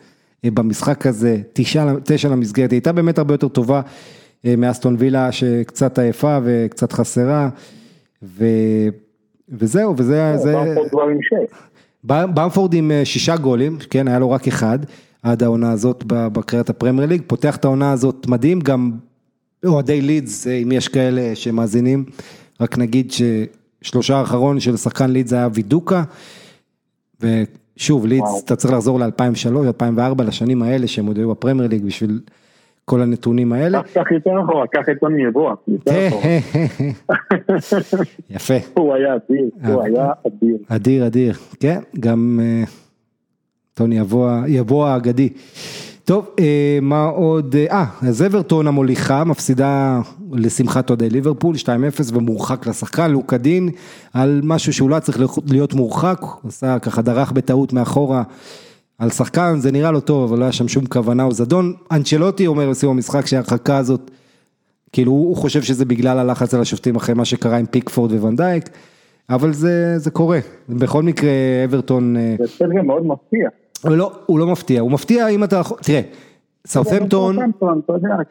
במשחק הזה, תשע, תשע למסגרת, היא הייתה באמת הרבה יותר טובה אה, מאסטון וילה שקצת עייפה וקצת חסרה, ו... וזהו, וזה...
לא,
זה... במפורד עם שישה גולים, כן, היה לו רק אחד עד העונה הזאת בקריית הפרמייר ליג, פותח את העונה הזאת מדהים, גם אוהדי לידס, אם יש כאלה שמאזינים, רק נגיד ששלושה האחרון של שחקן לידס היה וידוקה, ושוב, לידס, אתה צריך לחזור ל-2003, 2004, לשנים האלה שהם עוד היו בפרמייר ליג בשביל כל הנתונים האלה.
קח יותר אחורה, קח את טוני יבוע,
יפה.
הוא היה אדיר, הוא היה אדיר.
אדיר, אדיר, כן, גם אה, טוני יבוע האגדי. טוב, אה, מה עוד, אה, אז אברטון המוליכה מפסידה לשמחת אוהדי ליברפול, 2-0 ומורחק לשחקן, לוקה דין, על משהו שהוא לא צריך להיות מורחק, הוא עשה ככה דרך בטעות מאחורה על שחקן, זה נראה לו טוב, אבל לא היה שם שום כוונה או זדון. אנצ'לוטי אומר בסיום המשחק שההרחקה הזאת, כאילו הוא חושב שזה בגלל הלחץ על השופטים אחרי מה שקרה עם פיקפורד וונדייק, אבל זה, זה קורה, בכל מקרה אברטון...
אה, זה מאוד מפתיע.
לא, הוא לא מפתיע, הוא מפתיע אם אתה, תראה, סאות'מפטון,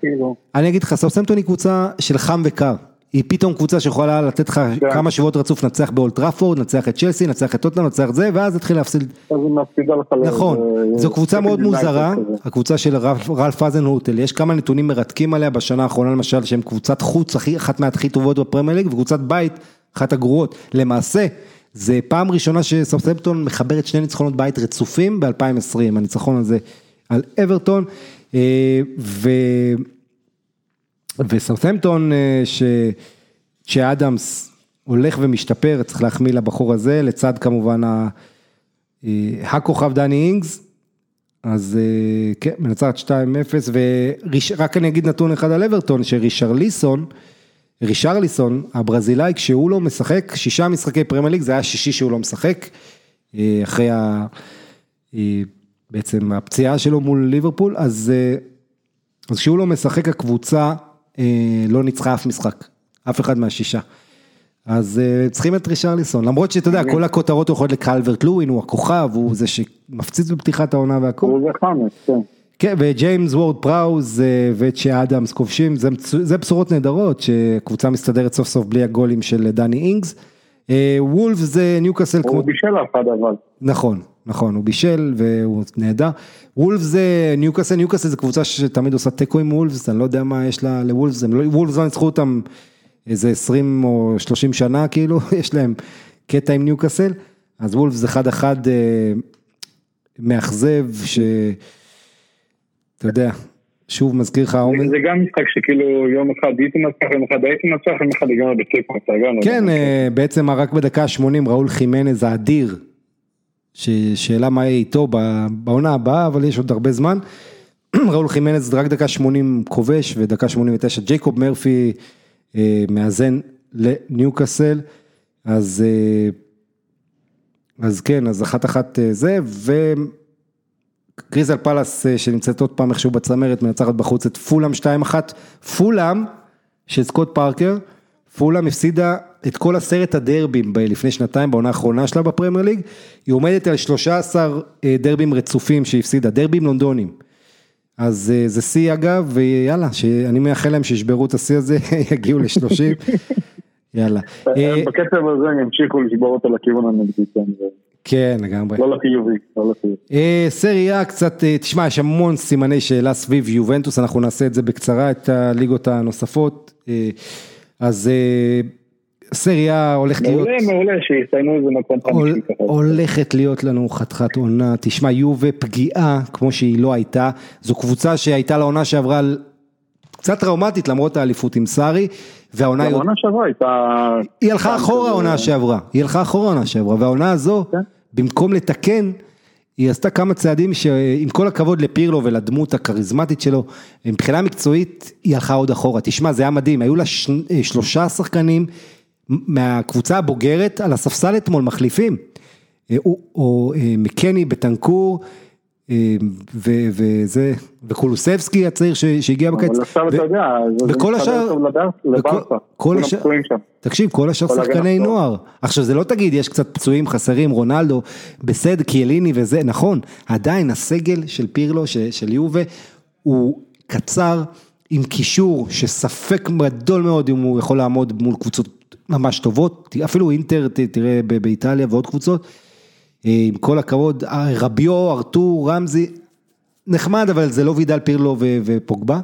כאילו.
אני אגיד לך, סאות'מפטון היא קבוצה של חם וקר, היא פתאום קבוצה שיכולה לתת לך כן. כמה שבועות רצוף, נצח באולטראפורד, נצח את צ'לסי, נצח את טוטנאם, נצח את זה, ואז תתחיל להפסיד. נכון, זו קבוצה מאוד מוזרה, הקבוצה של רלף אזנהוטל, יש כמה נתונים מרתקים עליה בשנה האחרונה למשל, שהם קבוצת חוץ, אחת מהכי טובות בפרמייר ליג, וקבוצת בית, אחת הגרועות, למעשה. זה פעם ראשונה שסאות'מפטון מחברת שני ניצחונות בית רצופים ב-2020, הניצחון הזה על אברטון, אה, ו... וסאות'מפטון אה, ש... שאדמס הולך ומשתפר, צריך להחמיא לבחור הזה, לצד כמובן ה... אה, הכוכב דני אינגס, אז כן, מנצחת 2-0, ורק אני אגיד נתון אחד על אברטון, שרישרליסון, רישרליסון, הברזילאי, כשהוא לא משחק, שישה משחקי פרמייר ליג, זה היה שישי שהוא לא משחק, אה, אחרי ה... אה, בעצם הפציעה שלו מול ליברפול, אז, אה, אז כשהוא לא משחק, הקבוצה לא ניצחה אף משחק, אף אחד מהשישה. אז צריכים את רישרליסון, למרות שאתה יודע, כל הכותרות הולכות לקלברט לואין, הוא הכוכב, הוא זה שמפציץ בפתיחת העונה והכל.
הוא וחאמס, כן.
כן, וג'יימס וורד פראוז אה, וצ'ה אדמס כובשים, זה, זה בשורות נהדרות, שקבוצה מסתדרת סוף סוף בלי הגולים של דני אינגס. אה, וולף זה ניוקאסל
כמו... הוא בישל אף אחד אבל.
נכון, נכון, הוא בישל והוא נהדר. וולף זה ניוקאסל, ניוקאסל זה קבוצה שתמיד עושה תיקו עם וולף, אני לא יודע מה יש לה לוולף, לא, וולף לא ניצחו אותם איזה 20 או 30 שנה כאילו, יש להם קטע עם ניוקאסל, אז וולף זה חד אחד אה, מאכזב, ש... אתה יודע, שוב מזכיר לך
העומד. זה גם משחק שכאילו יום אחד הייתי מנצח, יום אחד הייתי מנצח, יום אחד הגענו בתיקו,
כן, אה, בעצם רק בדקה ה-80 ראול חימנז האדיר, ששאלה מה יהיה איתו בעונה הבאה, אבל יש עוד הרבה זמן. ראול חימנז רק דקה 80 כובש ודקה 89 ג'ייקוב מרפי אה, מאזן לניוקאסל, אז, אה, אז כן, אז אחת אחת זה, ו... קריזל פלאס אה, שנמצאת עוד פעם איכשהו בצמרת מנצחת בחוץ את פולאם 2-1, פולאם של סקוט פארקר, פולאם הפסידה את כל עשרת הדרבים לפני שנתיים בעונה האחרונה שלה בפרמייר ליג, היא עומדת על 13 אה, דרבים רצופים שהפסידה, דרבים לונדונים. אז אה, זה שיא אגב, ויאללה, אני מאחל להם שישברו את השיא הזה, יגיעו ל-30, יאללה.
בקצב הזה הם ימשיכו לשבור אותו לכיוון הנגדי. כן,
לגמרי.
לא לחיובי, לא לחיובי.
אה, סריה קצת, אה, תשמע, יש המון סימני שאלה סביב יובנטוס, אנחנו נעשה את זה בקצרה, את הליגות הנוספות. אה, אז סריה הולכת להיות...
מעולה, מעולה, שיסיימו איזה מקום חמישי ככה.
הולכת להיות לנו חתיכת עונה, תשמע, יובה פגיעה כמו שהיא לא הייתה, זו קבוצה שהייתה לעונה שעברה קצת טראומטית למרות האליפות עם סארי, והעונה...
העונה שעברה הייתה...
היא הלכה אחורה העונה שעברה, היא הלכה אחורה העונה שעברה, והעונה הזו, כן. במקום לתקן, היא עשתה כמה צעדים שעם כל הכבוד לפירלו ולדמות הכריזמטית שלו, מבחינה מקצועית היא הלכה עוד אחורה. תשמע, זה היה מדהים, היו לה ש... שלושה שחקנים מהקבוצה הבוגרת על הספסל אתמול, מחליפים. או, או מקני בטנקור, וזה, וקולוסבסקי הצעיר שהגיע בקיץ.
אבל עכשיו אתה יודע,
וכל השאר, כל השאר, תקשיב, כל השאר שחקני נוער. עכשיו זה לא תגיד, יש קצת פצועים חסרים, רונלדו, בסדר, קיאליני וזה, נכון, עדיין הסגל של פירלו, של יובה, הוא קצר, עם קישור שספק גדול מאוד אם הוא יכול לעמוד מול קבוצות ממש טובות, אפילו אינטר, תראה באיטליה ועוד קבוצות. עם כל הכבוד, רביו, ארתור, רמזי, נחמד, אבל זה לא וידל פירלו ופוגבה.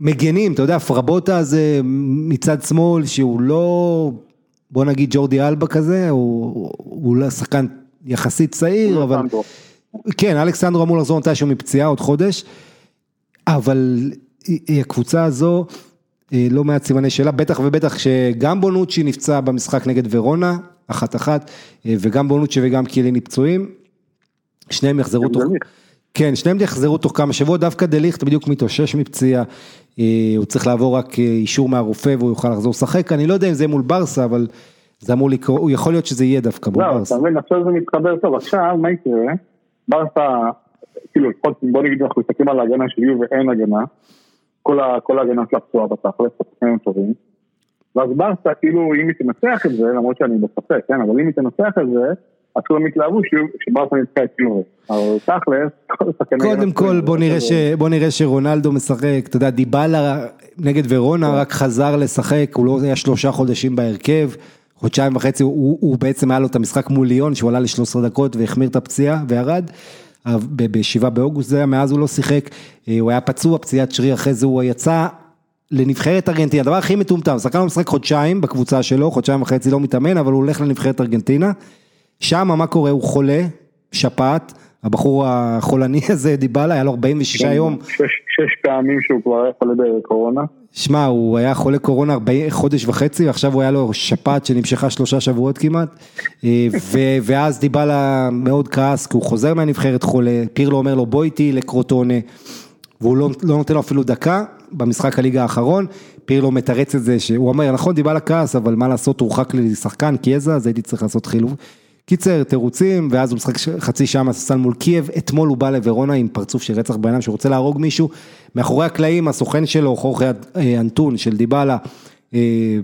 מגנים, אתה יודע, פרבוטה זה מצד שמאל, שהוא לא, בוא נגיד ג'ורדי אלבה כזה, הוא, הוא לא שחקן יחסית צעיר, אבל... כן, אלכסנדרו אמור לחזור מתישהו מפציעה עוד חודש, אבל הקבוצה הזו, לא מעט סימני שאלה, בטח ובטח שגם בונוצ'י נפצע במשחק נגד ורונה, אחת אחת, וגם בונוצ'י וגם קיליני פצועים, שניהם יחזרו תוך, כן, שניהם יחזרו תוך כמה שבועות, דווקא דליכט בדיוק מתאושש מפציעה, הוא צריך לעבור רק אישור מהרופא והוא יוכל לחזור לשחק, אני לא יודע אם זה מול ברסה, אבל זה אמור לקרות, הוא יכול להיות שזה יהיה דווקא מול
לא,
ברסה.
לא, אתה מבין, עכשיו זה מתחבר טוב, עכשיו מה יקרה, ברסה, כאילו לפחות בוא נגיד אנחנו מסתכלים על ההגנה של יו ואין הגנה, כל ההגנה שלה פצועה בתכלס, שחקנים טובים. ואז ברסה, כאילו, אם היא תנצח את זה, למרות שאני בספק, כן, אבל אם היא תנצח את זה, אז כולם יתלהבו שברסה ניצחה את יובל. אבל תכלס,
קודם כל, בוא נראה, ש... בוא נראה שרונלדו משחק, אתה יודע, דיבלה נגד ורונה כן. רק חזר לשחק, הוא לא היה שלושה חודשים בהרכב, חודשיים וחצי, הוא, הוא בעצם היה לו את המשחק מול ליון, שהוא עלה ל-13 דקות והחמיר את הפציעה וירד. ב-7 באוגוסט זה היה, מאז הוא לא שיחק, אה, הוא היה פצוע, פציעת שריר, אחרי זה הוא יצא לנבחרת ארגנטינה, הדבר הכי מטומטם, שחקן הוא משחק חודשיים בקבוצה שלו, חודשיים וחצי לא מתאמן, אבל הוא הולך לנבחרת ארגנטינה, שם מה קורה, הוא חולה, שפעת, הבחור החולני הזה, דיבלה, היה לו 46 כן, יום.
שש, שש פעמים שהוא כבר היה חולה בקורונה.
שמע, הוא היה חולה קורונה 40, חודש וחצי, ועכשיו הוא היה לו שפעת שנמשכה שלושה שבועות כמעט, אה, ו- ואז דיבלה מאוד כעס, כי הוא חוזר מהנבחרת חולה, פירלו אומר לו בוא איתי לקרוטונה, והוא לא, לא נותן לו אפילו דקה, במשחק הליגה האחרון, פירלו מתרץ את זה, שהוא אומר, נכון, דיבלה כעס, אבל מה לעשות, הורחק לי שחקן, קיאזה, אז הייתי צריך לעשות חילוב. קיצר, תירוצים, ואז הוא משחק חצי שעה מהספסל מול קייב, אתמול הוא בא לוורונה עם פרצוף של רצח בעיניים, שהוא רוצה להרוג מישהו, מאחורי הקלעים, הסוכן שלו, חורחה אנטון של דיבלה, אה,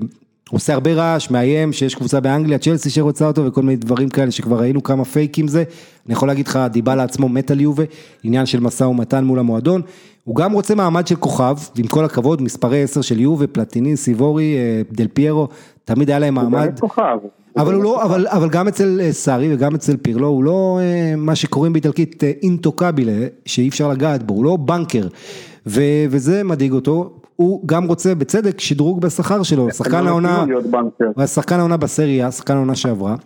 עושה הרבה רעש, מאיים שיש קבוצה באנגליה, צ'לסי שרוצה אותו וכל מיני דברים כאלה שכבר ראינו כמה פייקים זה, אני יכול להגיד לך, דיבלה עצמו מת על יובה, עניין של משא ומתן מול המועדון, הוא גם רוצה מעמד של כוכב, ועם כל הכבוד, מספרי 10 של יובה, פלטיני, סיבורי, אה, דל פיירו, תמיד היה להם מעמד.
כוכב.
אבל הוא לא, אבל, אבל גם אצל אה, סארי וגם אצל פירלו, הוא לא אה, מה שקוראים באיטלקית אינטוקבילה, שאי אפשר לגעת בו, הוא לא בנקר, ו, וזה מדאיג אותו, הוא גם רוצה בצדק שדרוג בשכר שלו, שחקן העונה, שחקן העונה בסריה, שחקן העונה שעברה.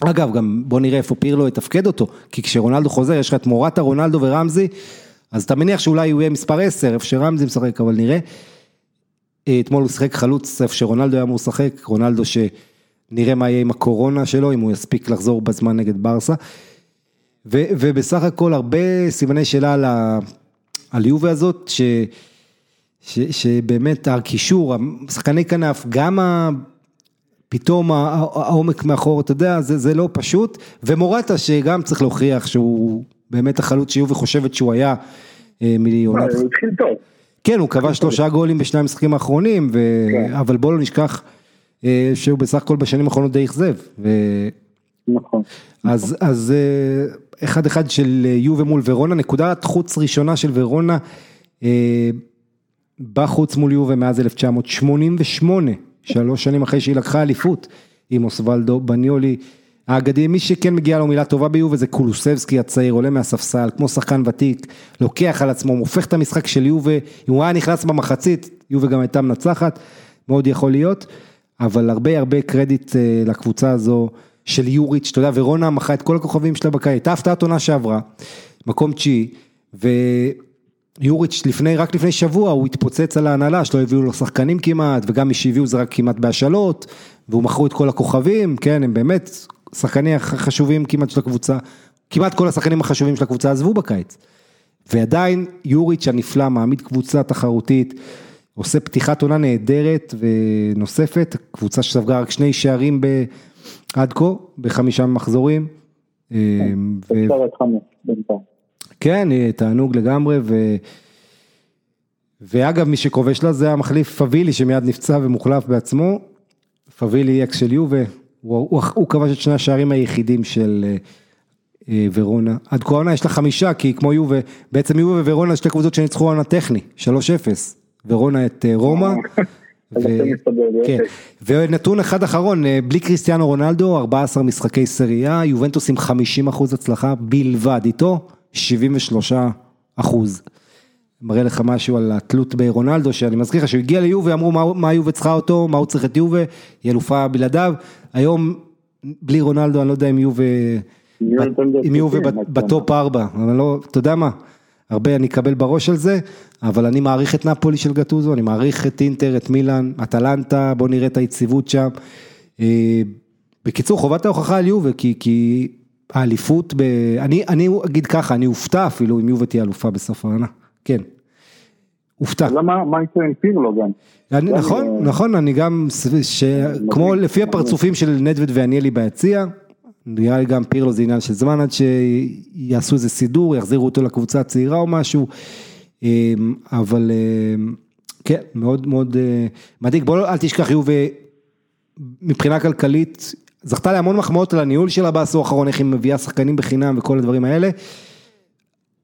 אגב, גם בוא נראה איפה פירלו יתפקד אותו, כי כשרונלדו חוזר, יש לך את מורטה, רונלדו ורמזי, אז אתה מניח שאולי הוא יהיה מספר 10, איפה שרמזי משחק, אבל נראה. אתמול הוא שיחק חלוץ, איפה שרונלדו היה אמור לשחק, רונלדו שנראה מה יהיה עם הקורונה שלו, אם הוא יספיק לחזור בזמן נגד ברסה. ו, ובסך הכל הרבה סימני שאלה על, ה, על יובה הזאת, ש, ש, שבאמת הקישור, שחקני כנף, גם ה... פתאום העומק מאחור, אתה יודע, זה, זה לא פשוט, ומורטה שגם צריך להוכיח שהוא באמת החלוץ שיובי חושבת שהוא היה
אה, מעונת... הוא התחיל טוב.
כן, הוא כבש שלושה גולים בשני המשחקים האחרונים, ו... כן. אבל בוא לא נשכח אה, שהוא בסך הכל בשנים האחרונות די אכזב. ו...
נכון.
אז, אז אה, אחד אחד של יובה מול ורונה, נקודת חוץ ראשונה של ורונה בחוץ מול יובה מאז 1988, שלוש שנים אחרי שהיא לקחה אליפות עם אוסוולדו בניולי. האגדי, מי שכן מגיע לו מילה טובה ביובה זה קולוסבסקי הצעיר, עולה מהספסל, כמו שחקן ותיק, לוקח על עצמו, הופך את המשחק של יובה, אם הוא היה נכנס במחצית, יובה גם הייתה מנצחת, מאוד יכול להיות, אבל הרבה הרבה קרדיט אה, לקבוצה הזו של יוריץ', אתה יודע, ורונה מכרה את כל הכוכבים שלה בקיץ, הייתה הפתעת עונה שעברה, מקום תשיעי, ויוריץ' לפני, רק לפני שבוע הוא התפוצץ על ההנהלה, שלא הביאו לו שחקנים כמעט, וגם מי שהביאו זה רק כמעט בהשאלות, והוא מכרו את כל הכוכבים, כן, הם באמת השחקנים החשובים כמעט של הקבוצה, כמעט כל השחקנים החשובים של הקבוצה עזבו בקיץ. ועדיין יוריץ' הנפלא מעמיד קבוצה תחרותית, עושה פתיחת עונה נהדרת ונוספת, קבוצה שספגה רק שני שערים עד כה, בחמישה מחזורים.
כן,
כן, תענוג לגמרי, ו... ואגב, מי שכובש לה זה המחליף פבילי שמיד נפצע ומוחלף בעצמו, פבילי אקס של יובה, הוא, הוא, הוא כבש את שני השערים היחידים של אה, אה ורונה. עד כה העונה יש לה חמישה, כי כמו יובה, בעצם יובה וורונה שתי קבוצות שניצחו עונה טכני, 3-0. ורונה את אה, רומא. ו... כן. ונתון אחד אחרון, אה, בלי קריסטיאנו רונלדו, 14 משחקי סריה, יובנטוס עם 50 אחוז הצלחה בלבד, איתו 73 אחוז. מראה לך משהו על התלות ברונלדו, שאני מזכיר לך שהוא הגיע ליובה, אמרו מה, מה יובה צריכה אותו, מה הוא צריך את יובה, היא אלופה בלעדיו, היום בלי רונלדו אני לא יודע אם יובה, אם יובה בטופ ארבע, אבל לא, אתה יודע מה, הרבה אני אקבל בראש על זה, אבל אני מעריך את נפולי של גטוזו, אני מעריך את אינטר, את מילאן, אטלנטה, בוא נראה את היציבות שם. אה, בקיצור, חובת ההוכחה על יובה, כי, כי האליפות, ב... אני, אני אגיד ככה, אני אופתע אפילו אם יובה תהיה אלופה בסוף העונה. כן. הופתע.
למה, מה יקרה עם פירלו גם?
אני, נכון, אה, נכון, אני גם, ש... כמו לפי הפרצופים של נדווד ואניאלי ביציע, נראה לי גם פירלו זה עניין של זמן עד שיעשו איזה סידור, יחזירו אותו לקבוצה הצעירה או משהו, אמ, אבל אמ, כן, מאוד מאוד אה, מדאיג, בוא אל תשכח יובה מבחינה כלכלית, זכתה להמון מחמאות על הניהול שלה בעשור האחרון, איך היא מביאה שחקנים בחינם וכל הדברים האלה.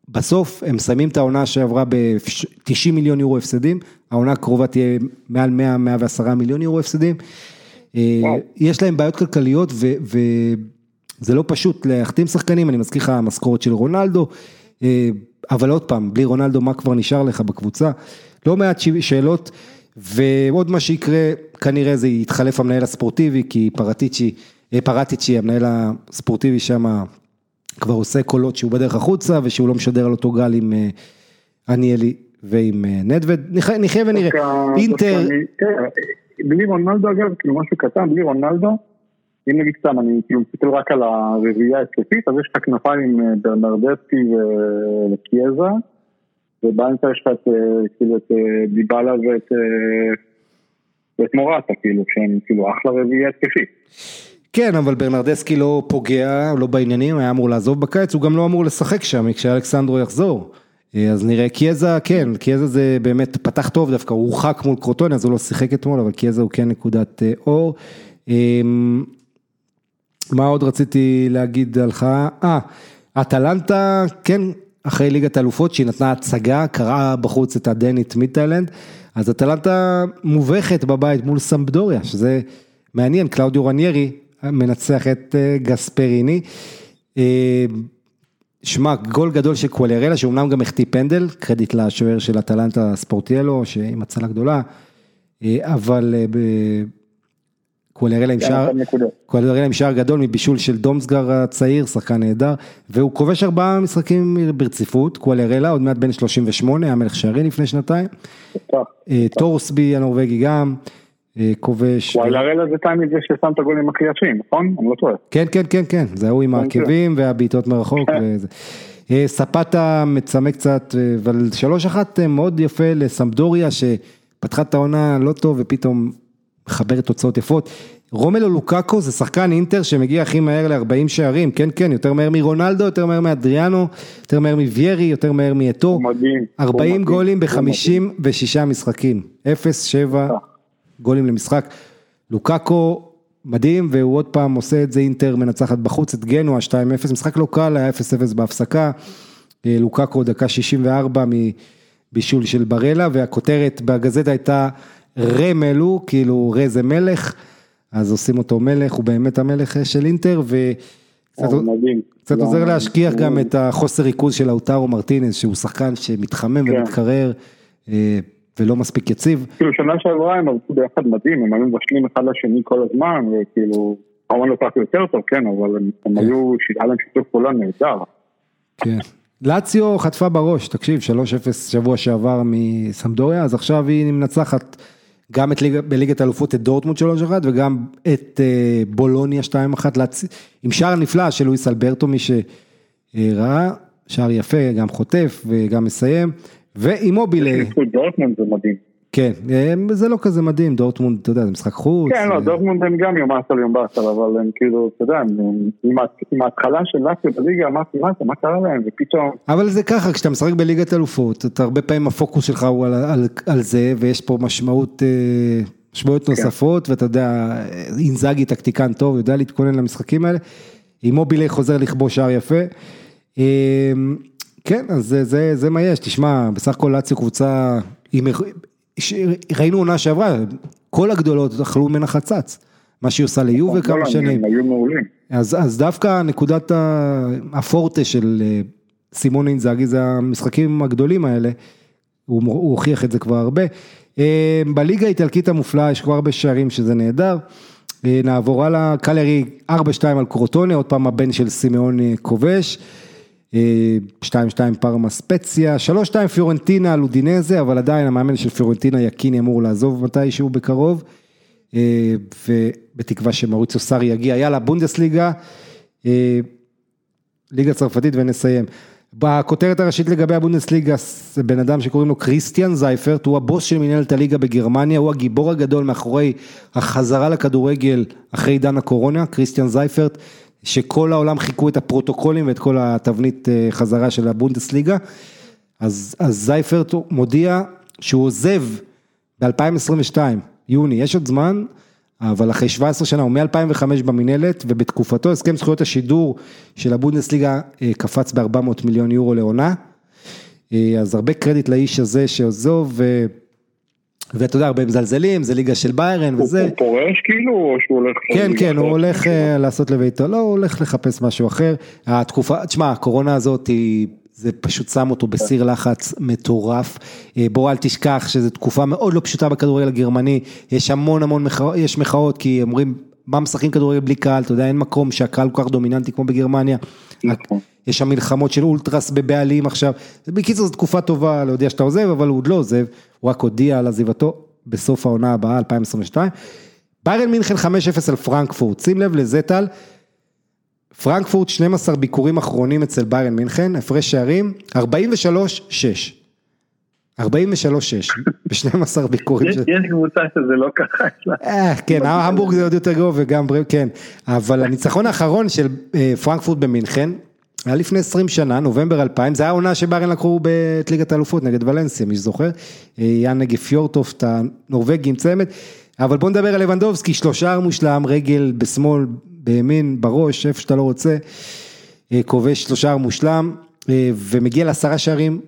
בסוף הם מסיימים את העונה שעברה ב-90 מיליון יורו הפסדים, העונה הקרובה תהיה מעל 100-110 מיליון יורו הפסדים. אה, יש להם בעיות כלכליות וזה לא פשוט להחתים שחקנים, אני מזכיר לך המשכורת של רונלדו, אה, אבל עוד פעם, בלי רונלדו מה כבר נשאר לך בקבוצה? לא מעט שאלות, ועוד מה שיקרה, כנראה זה יתחלף המנהל הספורטיבי, כי פרטיצ'י, אה, פרטיצ'י, המנהל הספורטיבי שם, כבר עושה קולות שהוא בדרך החוצה ושהוא לא משדר על אותו גל עם עניאלי אה, ועם אה, נדווד, נחיה ונראה, אינטר.
בלי רונלדו אגב, כאילו משהו קטן, בלי רונלדו, אם נגיד סתם, אני כאילו מסתכל רק על הרביעייה התקפית, אז יש לך כנפיים אה, ברנרדסקי וקיאזה, ובאמצע יש לך את, כאילו את דיבלה ואת, ואת מורטה, כאילו, שהם כאילו אחלה רביעייה התקפית.
כן, אבל ברנרדסקי לא פוגע, לא בעניינים, היה אמור לעזוב בקיץ, הוא גם לא אמור לשחק שם כשאלכסנדרו יחזור. אה, אז נראה, קיאזה, כן, קיאזה זה באמת פתח טוב דווקא, הוא הורחק מול קרוטון, אז הוא לא שיחק אתמול, אבל קיאזה הוא כן נקודת אה, אור. אמ, מה עוד רציתי להגיד עליך? אה, אטלנטה, כן, אחרי ליגת האלופות, שהיא נתנה הצגה, קראה בחוץ את הדנית מתאילנד, אז אטלנטה מובכת בבית מול סמבדוריה, שזה מעניין, קלאודיו רניירי, מנצח את אה, גספריני. אה, שמע, גול גדול של קואלרלה, שאומנם גם החטיא פנדל, קרדיט לשוער של אטלנטה ספורטיאלו, שעם הצלה גדולה, אה, קואלרלה עם שער, קואלרלה עם שער גדול מבישול של דומסגר הצעיר, שחקן נהדר, והוא כובש ארבעה משחקים ברציפות, קואלרלה, עוד מעט בן 38, היה מלך שערים לפני שנתיים, טורסבי הנורבגי גם. אה, כובש.
וואי, להראלה זה תמיד זה ששם את הגולים הכי יפים, נכון? אני לא טועה.
כן, כן, כן, כן, זה ההוא עם כן, העקבים כן. והבעיטות מרחוק כן. וזה. אה, ספטה מצמא קצת, אה, אבל שלוש אחת מאוד יפה לסמדוריה שפתחה את העונה לא טוב ופתאום מחברת תוצאות יפות. רומלו לוקאקו זה שחקן אינטר שמגיע הכי מהר ל-40 שערים, כן כן, יותר מהר מרונלדו, יותר מהר מאדריאנו, יותר מהר מוויירי, יותר מהר מאתו. מדהים. 40 גולים ב-56 משחקים, 0-7. גולים למשחק. לוקאקו מדהים, והוא עוד פעם עושה את זה אינטר מנצחת בחוץ את גנוע 2-0, משחק לא קל, היה 0-0 בהפסקה. אה, לוקאקו דקה 64 מבישול של ברלה, והכותרת בגזטה הייתה רמלו, כאילו רה זה מלך, אז עושים אותו מלך, הוא באמת המלך של אינטר, וקצת עוזר להשכיח גם את החוסר ריכוז של האוטרו מרטינס, שהוא שחקן שמתחמם כן. ומתקרר. אה, ולא מספיק יציב.
כאילו שנה שעברה הם עבדו ביחד מדהים, הם היו מבשלים אחד לשני כל הזמן, וכאילו, כמובן לא כך יותר טוב, כן, אבל הם, הם כן. היו, היה להם שיתוף פעולה נהדר.
כן. לאציו חטפה בראש, תקשיב, 3-0 שבוע שעבר מסמדוריה, אז עכשיו היא מנצחת גם את ליג, בליגת האלופות את דורטמונד 3-1 וגם את אה, בולוניה 2-1 עם שער נפלא של לואיס אלברטו, מי שראה, שער יפה, גם חוטף וגם מסיים. ואימובילה.
דורטמונד זה מדהים.
כן, זה לא כזה מדהים, דורטמונד, אתה יודע, זה משחק חוץ.
כן, לא, דורטמונד הם גם יום אסל יום באסל, אבל הם כאילו, אתה יודע, עם ההתחלה של לאסל בליגה, אמרתי, מה קרה להם, ופתאום...
אבל זה ככה, כשאתה משחק בליגת אלופות, אתה הרבה פעמים הפוקוס שלך הוא על, על, על זה, ויש פה משמעות, משמעויות כן. נוספות, ואתה יודע, אינזאגי טקטיקן טוב, יודע להתכונן למשחקים האלה, עם מובילי חוזר לכבוש שער יפה. כן, אז זה, זה, זה מה יש, תשמע, בסך הכל לאציו קבוצה, ראינו עונה שעברה, כל הגדולות אכלו ממנה חצץ, מה שהיא עושה ליובה כמה שנים.
היו מעולים.
אז, אז דווקא נקודת הפורטה של אה, סימון אינזאגי זה המשחקים הגדולים האלה, הוא, הוא הוכיח את זה כבר הרבה. אה, בליגה האיטלקית המופלאה יש כבר הרבה שערים שזה נהדר. אה, נעבור הלאה, קלרי 4-2 על קרוטונה, עוד פעם הבן של סימאון כובש. 2-2 פרמה ספציה, 3-2 פיורנטינה לודינזה, אבל עדיין המאמן של פיורנטינה יקיני אמור לעזוב מתישהו בקרוב, אה, ובתקווה שמאוריציו סארי יגיע, יאללה בונדסליגה, אה, ליגה צרפתית ונסיים. בכותרת הראשית לגבי הבונדסליגה, בן אדם שקוראים לו קריסטיאן זייפרט, הוא הבוס של מנהלת הליגה בגרמניה, הוא הגיבור הגדול מאחורי החזרה לכדורגל אחרי עידן הקורונה, קריסטיאן זייפרט. שכל העולם חיכו את הפרוטוקולים ואת כל התבנית אה, חזרה של הבונדסליגה, אז, אז זייפרט מודיע שהוא עוזב ב-2022, יוני, יש עוד זמן, אבל אחרי 17 שנה, הוא מ-2005 במינהלת, ובתקופתו הסכם זכויות השידור של הבונדסליגה אה, קפץ ב-400 מיליון יורו לעונה, אה, אז הרבה קרדיט לאיש הזה שעוזוב. ואתה יודע, הרבה מזלזלים, זה ליגה של ביירן וזה.
הוא פורש כאילו, או שהוא הולך...
כן, כן, הוא הולך אה, לעשות לביתו, לא, הוא הולך לחפש משהו אחר. התקופה, תשמע, הקורונה הזאת היא... זה פשוט שם אותו בסיר לחץ מטורף. אה, בוא אל תשכח שזו תקופה מאוד לא פשוטה בכדורגל הגרמני, יש המון המון מחאות, יש מחאות כי אומרים, מה משחקים כדורגל בלי קהל, אתה יודע, אין מקום שהקהל כל כך דומיננטי כמו בגרמניה. נכון. יש שם מלחמות של אולטרס בבעלים עכשיו, בקיצור זו תקופה טובה להודיע שאתה עוזב, אבל הוא עוד לא עוזב, הוא רק הודיע על עזיבתו בסוף העונה הבאה, 2022. ביירן מינכן 5-0 על פרנקפורט, שים לב לזה טל, פרנקפורט 12 ביקורים אחרונים אצל ביירן מינכן, הפרש שערים 43-6. 43-6, ב-12 ביקורים.
יש קבוצה שזה לא ככה.
אה, כן, המבורג זה עוד יותר גרוע וגם, כן, אבל הניצחון האחרון של אה, פרנקפורט במינכן, היה לפני 20 שנה, נובמבר 2000, זה היה העונה שבארן לקחו את ליגת האלופות נגד ולנסיה, מי שזוכר, אה, יאנגה פיורטופט הנורבגי עם צמד, אבל בוא נדבר על לבנדובסקי, שלושה מושלם, רגל בשמאל, בימין, בראש, איפה שאתה לא רוצה, אה, כובש שלושה מושלם, אה, ומגיע לעשרה שערים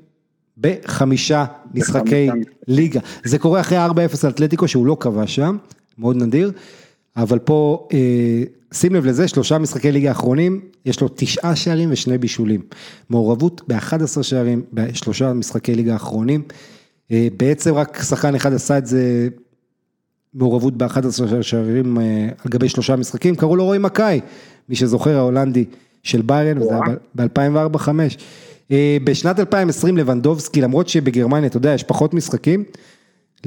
בחמישה משחקי ליגה. זה קורה אחרי 4-0 אתלטיקו שהוא לא כבש שם, מאוד נדיר, אבל פה שים לב לזה, שלושה משחקי ליגה האחרונים, יש לו תשעה שערים ושני בישולים. מעורבות ב-11 שערים בשלושה משחקי ליגה האחרונים. אה, בעצם רק שחקן אחד עשה את זה, מעורבות ב-11 שערים אה, על גבי שלושה משחקים, קראו לו רועי מקאי, מי שזוכר ההולנדי של ביירן, וזה היה ב-2004-2005. אה, בשנת 2020 לבנדובסקי, למרות שבגרמניה, אתה יודע, יש פחות משחקים,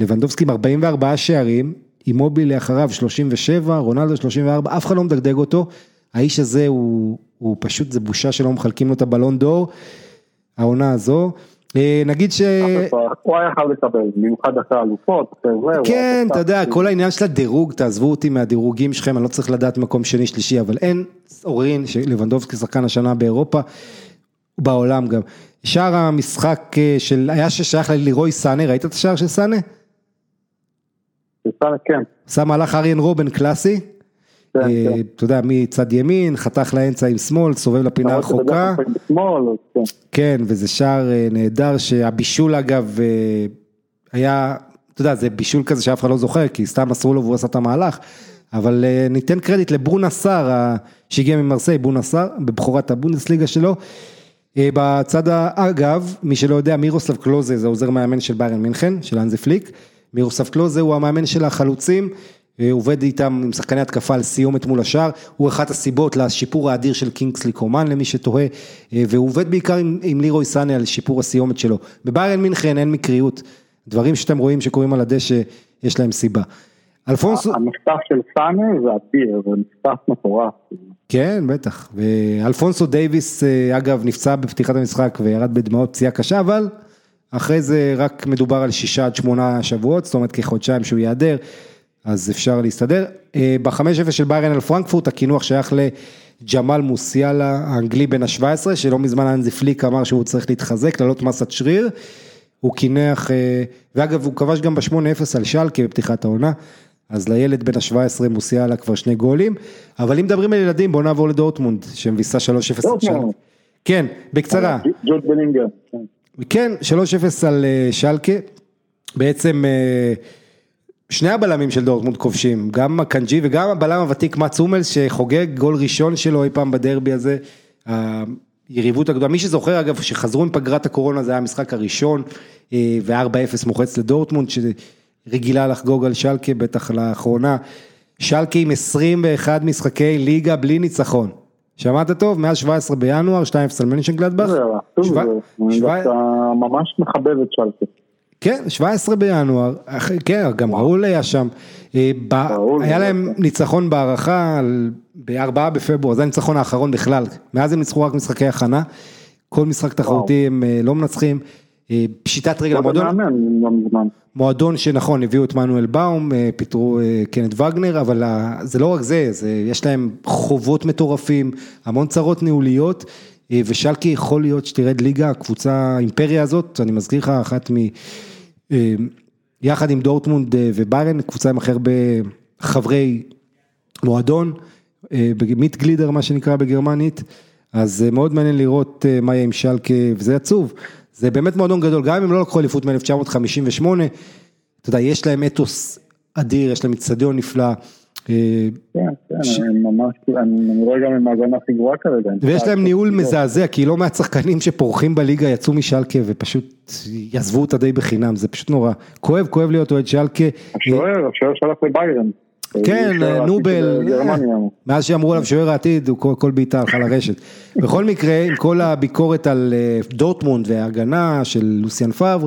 לבנדובסקי עם 44 שערים, אימובילי אחריו 37, רונלדו 34, אף אחד לא מדגדג אותו, האיש הזה הוא, הוא פשוט, זה בושה שלא מחלקים לו את הבלון דור, העונה הזו. אה, נגיד ש...
הוא היה חייב לקבל, במיוחד אחרי האלופות,
כן, אתה יודע, כל העניין של הדירוג, תעזבו אותי מהדירוגים שלכם, אני לא צריך לדעת מקום שני, שלישי, אבל אין עוררין שלבנדובסקי שחקן השנה באירופה, בעולם גם. שער המשחק אה, של, היה ששייך ללירוי סאנה, ראית את השער של סאנה?
כן.
שם מהלך אריאן רובן קלאסי. כן, אה, כן. אתה יודע, מצד ימין, חתך לאמצע עם שמאל, סובב לפינה רחוקה.
כן.
כן, וזה שער אה, נהדר שהבישול אגב אה, היה, אתה יודע, זה בישול כזה שאף אחד לא זוכר, כי סתם מסרו לו והוא עשה את המהלך. אבל ניתן קרדיט לבונה סאר, שהגיע ממרסיי, בונה סאר, בבכורת הבונדסליגה שלו. בצד אגב, מי שלא יודע, מירוסלב קלוזה זה עוזר מאמן של ביירן מינכן, של אנזי פליק. מירוסף קלוזה הוא המאמן של החלוצים, אה, עובד איתם עם שחקני התקפה על סיומת מול השאר, הוא אחת הסיבות לשיפור האדיר של קינגסלי קומן למי שתוהה, אה, והוא עובד בעיקר עם, עם לירוי סאנה על שיפור הסיומת שלו. בביירן מינכן אין מקריות, דברים שאתם רואים שקורים על הדשא, יש להם סיבה.
אלפונסו... המחטף של סאנה זה אדיר, זה מחטף מטורף.
כן, בטח. ואלפונסו דייוויס, אה, אגב, נפצע בפתיחת המשחק וירד בדמעות פציעה קשה, אבל אחרי זה רק מדובר על שישה עד שמונה שבועות, זאת אומרת כחודשיים שהוא ייעדר, אז אפשר להסתדר. בחמש אפס של ביירן על פרנקפורט, הקינוח שייך לג'מאל מוסיאלה, האנגלי בן ה-17, שלא מזמן אנזי פליק אמר שהוא צריך להתחזק, לעלות מסת שריר. הוא קינח, ואגב הוא כבש גם ב-8-0 על שלקה בפתיחת העונה, אז לילד בן ה-17 מוסיאלה כבר שני גולים, אבל אם מדברים על ילדים בואו נעבור לדורטמונד, שמביסה 3-0 על שלקה. כן, בקצרה.
ג'וט בלינגר.
כן, 3-0 על שלקה, בעצם שני הבלמים של דורטמונד כובשים, גם הקנג'י וגם הבלם הוותיק מאץ הומלס שחוגג גול ראשון שלו אי פעם בדרבי הזה. היריבות הגדולה, מי שזוכר אגב שחזרו מפגרת הקורונה זה היה המשחק הראשון ו-4-0 מוחץ לדורטמונד שרגילה לחגוג על שלקה בטח לאחרונה, שלקה עם 21 משחקי ליגה בלי ניצחון, שמעת טוב? מאז 17 בינואר, 2-0 על מנשן גלדבך.
זה ממש מחבב את שלקה.
כן, 17 בינואר, כן, גם ראול היה שם, היה להם ניצחון בהערכה בארבעה בפברואר, זה הניצחון האחרון בכלל, מאז הם ניצחו רק משחקי הכנה, כל משחק תחרותי הם לא מנצחים, פשיטת רגל המועדון, מועדון שנכון הביאו את מנואל באום, פיטרו קנט וגנר, אבל זה לא רק זה, יש להם חובות מטורפים, המון צרות ניהוליות, ושלקי יכול להיות שתרד ליגה, הקבוצה, האימפריה הזאת, אני מזכיר לך, אחת מ... יחד עם דורטמונד וביירן, קבוצה עם הכי הרבה חברי מועדון, מיט גלידר מה שנקרא בגרמנית, אז מאוד מעניין לראות מה יהיה עם שלקה, וזה עצוב, זה באמת מועדון גדול, גם אם הם לא לקחו אליפות מ-1958, אתה יודע, יש להם אתוס אדיר, יש להם אצטדיון נפלא.
כן, כן, ממש, אני רואה גם עם ההגנה הכי גרועה כרגע.
ויש להם ניהול מזעזע, כי לא מעט שחקנים שפורחים בליגה יצאו משלקה ופשוט יעזבו אותה די בחינם, זה פשוט נורא. כואב, כואב להיות אוהד שלקה.
השוער, השוער שהלך לביירן.
כן, נובל, מאז שאמרו עליו שוער העתיד, כל בעיטה הלכה לרשת. בכל מקרה, עם כל הביקורת על דורטמונד וההגנה של לוסיאן פאבר,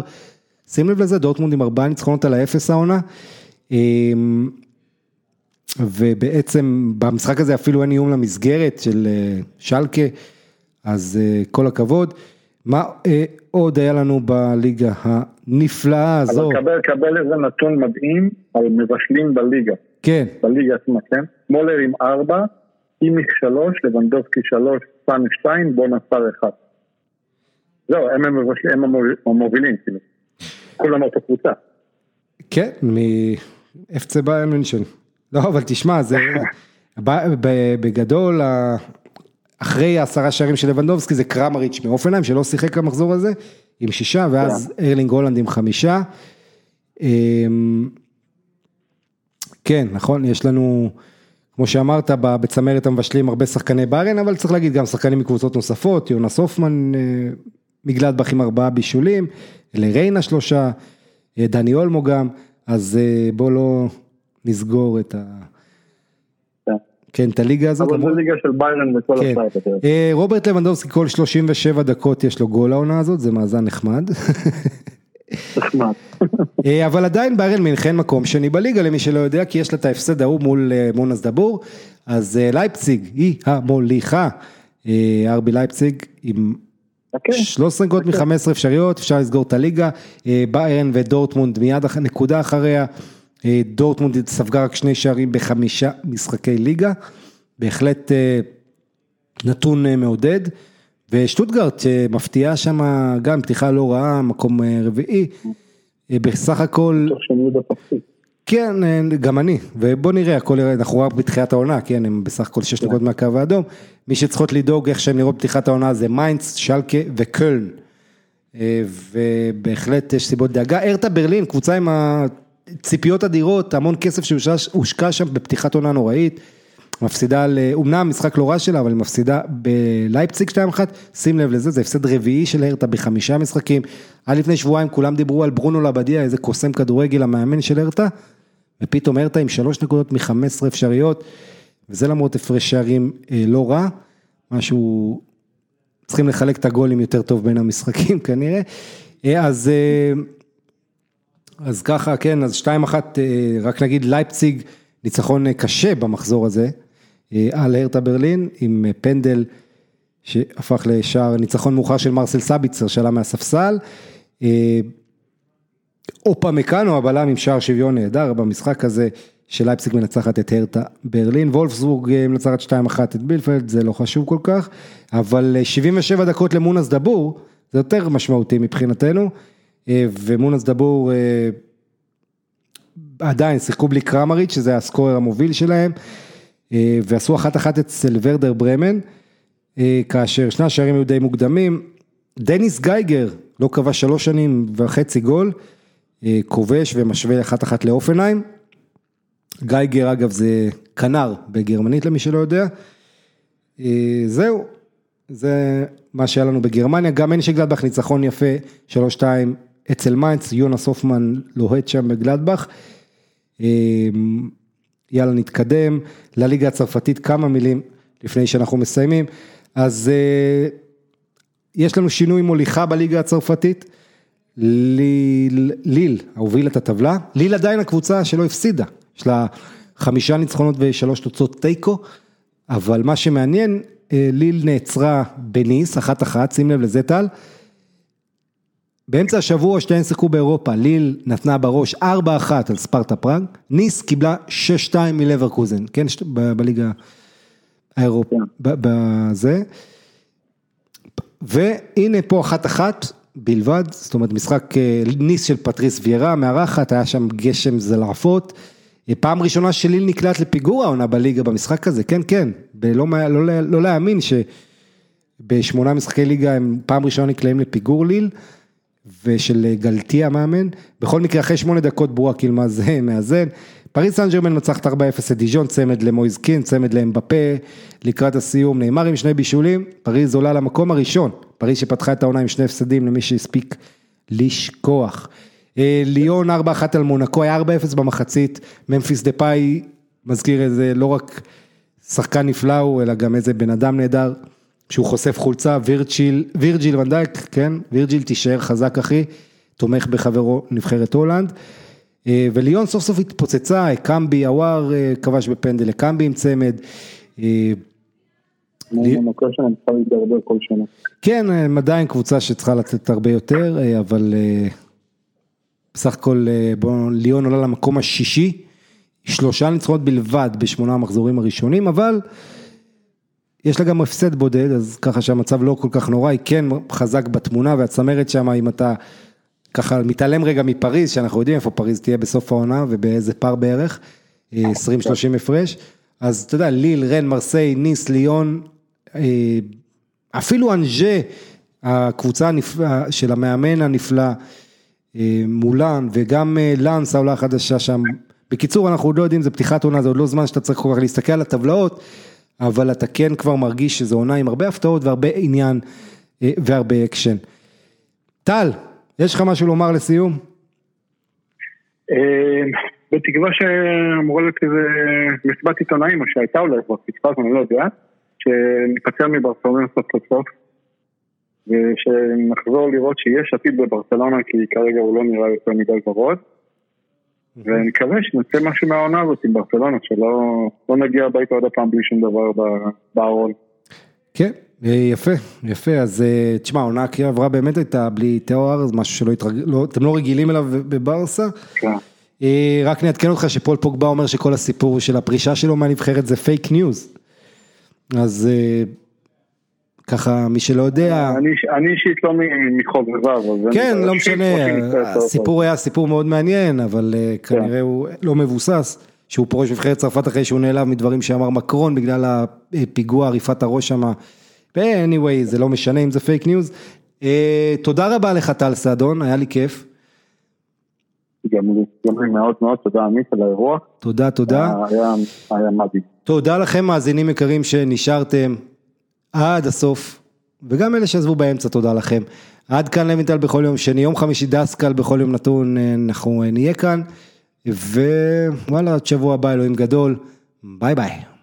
שים לב לזה, דורטמונד עם ארבעה ניצחונות על האפס העונה. ובעצם במשחק הזה אפילו אין איום למסגרת של שלקה, אז כל הכבוד. מה עוד היה לנו בליגה הנפלאה הזו?
אבל קבל איזה נתון מדהים על מבשלים בליגה.
כן.
בליגה עצמה, כן? מולר עם 4, אימיך 3, לבנדובסקי 3, סאן 2, בונה סאר 1. זהו, הם הם המובילים, כאילו. כולם אותה קבוצה.
כן, מאפצה ביין מינשן. לא, אבל תשמע, זה בגדול, אחרי העשרה שערים של לבנדובסקי זה קרמריץ' מאופנהיים שלא שיחק המחזור הזה, עם שישה, ואז ארלינג הולנד עם חמישה. כן, נכון, יש לנו, כמו שאמרת, בצמרת המבשלים הרבה שחקני ביירן, אבל צריך להגיד גם שחקנים מקבוצות נוספות, יונס הופמן מגלדבך עם ארבעה בישולים, לריינה שלושה, דני אולמו גם, אז בוא לא נסגור את ה... כן, את הליגה הזאת.
אבל זו ליגה של ביירן וכל השאר.
רוברט לבנדובסקי כל 37 דקות יש לו גול העונה הזאת, זה מאזן נחמד.
נחמד.
אבל עדיין ביירן מינכן מקום שני בליגה למי שלא יודע, כי יש לה את ההפסד ההוא מול מונס דבור, אז לייפציג היא המוליכה, ארבי לייפציג עם 13 נקודות מ-15 אפשריות, אפשר לסגור את הליגה, ביירן ודורטמונד מיד נקודה אחריה. דורטמונד ספגה רק שני שערים בחמישה משחקי ליגה, בהחלט נתון מעודד, ושטוטגרט מפתיעה שם גם פתיחה לא רעה, מקום רביעי, בסך הכל, כן, גם אני, ובוא נראה, הכל, אנחנו רק בתחילת העונה, כן, הם בסך הכל שש נקודות מהקו האדום, מי שצריכות לדאוג איך שהם נראות פתיחת העונה זה מיינץ, שלקה וקלן, ובהחלט יש סיבות דאגה, ארתה ברלין, קבוצה עם ה... ציפיות אדירות, המון כסף שהושקע שם בפתיחת עונה נוראית, מפסידה, אומנם משחק לא רע שלה, אבל היא מפסידה בלייפציג 2-1, שים לב לזה, זה הפסד רביעי של הרטה בחמישה משחקים, עד לפני שבועיים כולם דיברו על ברונו לבדיה, איזה קוסם כדורגל המאמן של הרטה, ופתאום הרטה עם שלוש נקודות מ-15 אפשריות, וזה למרות הפרש שערים לא רע, משהו, צריכים לחלק את הגולים יותר טוב בין המשחקים כנראה, אז... אז ככה, כן, אז שתיים אחת, רק נגיד לייפציג, ניצחון קשה במחזור הזה, על הרטה ברלין, עם פנדל שהפך לשער ניצחון מאוחר של מרסל סביצר שעלה מהספסל, אופה מקאנו, הבלם עם שער שוויון נהדר במשחק הזה, שלייפסיק מנצחת את הרטה ברלין, וולפסבורג מנצחת 2-1 את בילפלד, זה לא חשוב כל כך, אבל 77 דקות למונס דבור, זה יותר משמעותי מבחינתנו, ומונס דבור עדיין שיחקו בלי קרמריץ', שזה הסקורר המוביל שלהם, ועשו אחת אחת אצל ורדר ברמן, כאשר שני השערים היו די מוקדמים, דניס גייגר לא קבע שלוש שנים וחצי גול, כובש ומשווה אחת אחת לאופנהיים, גייגר אגב זה כנר בגרמנית למי שלא יודע, זהו, זה מה שהיה לנו בגרמניה, גם אין שגלדבך ניצחון יפה, שלוש שתיים אצל מיינץ, יונס הופמן לוהט שם בגלדבך. יאללה נתקדם, לליגה הצרפתית כמה מילים לפני שאנחנו מסיימים, אז יש לנו שינוי מוליכה בליגה הצרפתית, ליל, ליל הוביל את הטבלה, ליל עדיין הקבוצה שלא הפסידה, יש לה חמישה ניצחונות ושלוש תוצאות תיקו, אבל מה שמעניין, ליל נעצרה בניס, אחת אחת, שים לב לזה טל, באמצע השבוע שתיהן שיחקו באירופה, ליל נתנה בראש 4-1 על ספרטה פראג, ניס קיבלה 6-2 מלברקוזן, כן, בליגה האירופה, בזה, והנה פה אחת אחת בלבד, זאת אומרת משחק ניס של פטריס ויירה, מארחת, היה שם גשם זלעפות, פעם ראשונה שליל נקלעת לפיגור העונה בליגה במשחק הזה, כן כן, לא, לא, לא להאמין שבשמונה משחקי ליגה הם פעם ראשונה נקלעים לפיגור ליל, ושל גלטייה המאמן, בכל מקרה אחרי שמונה דקות בוראק ילמאז מאזן, פריס סן ז'רמן מנצחת 4-0 את דיז'ון, צמד למויס קין, צמד לאמבפה, לקראת הסיום ניימאר עם שני בישולים, פריז עולה למקום הראשון, פריז שפתחה את העונה עם שני הפסדים למי שהספיק לשכוח. ליון 4-1 על מונקו, היה 4-0 במחצית, ממפיס דפאי, מזכיר איזה לא רק שחקן נפלא הוא, אלא גם איזה בן אדם נהדר. שהוא חושף חולצה, וירג'יל, וירג'יל ואן דייק, כן, וירג'יל תישאר חזק אחי, תומך בחברו לנבחרת הולנד, וליון סוף סוף התפוצצה, קמבי, אוואר כבש בפנדל, קמבי עם צמד. כן, הם עדיין קבוצה שצריכה לתת הרבה יותר, אבל בסך הכל בואו, ליון עולה למקום השישי, שלושה ניצחונות בלבד בשמונה המחזורים הראשונים, אבל יש לה גם הפסד בודד, אז ככה שהמצב לא כל כך נורא, היא כן חזק בתמונה והצמרת שם, אם אתה ככה מתעלם רגע מפריז, שאנחנו יודעים איפה פריז תהיה בסוף העונה ובאיזה פער בערך, 20-30 הפרש, אז אתה יודע, ליל, רן, מרסיי, ניס, ליון, אפילו אנז'ה, הקבוצה של המאמן הנפלא, מולן, וגם לאנס העולה החדשה שם, בקיצור אנחנו עוד לא יודעים, זה פתיחת עונה, זה עוד לא זמן שאתה צריך כל כך להסתכל על הטבלאות, אבל אתה כן כבר מרגיש שזו עונה עם הרבה הפתעות והרבה עניין והרבה אקשן. טל, יש לך משהו לומר לסיום?
בתקווה שאמורה להיות איזה מסיבת עיתונאים, או שהייתה אולי כבר פספס, אני לא יודע, שניפצע מברצלונה סוף סוף סוף, ושנחזור לראות שיש עתיד בברצלונה, כי כרגע הוא לא נראה יותר מדי ורוד. ואני מקווה שנצא משהו מהעונה הזאת עם ברצלונה, שלא לא נגיע הביתה עוד הפעם בלי שום דבר בארון.
כן, יפה, יפה, אז תשמע, העונה הקריאה עברה באמת הייתה בלי תואר, זה משהו שלא התרגל, לא, אתם לא רגילים אליו בברסה.
כן.
רק נעדכן אותך שפול פוגבה אומר שכל הסיפור של הפרישה שלו מהנבחרת זה fake news. אז ככה, מי שלא יודע...
אני אישית לא מחובביו.
כן, לא משנה, הסיפור היה סיפור מאוד מעניין, אבל כנראה הוא לא מבוסס, שהוא פורש מנבחרת צרפת אחרי שהוא נעלב מדברים שאמר מקרון, בגלל הפיגוע עריפת הראש שם. anyway, זה לא משנה אם זה fake news. תודה רבה לך טל סעדון, היה לי כיף.
גם לי מאוד מאוד, תודה עמית על האירוע.
תודה, תודה.
היה מדהים.
תודה לכם מאזינים יקרים שנשארתם. עד הסוף, וגם אלה שעזבו באמצע, תודה לכם. עד כאן לוינטל בכל יום שני, יום חמישי דסקל בכל יום נתון, אנחנו נהיה כאן, ווואלה, עד שבוע הבא, אלוהים גדול, ביי ביי.